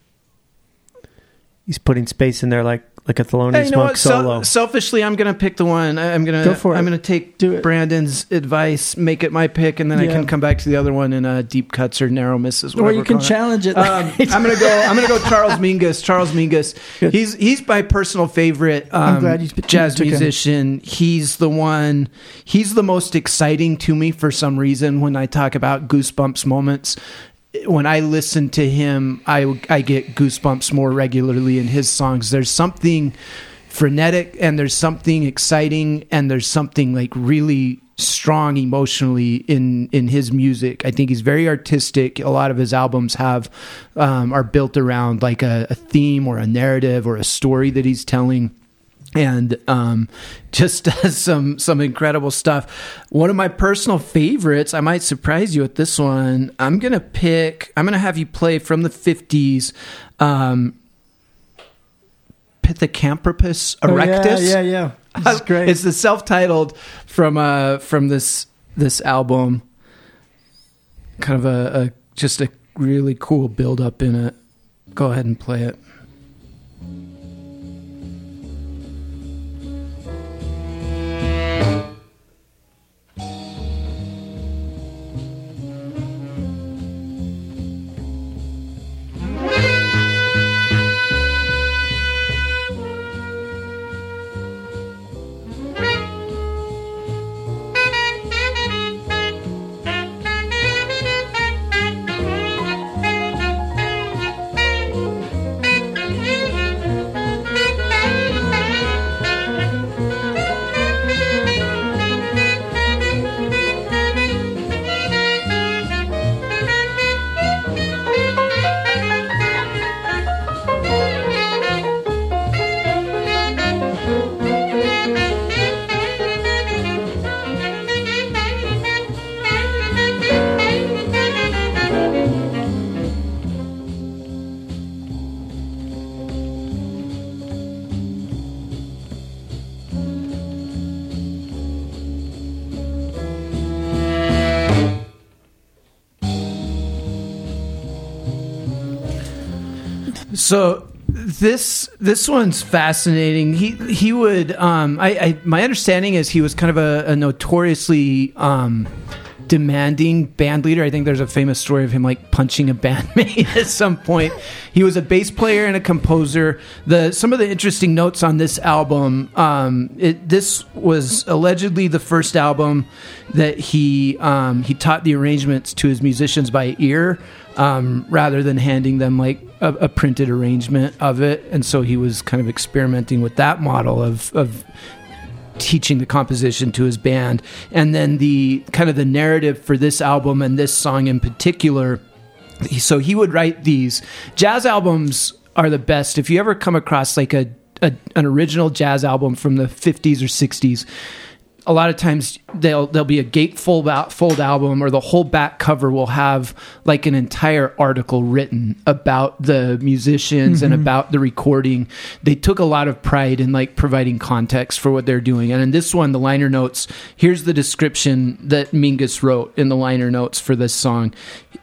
He's putting space in there like like a Thelonious Hey, you know Monk what? Sel- solo. selfishly, I'm going to pick the one. I- I'm going to Go for it. I'm going to take Do it. Brandon's advice, make it my pick, and then I Yeah. can come back to the other one in uh, deep cuts or narrow misses. Or whatever you we're can calling it. challenge it. Um, I'm gonna go. I'm gonna go. Charles Mingus. Charles Mingus. Good. He's he's my personal favorite um, glad you jazz him. musician. He's the one. He's the most exciting to me for some reason when I talk about goosebumps moments. When I listen to him, I I get goosebumps more regularly in his songs. There's something frenetic and there's something exciting and there's something like really strong emotionally in in his music. I think he's very artistic. A lot of his albums have um, are built around like a, a theme or a narrative or a story that he's telling. And um, just does some some incredible stuff. One of my personal favorites, I might surprise you with this one. I'm gonna pick. I'm gonna have you play from the '50s. Um, Pithecanthropus Oh, erectus. yeah, yeah, yeah. This great. It's the self-titled from uh from this this album. Kind of a, a just a really cool build up in it. Go ahead and play it. This one's fascinating. He he would um I, I my understanding is he was kind of a, a notoriously um demanding band leader. I think there's a famous story of him like punching a bandmate at some point. He was a bass player and a composer. The some of the interesting notes on this album. Um, it, this was allegedly the first album that he um, he taught the arrangements to his musicians by ear. Um, rather than handing them like a, a printed arrangement of it, and so he was kind of experimenting with that model of of teaching the composition to his band. And then the kind of the narrative for this album and this song in particular so he would write these. Jazz albums are the best. If you ever come across like a, a an original jazz album from the 50s or 60s a lot of times they'll there'll be a gatefold out fold album or the whole back cover will have like an entire article written about the musicians and mm-hmm. about the recording. They took a lot of pride in like providing context for what they're doing. And in this one, the liner notes, here's the description that Mingus wrote in the liner notes for this song.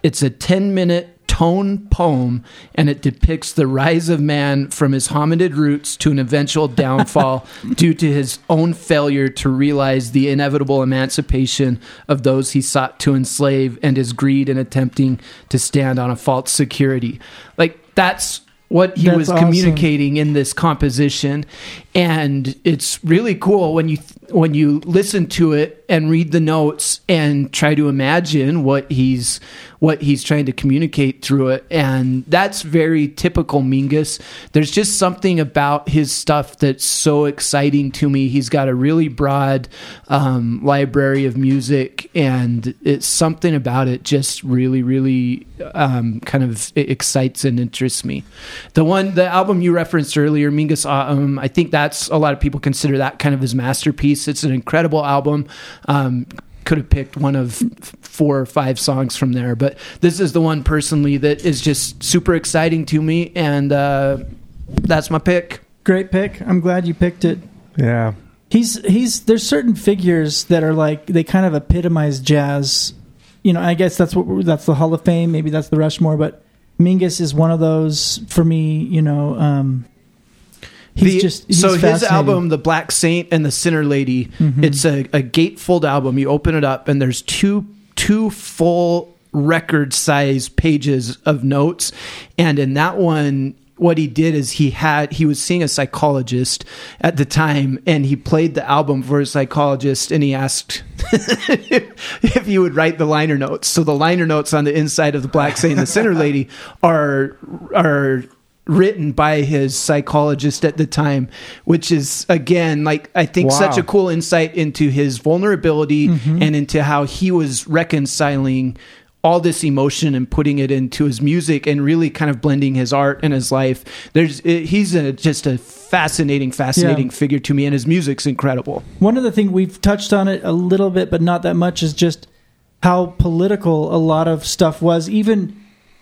It's a 10 minute tone poem and it depicts the rise of man from his hominid roots to an eventual downfall due to his own failure to realize the inevitable emancipation of those he sought to enslave and his greed in attempting to stand on a false security. Like that's what he That's was awesome. communicating in this composition and it's really cool when you when you listen to it and read the notes and try to imagine what he's what he's trying to communicate through it. And that's very typical Mingus. There's just something about his stuff that's so exciting to me. He's got a really broad um, library of music and it's something about it just really really um, kind of excites and interests me. The one the album you referenced earlier Mingus Autumn I think that's a lot of people consider that kind of his masterpiece it's an incredible album um, could have picked one of four or five songs from there but this is the one personally that is just super exciting to me and uh, that's my pick Great pick. I'm glad you picked it. Yeah. He's he's there's certain figures that are like they kind of epitomize jazz. You know, I guess that's what that's the Hall of Fame. Maybe that's the Rushmore, but Mingus is one of those for me. You know, um, he's The- just he's so his album the black saint and the sinner lady Mhm. it's a, a gatefold album. You open it up and there's two two full record size pages of notes. And in that one what he did is he had he was seeing a psychologist at the time and he played the album for his psychologist and he asked if he would write the liner notes. So the liner notes on the inside of the black saint and the sinner lady are are written by his psychologist at the time, which is again like I think Wow. such a cool insight into his vulnerability Mm-hmm. and into how he was reconciling all this emotion and putting it into his music and really kind of blending his art and his life. There's it, he's a, just a fascinating, fascinating Yeah. figure to me, and his music's incredible. One of the things we've touched on it a little bit, but not that much, is just how political a lot of stuff was, even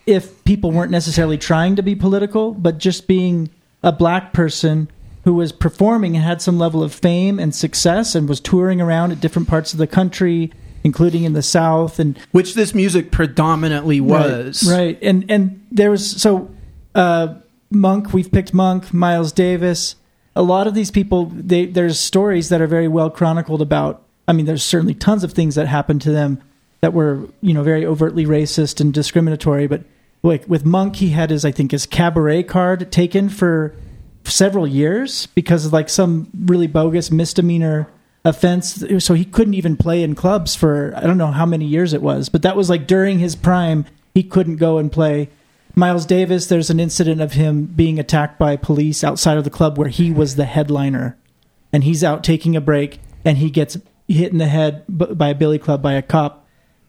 if people weren't necessarily trying to be political, but just being a black person who was performing and had some level of fame and success and was touring around at different parts of the country, including in the South and Which this music predominantly was. Right, right. And and there was so uh, Monk. We've picked Monk, Miles Davis. A lot of these people, they, there's stories that are very well chronicled about. I mean, there's certainly tons of things that happened to them that were you know very overtly racist and discriminatory. But like with Monk, he had his I think his cabaret card taken for several years because of like some really bogus misdemeanor offense so he couldn't even play in clubs for i don't know how many years it was but that was like during his prime he couldn't go and play miles davis there's an incident of him being attacked by police outside of the club where he was the headliner and he's out taking a break and he gets hit in the head by a billy club by a cop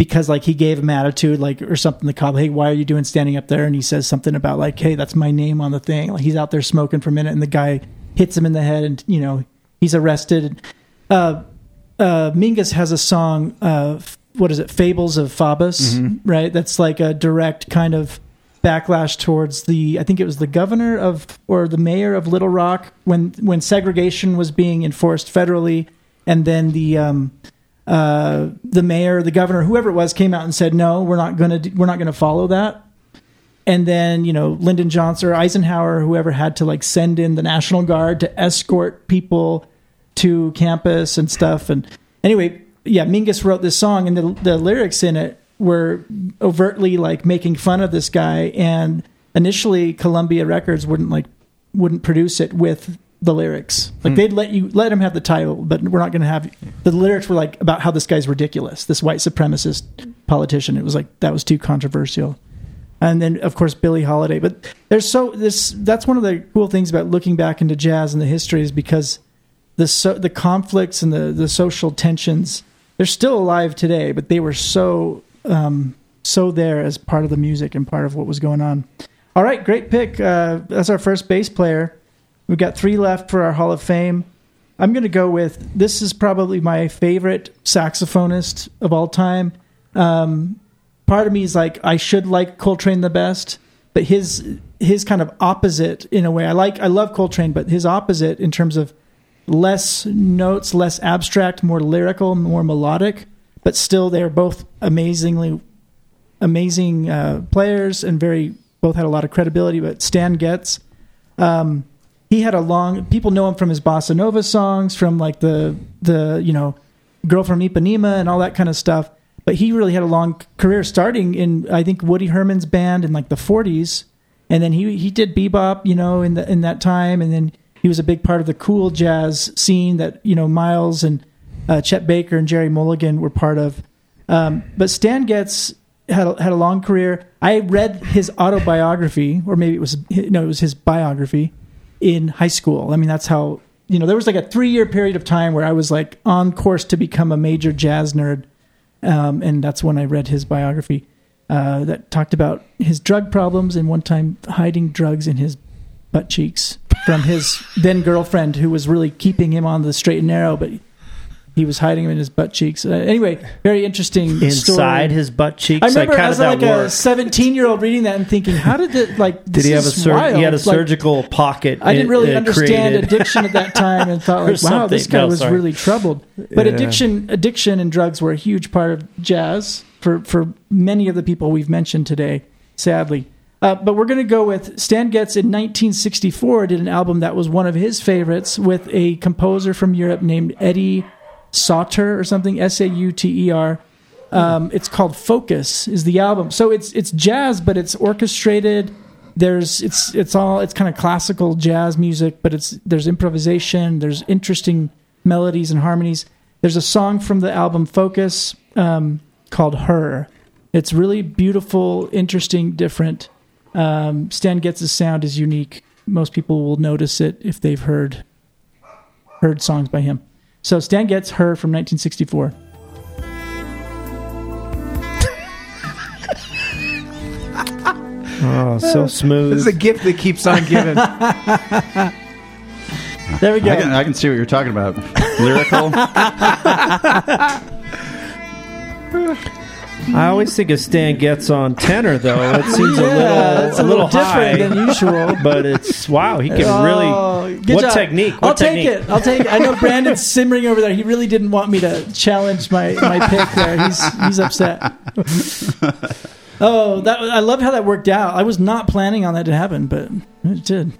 because like he gave him attitude like or something the cop hey why are you doing standing up there? And he says something about like hey that's my name on the thing. Like he's out there smoking for a minute and the guy hits him in the head and you know he's arrested. Uh uh mingus has a song uh what is it fables of Faubus right? That's like a direct kind of backlash towards the I think it was the governor of or the mayor of Little Rock when when segregation was being enforced federally and then the um uh the mayor the governor whoever it was came out and said no we're not going to we're not going to follow that and then you know Lyndon Johnson or Eisenhower whoever had to like send in the National Guard to escort people to campus and stuff and anyway yeah, Mingus wrote this song, and the the lyrics in it were overtly like making fun of this guy. And initially, Columbia Records wouldn't like wouldn't produce it with the lyrics. Like they'd let you let him have the title, but we're not going to have the lyrics were like about how this guy's ridiculous, this white supremacist politician. It was like that was too controversial. And then of course Billie Holiday. But there's so this that's one of the cool things about looking back into jazz and the history is because the so, the conflicts and the the social tensions they're still alive today, but they were so um, so there as part of the music and part of what was going on. All right, great pick. Uh, that's our first bass player. We've got three left for our Hall of Fame. I'm going to go with this is probably my favorite saxophonist of all time. Um, part of me is like I should like Coltrane the best, but his his kind of opposite in a way. I like I love Coltrane, but his opposite in terms of less notes, less abstract, more lyrical, more melodic, but still they're both amazingly amazing uh, players and very both had a lot of credibility. But Stan Getz, um, he had a long. People know him from his bossa nova songs, from like the the you know, girl from Ipanema and all that kind of stuff. But he really had a long career, starting in I think Woody Herman's band in like the '40s, and then he he did bebop, you know, in the in that time, and then he was a big part of the cool jazz scene that you know Miles and uh, Chet Baker and Gerry Mulligan were part of. Um, but Stan Getz had a, had a long career. I read his autobiography, or maybe it was no, it was his biography in high school. I mean, that's how you know there was like a three year period of time where I was like on course to become a major jazz nerd, um, and that's when I read his biography uh, that talked about his drug problems and one time hiding drugs in his butt cheeks from his then girlfriend who was really keeping him on the straight and narrow, but he was hiding them in his butt cheeks. Uh, anyway, very interesting Inside story. his butt cheeks. I remember like, as like a 17 year old reading that and thinking, how did it like? Did he have a sur- he had a Like, surgical pocket? I didn't really uh, understand created. addiction at that time and thought like, wow, this guy No, was sorry. really troubled. But Yeah. addiction, addiction and drugs were a huge part of jazz for for many of the people we've mentioned today. Sadly. Uh, but we're going to go with Stan Getz in 1964 did an album that was one of his favorites with a composer from Europe named Eddie Sauter or something S A U T E R. Um, it's called Focus is the album. So it's it's jazz, but it's orchestrated. There's it's it's all it's kind of classical jazz music, but it's there's improvisation. There's interesting melodies and harmonies. There's a song from the album Focus um, called Her. It's really beautiful, interesting, different. Um, Stan Getz's sound is unique. Most people will notice it if they've heard heard songs by him. So Stan Getz Her from 1964. Oh, so uh, smooth. This is a gift that keeps on giving. There we go. I can, I can see what you're talking about. Lyrical. I always think of Stan Getz on tenor, though. It seems yeah, a little, a, little, little different high, than usual. But it's wow, he can oh, really. what job. technique? What I'll technique? take it. I'll take it. I know Brandon's simmering over there. He really didn't want me to challenge my my pick there. He's he's upset. oh, that I love how that worked out. I was not planning on that to happen, but it did.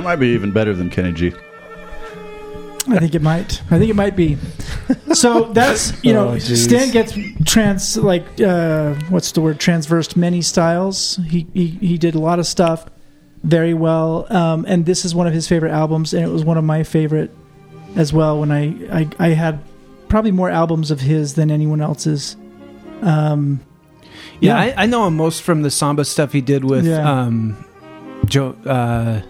That might be even better than Kenny G. I think it might. I think it might be. So that's you know, Oh. Stan Getz trans like uh, what's the word? Transversed many styles. He he he did a lot of stuff very well, um, and this is one of his favorite albums, and it was one of my favorite as well. When I I, I had probably more albums of his than anyone else's. Um, Yeah, Yeah. I, I know him most from the samba stuff he did with Yeah. um, Joe uh,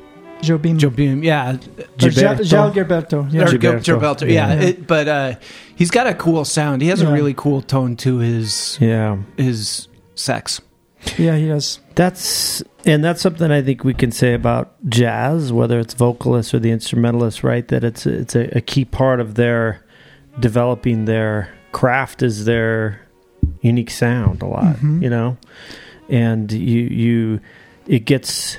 Jobim, Joe Beam. Yeah, or Gil- Gil Gilberto. Yeah. Or Gilberto. Gilberto, Yeah, Yeah. It, but uh, he's got a cool sound. He has Yeah. a really cool tone to his Yeah. his sex. yeah, he does. That's and that's something I think we can say about jazz, whether it's vocalists or the instrumentalists, right? That it's it's a, a key part of their developing their craft is their unique sound a lot, Mhm. you know, and you you it gets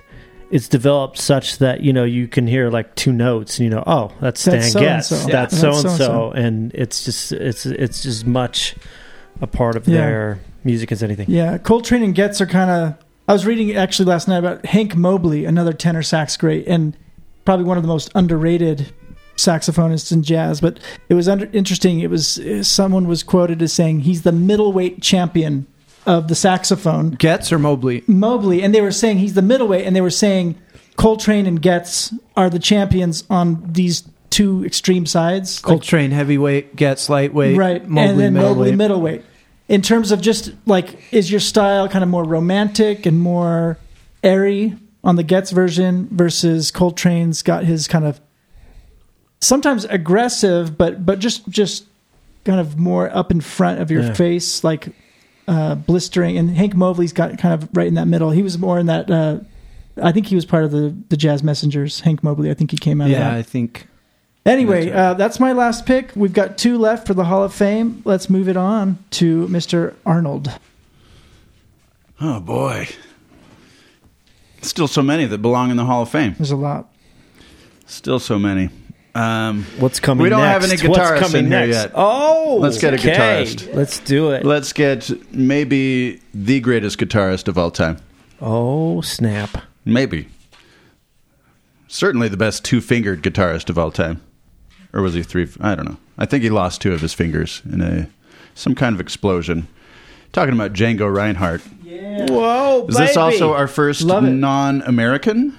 it's developed such that you know you can hear like two notes and you know oh that's Stan That's Getz so-and-so. that's Yeah, so that's and so and it's just it's it's just much a part of Yeah. their music as anything. Yeah, Coltrane and Getz are kind of. I was reading actually last night about Hank Mobley, another tenor sax great, and probably one of the most underrated saxophonists in jazz. But it was under, interesting. It was someone was quoted as saying he's the middleweight champion of the saxophone. Getz or Mobley? Mobley, and they were saying he's the middleweight, and they were saying Coltrane and Getz are the champions on these two extreme sides. Like, Coltrane heavyweight, Getz lightweight, right Mobley and then Mobley middleweight. middleweight. In terms of just like, is your style kind of more romantic and more airy on the Getz version versus Coltrane's got his kind of sometimes aggressive, but but just just kind of more up in front of your Yeah. face, like uh, blistering. And Hank Mobley's got kind of right in that middle. He was more in that. Uh, I think he was part of the the Jazz Messengers. Hank Mobley. I think he came out of Yeah, that. I think. Anyway, That's right. uh, that's my last pick. We've got two left for the Hall of Fame. Let's move it on to Mr. Arnold. Oh boy. Still so many that belong in the Hall of Fame. There's a lot. Still so many. Um, What's coming We don't next? have any What's guitarists coming in here next? yet. Oh, Let's get a okay. guitarist. Let's do it. let's get maybe the greatest guitarist of all time. oh, snap. Maybe. Certainly the best two fingered guitarist of all time. Or was he three? I don't know. I think he lost two of his fingers in a some kind of explosion. Talking about Django Reinhardt. Yeah. Whoa, Is this also our first non-American?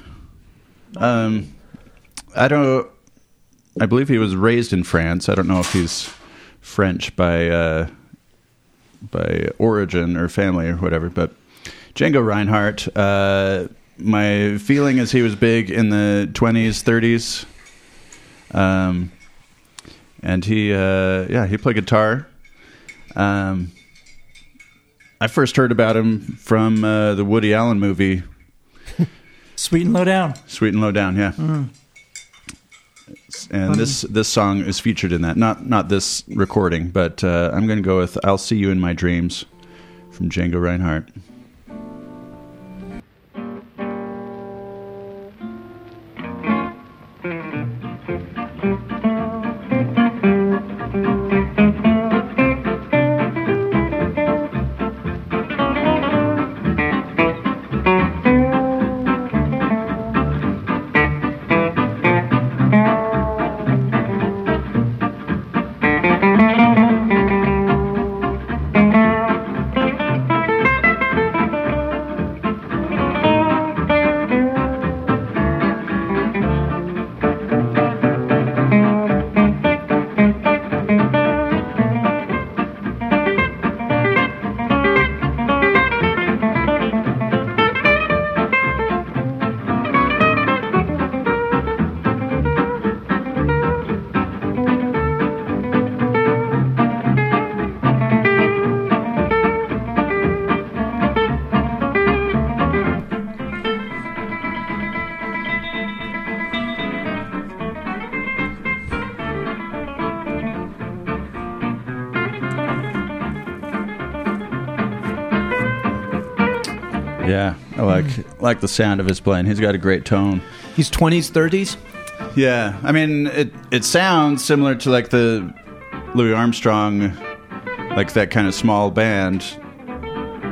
Um, I don't. I believe he was raised in France. I don't know if he's French by uh, by origin or family or whatever. But Django Reinhardt. Uh, my feeling is he was big in the twenties, thirties. Um, and he, uh, yeah, he played guitar. Um, I first heard about him from uh, the Woody Allen movie Sweet and low down. Sweet and Low Down, yeah. And this this song is featured in that. Not not this recording, but uh, I'm going to go with "I'll See You in My Dreams" from Django Reinhardt. The sound of his playing. He's got a great tone. He's 20s, 30s. Yeah, I mean it. It sounds similar to like the Louis Armstrong, like that kind of small band,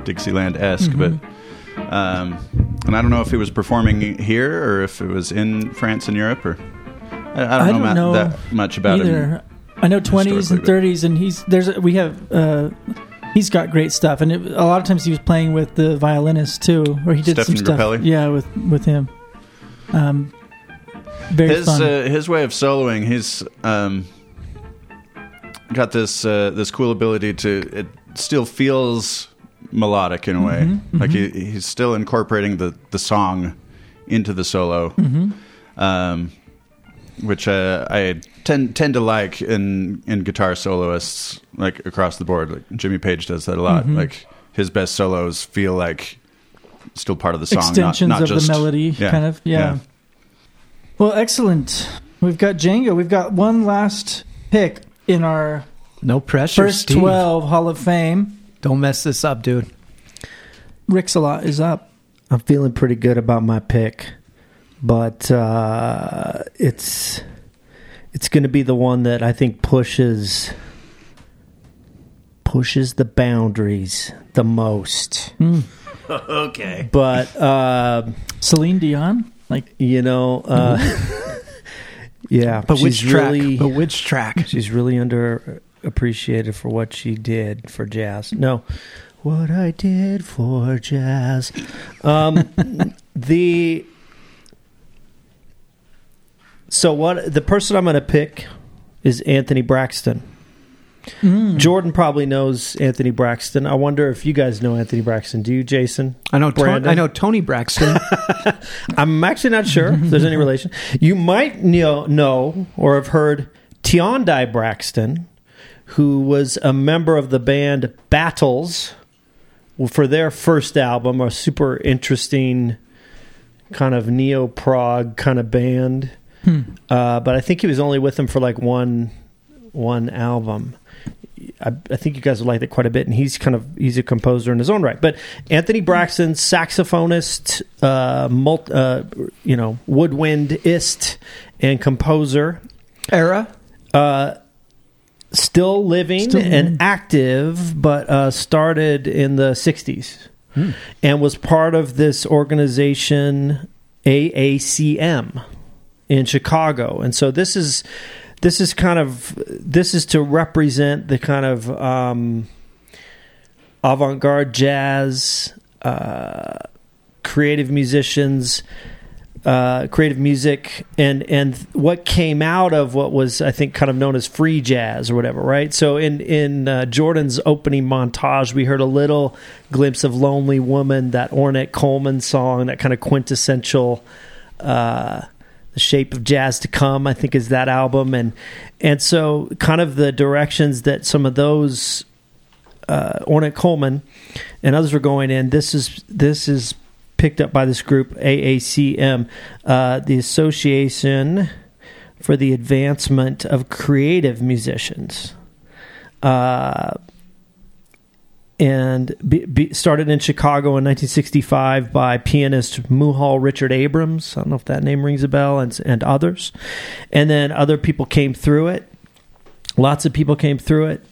Dixieland esque. But um, And I don't know if he was performing here or if it was in France and Europe or I, I don't, I know, don't know that much about him. I know twenties and thirties, and he's there's a, we have uh, he's got great stuff, and it, a lot of times he was playing with the violinist too, or he did Stefan some stuff. Yeah, with with him. Um, very his fun. uh, his way of soloing, he's um, got this uh, this cool ability to it still feels melodic in a way. Mm-hmm, Like he, he's still incorporating the the song into the solo, Mm-hmm. um, which uh, I tend tend to like in in guitar soloists like across the board. Like Jimmy Page does that a lot. Mm-hmm. Like his best solos feel like still part of the song, extensions not of just- the melody, yeah, kind of. Yeah. Well, excellent. We've got Django. We've got one last pick in our No pressure. first Steve. twelve Hall of Fame. Don't mess this up, dude. Rick's a lot is up. I'm feeling pretty good about my pick, but uh, it's it's going to be the one that I think pushes pushes the boundaries the most. Okay. But uh, Celine Dion. Like you know, uh, yeah, But which track? really but which track? she's really underappreciated for what she did for jazz. No, what I did for jazz. Um, the so what the person I'm going to pick is Anthony Braxton. Hmm. Jordan probably knows Anthony Braxton. I wonder if you guys know Anthony Braxton. Do you, Jason? I know. Ton- I know Toni Braxton. I'm actually not sure if there's any relation. You might know, know or have heard Tiondai Braxton, who was a member of the band Battles for their first album, a super interesting kind of neo prog kind of band. Uh, but I think he was only with them for like one one album. I, I think you guys would like that quite a bit, and he's kind of he's a composer in his own right. But Anthony Braxton, saxophonist, uh, mult, uh, you know, woodwindist, and composer, Era. uh, still living Still and living. active, but uh, started in the '60s and was part of this organization AACM in Chicago. And so this is this is kind of this is to represent the kind of um, avant-garde jazz, uh, creative musicians, uh, creative music, and and what came out of what was I think kind of known as free jazz or whatever, right? So in in uh, Jordan's opening montage, we heard a little glimpse of "Lonely Woman," that Ornette Coleman song, that kind of quintessential. Uh, the shape of jazz to come i think is that album and and so kind of the directions that some of those uh, Ornette Coleman and others were going in. This is this is picked up by this group AACM, uh, the Association for the Advancement of Creative Musicians. Uh, and be, be, started in Chicago in 1965 by pianist Muhal Richard Abrams. I don't know if that name rings a bell, and, and others. And then other people came through it. Lots of people came through it.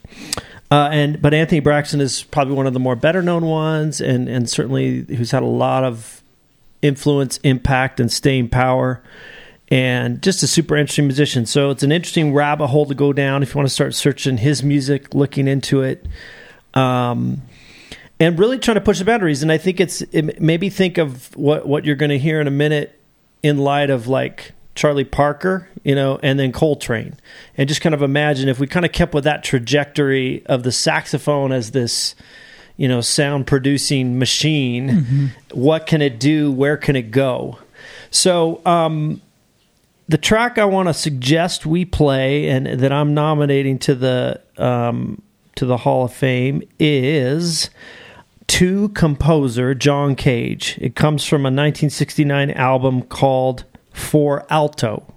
Uh, and but Anthony Braxton is probably one of the more better known ones, and and certainly who's had a lot of influence, impact, and staying power, and just a super interesting musician. So it's an interesting rabbit hole to go down if you want to start searching his music, looking into it, um, and really trying to push the boundaries. And I think it's it, maybe think of what what you're going to hear in a minute in light of like Charlie Parker, you know, and then Coltrane. And just kind of imagine if we kind of kept with that trajectory of the saxophone as this, you know, sound producing machine, what can it do? Where can it go? So, um, the track I want to suggest we play and that I'm nominating to the um, to the Hall of Fame is to composer John Cage. It comes from a 1969 album called For Alto.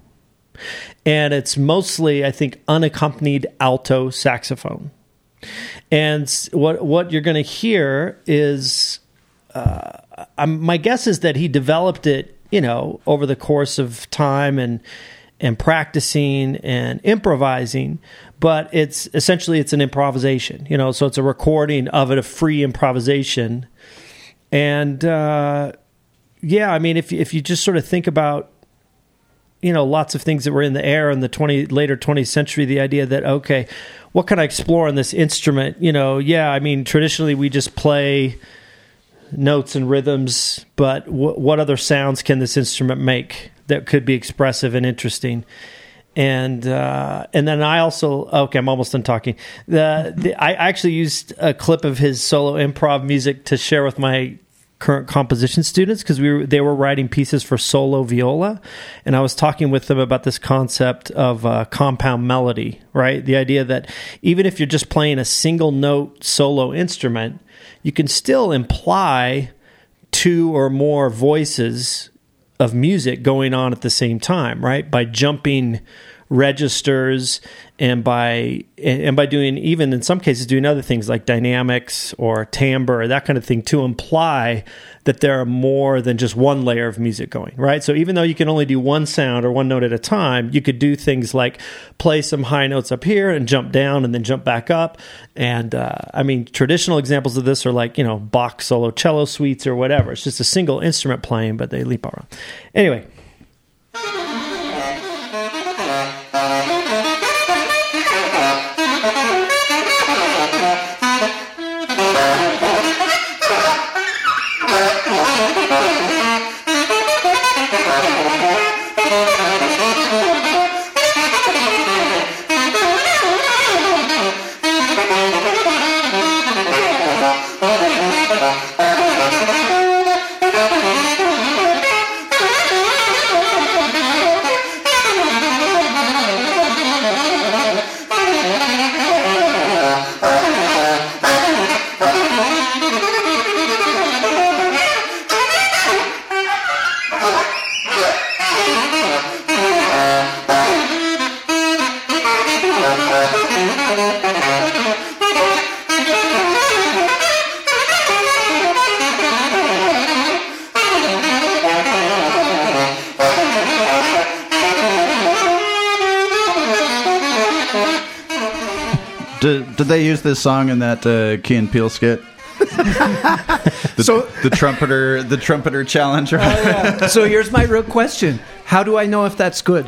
And it's mostly, I think, unaccompanied alto saxophone. And what what you're going to hear is, uh, I'm, my guess is that he developed it, you know, over the course of time and and practicing and improvising. But it's essentially it's an improvisation, you know. So it's a recording of it, a free improvisation, and uh, yeah, I mean, if if you just sort of think about, you know, lots of things that were in the air in the twenty later twentieth century, the idea that okay, what can I explore on this instrument? You know, yeah, I mean, traditionally we just play notes and rhythms, but w- what other sounds can this instrument make that could be expressive and interesting? And uh, and then I also okay, I'm almost done talking. The, the I actually used a clip of his solo improv music to share with my current composition students because we were, they were writing pieces for solo viola, and I was talking with them about this concept of uh, compound melody, right? The idea that even if you're just playing a single note solo instrument, you can still imply two or more voices of music going on at the same time, right? By jumping registers and by and by doing even in some cases doing other things like dynamics or timbre that kind of thing to imply that there are more than just one layer of music going right? So even though you can only do one sound or one note at a time you could do things like play some high notes up here and jump down and then jump back up. And uh, i mean traditional examples of this are like you know bach solo cello suites or whatever. It's just a single instrument playing but they leap around. Anyway Did, they use this song in that uh, Key and Peele skit? the, So- the trumpeter, the trumpeter challenge. right? so here's my real question: How do I know if that's good?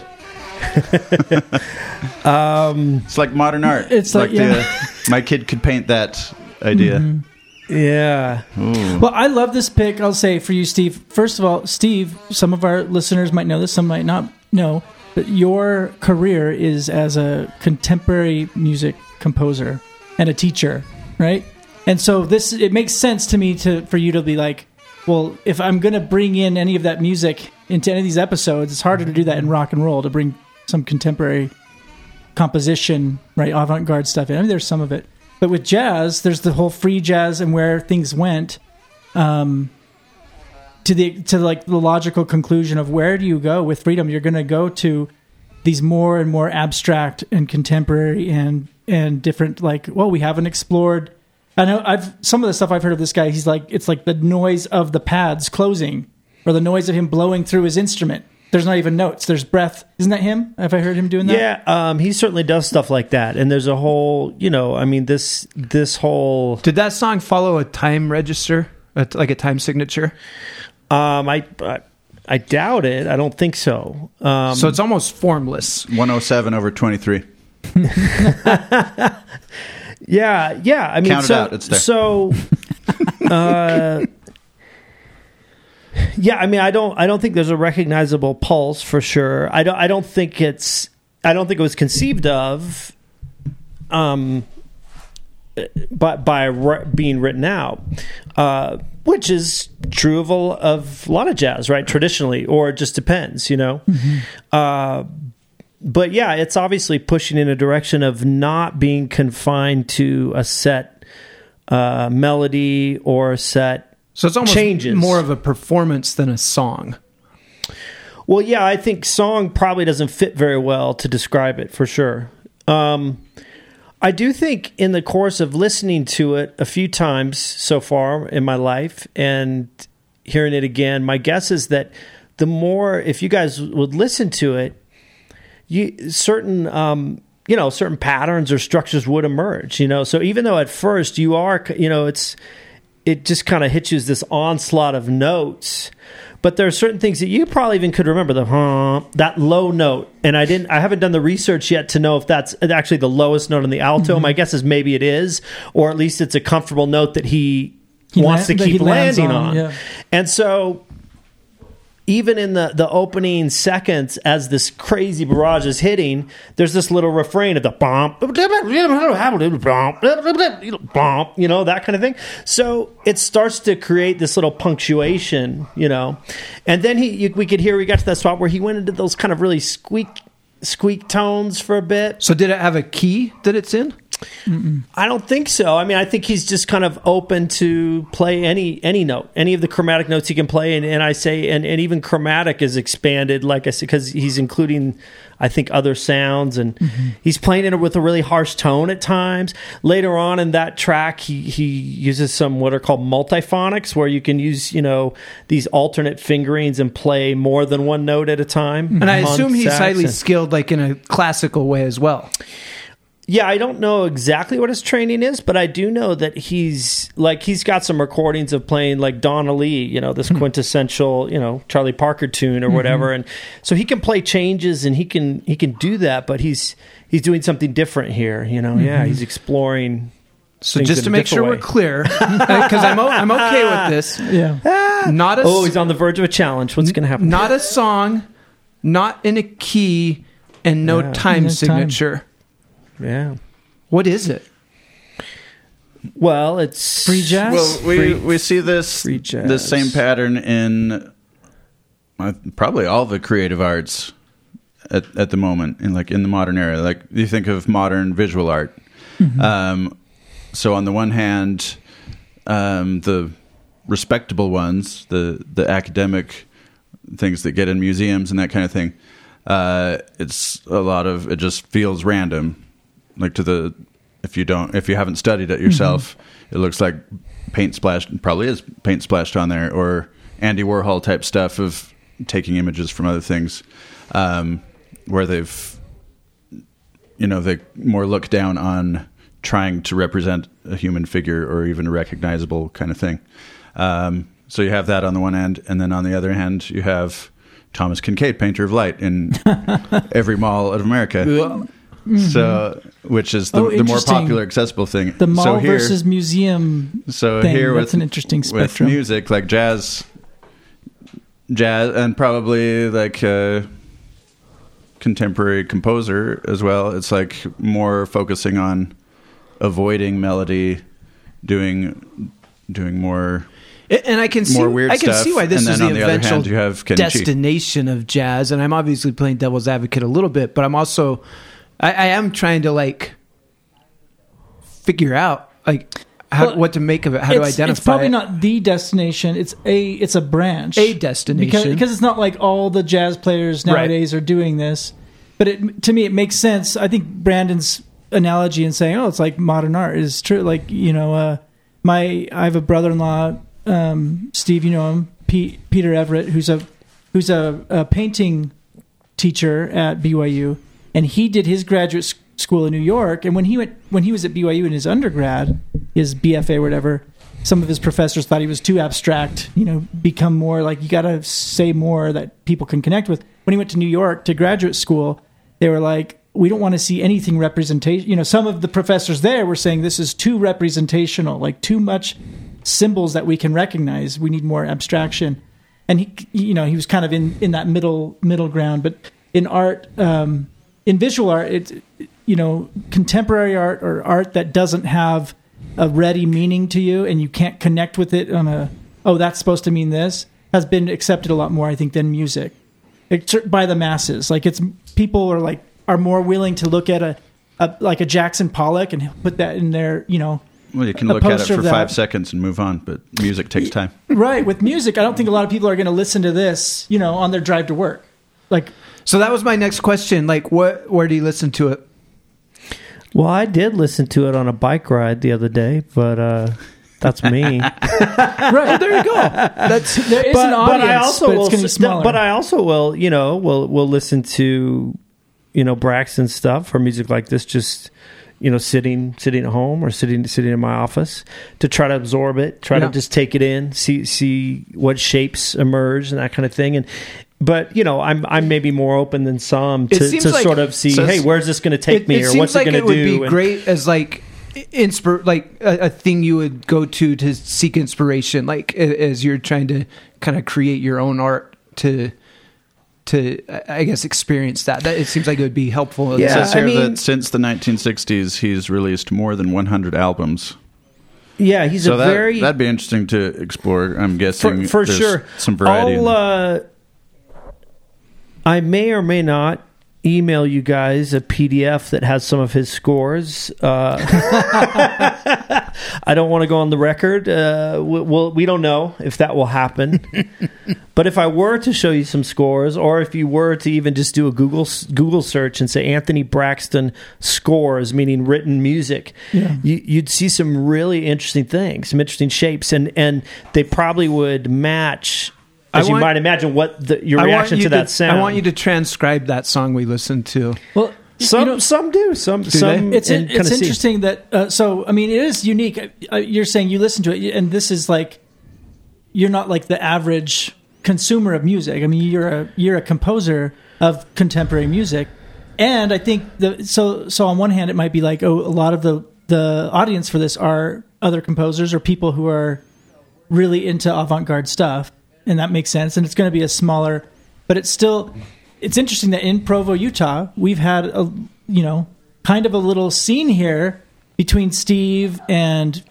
um, It's like modern art. It's like- yeah. the, my kid could paint that idea. yeah Well, I love this pick. I'll say for you, Steve. First of all, Steve, some of our listeners might know this, some might not know, your career is as a contemporary music composer and a teacher, right? And so this it makes sense to me to for you to be like, well, if I'm going to bring in any of that music into any of these episodes, it's harder to do that in rock and roll to bring some contemporary composition, right, avant-garde stuff in. I mean, there's some of it, but with jazz, there's the whole free jazz and where things went. Um, to the to like the logical conclusion of where do you go with freedom? You're going to go to these more and more abstract and contemporary and and different. Like, well, we haven't explored. I know I've some of the stuff I've heard of this guy. He's like it's like the noise of the pads closing or the noise of him blowing through his instrument. There's not even notes. There's breath. Isn't that him? Have I heard him doing that? Yeah, um, he certainly does stuff like that. And there's a whole, you know, I mean, this this whole. Did that song follow a time register, a, like a time signature? Um, I, I I doubt it. I don't think so. Um, so it's almost formless. 107 over 23. yeah, yeah. I mean, Count it so out. It's there. so. Uh, yeah, I mean, I don't, I don't think there's a recognizable pulse for sure. I don't, I don't think it's, I don't think it was conceived of, um, by by ri- being written out, uh, which is true of a, of a lot of jazz, right? Traditionally, or it just depends, you know. Uh, but yeah, it's obviously pushing in a direction of not being confined to a set uh, melody or a set So it's almost changes. more of a performance than a song. Well, yeah, I think song probably doesn't fit very well to describe it for sure. Um, I do think in the course of listening to it a few times so far in my life and hearing it again, my guess is that the more, if you guys would listen to it, you certain um, you know certain patterns or structures would emerge. You know, so even though at first you are, you know, it's it just kind of hits you as this onslaught of notes but there are certain things that you probably even could remember the huh, that low note. And I didn't. I haven't done the research yet to know if that's actually the lowest note on the alto. Mm-hmm. My guess is maybe it is, or at least it's a comfortable note that he, He wants to keep landing on, on. yeah. And so even in the, the opening seconds, as this crazy barrage is hitting, there's this little refrain of the bomb, bomb, you know, that kind of thing. So it starts to create this little punctuation, you know, and then he, we could hear we got to that spot where he went into those kind of really squeak, squeak tones for a bit. So did it have a key that it's in? I don't think so. I mean, I think he's just kind of open to play any any note, any of the chromatic notes he can play, and, and I say, and, and even chromatic is expanded, like I said, because he's including, I think, other sounds, and mm-hmm. he's playing it with a really harsh tone at times. Later on in that track, he he uses some what are called multiphonics, where you can use you know these alternate fingerings and play more than one note at a time. And I assume he's highly skilled, like in a classical way as well. Yeah, I don't know exactly what his training is, but I do know that he's like he's got some recordings of playing like Donna Lee, you know, this hmm. quintessential, you know, Charlie Parker tune or mm-hmm. whatever, and so he can play changes and he can he can do that, but he's he's doing something different here, you know. Mm-hmm. Yeah, he's exploring. So just to make sure different we're clear, because I'm o- I'm okay with this. Yeah. Ah, not a Oh, he's on the verge of a challenge. What's going to happen? not a song, not in a key, and no Yeah. time No time. Signature. yeah. What is it? Well, it's Free jazz. Well, we Free- we see this free jazz. the same pattern in uh, probably all the creative arts at at the moment in like in the modern era. Like you think of modern visual art. Um, so on the one hand, um, the respectable ones, the the academic things that get in museums and that kind of thing, uh, it's a lot of it just feels random. Like to the if you don't if you haven't studied it yourself, it looks like paint splashed. Probably is paint splashed on there or Andy Warhol type stuff of taking images from other things, um, where they've you know they more look down on trying to represent a human figure or even a recognizable kind of thing. Um, so you have that on the one end, and then on the other hand, you have Thomas Kinkade, painter of light, in every mall of America. So, mm-hmm. which is the, Oh, the more popular, accessible thing. The mall so here, versus museum. so thing. here That's an interesting with spectrum. music like jazz, jazz, and probably like a contemporary composer as well. It's like more focusing on avoiding melody, doing doing more. And I can see, More I can stuff, see why this is then the the eventual hand, you have destination of jazz. And I'm obviously playing devil's advocate a little bit, but I'm also, I, I am trying to like figure out like how, Well, what to make of it, how to identify. It's probably it. not the destination. It's a it's a branch. A destination. because, because it's not like all the jazz players Right. nowadays are doing this. But it, to me, it makes sense. I think Brandon's analogy in saying, "Oh, it's like modern art" is true. Like you know, uh, my I have a brother-in-law, um, Steve. You know him, Pete, Peter Everett, who's a who's a, a painting teacher at BYU, and he did his graduate school in New York. And when he went when he was at BYU in his undergrad, his BFA or whatever, some of his professors thought he was too abstract. You know, become more like you got to say more that people can connect with. When he went to New York to graduate school, they were like, we don't want to see anything representation. You know, some of the professors there were saying this is too representational, like too much symbols that we can recognize. We need more abstraction. And he, you know, he was kind of in in that middle middle ground. But in art, um, in visual art, it's you know, contemporary art or art that doesn't have a ready meaning to you, and you can't connect with it on a oh, that's supposed to mean this, has been accepted a lot more, I think, than music it's by the masses. Like it's people are like are more willing to look at a, a like a Jackson Pollock and put that in their you know Well, you can look at it for five seconds and move on, but music takes time. right with music. I don't think a lot of people are going to listen to this you know on their drive to work. Like So that was my next question. Like, what? Where do you listen to it? Well, I did listen to it on a bike ride the other day, but uh, that's me. right there you go. That's there is an audience, I also but will, it's be smaller. But I also will, you know, will will listen to, you know, Braxton stuff or music like this. Just you know, sitting sitting at home or sitting sitting in my office to try to absorb it, try Yeah. to just take it in, see see what shapes emerge and that kind of thing. And but you know, I'm I'm maybe more open than some to, to like- sort of see, so- hey, where's this going to take it, me, it or seems what's like it going it to would be And- great as like inspir like a, a thing you would go to to seek inspiration like as you're trying to kind of create your own art to to I I guess experience that that it seems like it would be helpful It Yeah, says I mean- that since the 1960s, he's released more than 100 albums. yeah, he's so a that, very that'd be interesting to explore. I'm guessing for, for sure some variety. I'll, uh, I may or may not email you guys a PDF that has some of his scores. Uh, I don't want to go on the record. Uh, we, we'll, we don't know if that will happen. but if I were to show you some scores, or if you were to even just do a Google Google search and say Anthony Braxton scores, meaning written music, Yeah. you, you'd see some really interesting things, some interesting shapes, and and they probably would match. I As you want- might imagine, what the, your I reaction you to that sound. I want you to transcribe that song we listened to. Well, Some you know, some do some some. it's and it's interesting that uh, so I mean it is unique. Uh, you're saying you listen to it, and this is like you're not like the average consumer of music. I mean you're a you're a composer of contemporary music, and I think the so so on one hand it might be like oh a lot of the the audience for this are other composers or people who are really into avant-garde stuff and that makes sense and it's going to be a smaller but it's still it's interesting that in provo utah we've had a you know kind of a little scene here between steve and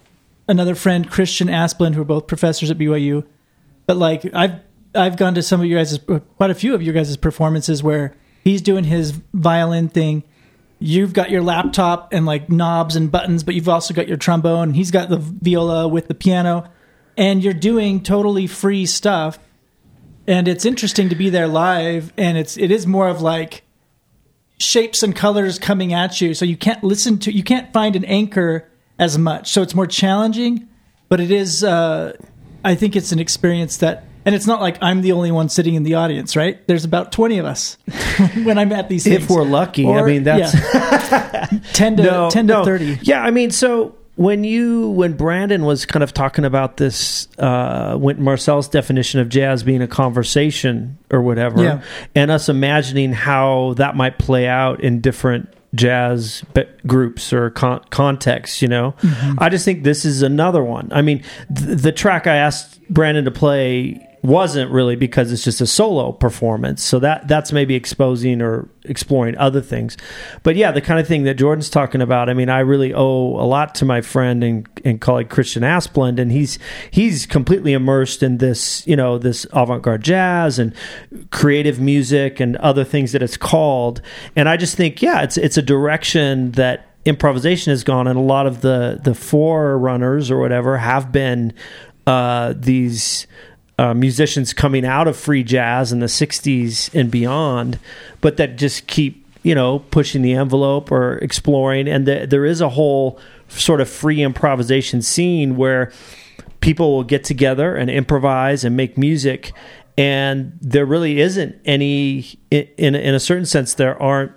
another friend christian asplund who are both professors at byu but like i've i've gone to some of you guys quite a few of your guys' performances where he's doing his violin thing you've got your laptop and like knobs and buttons, but you've also got your trombone. He's got the viola with the piano, and you're doing totally free stuff. And it's interesting to be there live, and it's it is more of like shapes and colors coming at you, so you can't listen to you can't find an anchor as much. So it's more challenging, but it is. Uh, I think it's an experience that. And it's not like I'm the only one sitting in the audience, right? There's about 20 of us when I'm at these things. If we're lucky, I mean that's yeah. 10 to 10 to 30. Yeah, I mean, so when you when Brandon was kind of talking about this, uh, when Marcel's definition of jazz being a conversation or whatever, Yeah. and us imagining how that might play out in different jazz be- groups or con- contexts, you know, Mm-hmm. I just think this is another one. I mean, th- the track I asked Brandon to play wasn't really because it's just a solo performance. So that that's maybe exposing or exploring other things. But yeah, the kind of thing that Jordan's talking about, I mean, I really owe a lot to my friend and, and colleague Christian Asplund and he's he's completely immersed in this, you know, this avant-garde jazz and creative music and other things that it's called. And I just think, yeah, it's it's a direction that improvisation has gone and a lot of the the forerunners or whatever have been uh, these uh, musicians coming out of free jazz in the 60s and beyond, but that just keep, you know, pushing the envelope or exploring. And the, there is a whole sort of free improvisation scene where people will get together and improvise and make music. And there really isn't any, in, in, in a certain sense, there aren't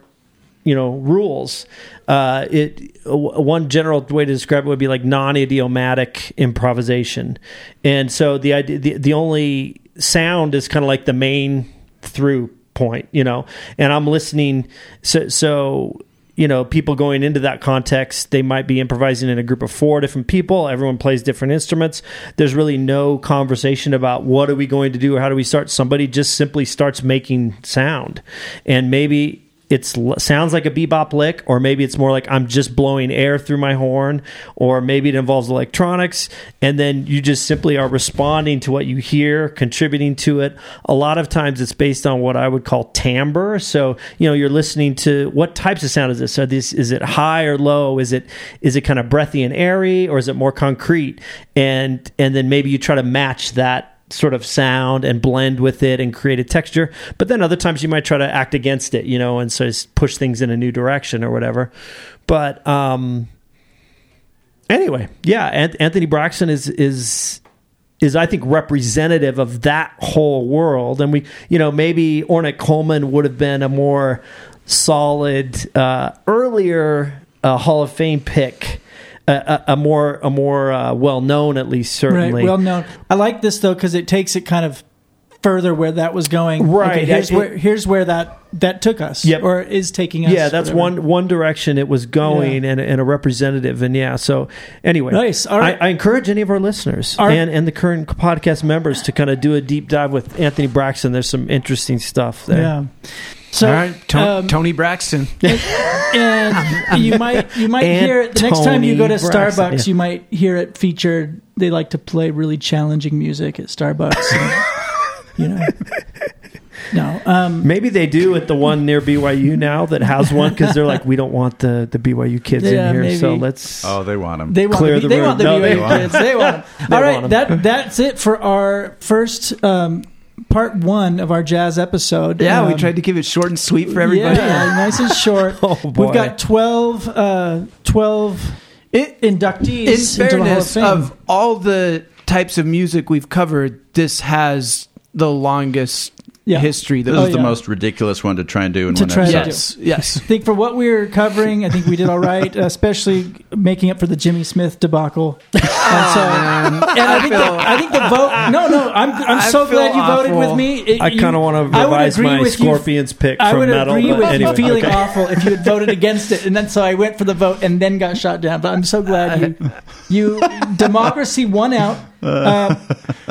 you know rules. Uh, it one general way to describe it would be like non-idiomatic improvisation, and so the idea the, the only sound is kind of like the main through point, you know. And I'm listening, so so you know people going into that context they might be improvising in a group of four different people everyone plays different instruments there's really no conversation about what are we going to do or how do we start somebody just simply starts making sound and maybe it's sounds like a bebop lick or maybe it's more like i'm just blowing air through my horn or maybe it involves electronics and then you just simply are responding to what you hear contributing to it. A lot of times it's based on what i would call timbre. So you know you're listening to what types of sound is this? Are this is it high or low? Is it is it kind of breathy and airy or is it more concrete? And and then maybe you try to match that sort of sound and blend with it and create a texture. But then other times you might try to act against it, you know, and so push things in a new direction or whatever. But um anyway, yeah, Anthony Braxton is is is I think representative of that whole world. And we, you know, maybe Ornette Coleman would have been a more solid uh, earlier a Hall of Fame pick, a, a, more a more uh, well known at least certainly. Right, well known. I like this though because it takes it kind of further where that was going. Right, Okay, here's I- where here's where that that took us. Yep. Or is taking us. yeah, that's whatever. one one direction it was going, and, and a representative, and yeah. So anyway, Nice. All right. I, I encourage any of our listeners Our- and and the current podcast members to kind of do a deep dive with Anthony Braxton. There's some interesting stuff there. Yeah. So All right, To- um, Tony Braxton. and you might you might And hear it the next time you go to Braxton, Starbucks. yeah. You might hear it featured. They like to play really challenging music at Starbucks. and, you know. No. Um, Maybe they do at the one near BYU now that has one because they're like, we don't want the, the BYU kids Yeah, in here, so let's. Oh, they want them. They want Clear the, the they room. want the No, they BYU want 'em. kids. They want 'em. They All want right, 'em. that that's it for our first um, part one of our jazz episode. Yeah, we Um, tried to keep it short and sweet for everybody. Yeah, nice and short. Oh, boy. We've got 12, uh, 12 It, inductees in into the Hall of fairness, Fame. of all the types of music we've covered, this has the longest Yeah. history. That This Oh, is the yeah. most ridiculous one to try and do in To one try and episode. do. yes, yes. I think for what we were covering, I think we did all right, especially making up for the Jimmy Smith debacle. And so, oh, and I think, the, I think the vote. No, no, I'm I'm I so glad you voted with me. It- I kind of want to I would revise agree my with you- Scorpions pick I from would metal. agree but with anyway, you feeling okay. awful if you had voted against it, and then so I went for the vote and then got shot down. But I'm so glad you, you democracy won out, uh,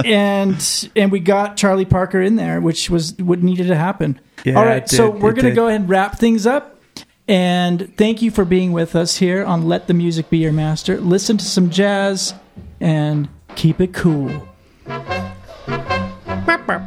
and and we got Charlie Parker in there, which was what needed to happen. Yeah, All right, it so we're gonna go ahead and wrap things up. And thank you for being with us here on Let the Music Be Your Master. Listen to some jazz and keep it cool. Burp, burp.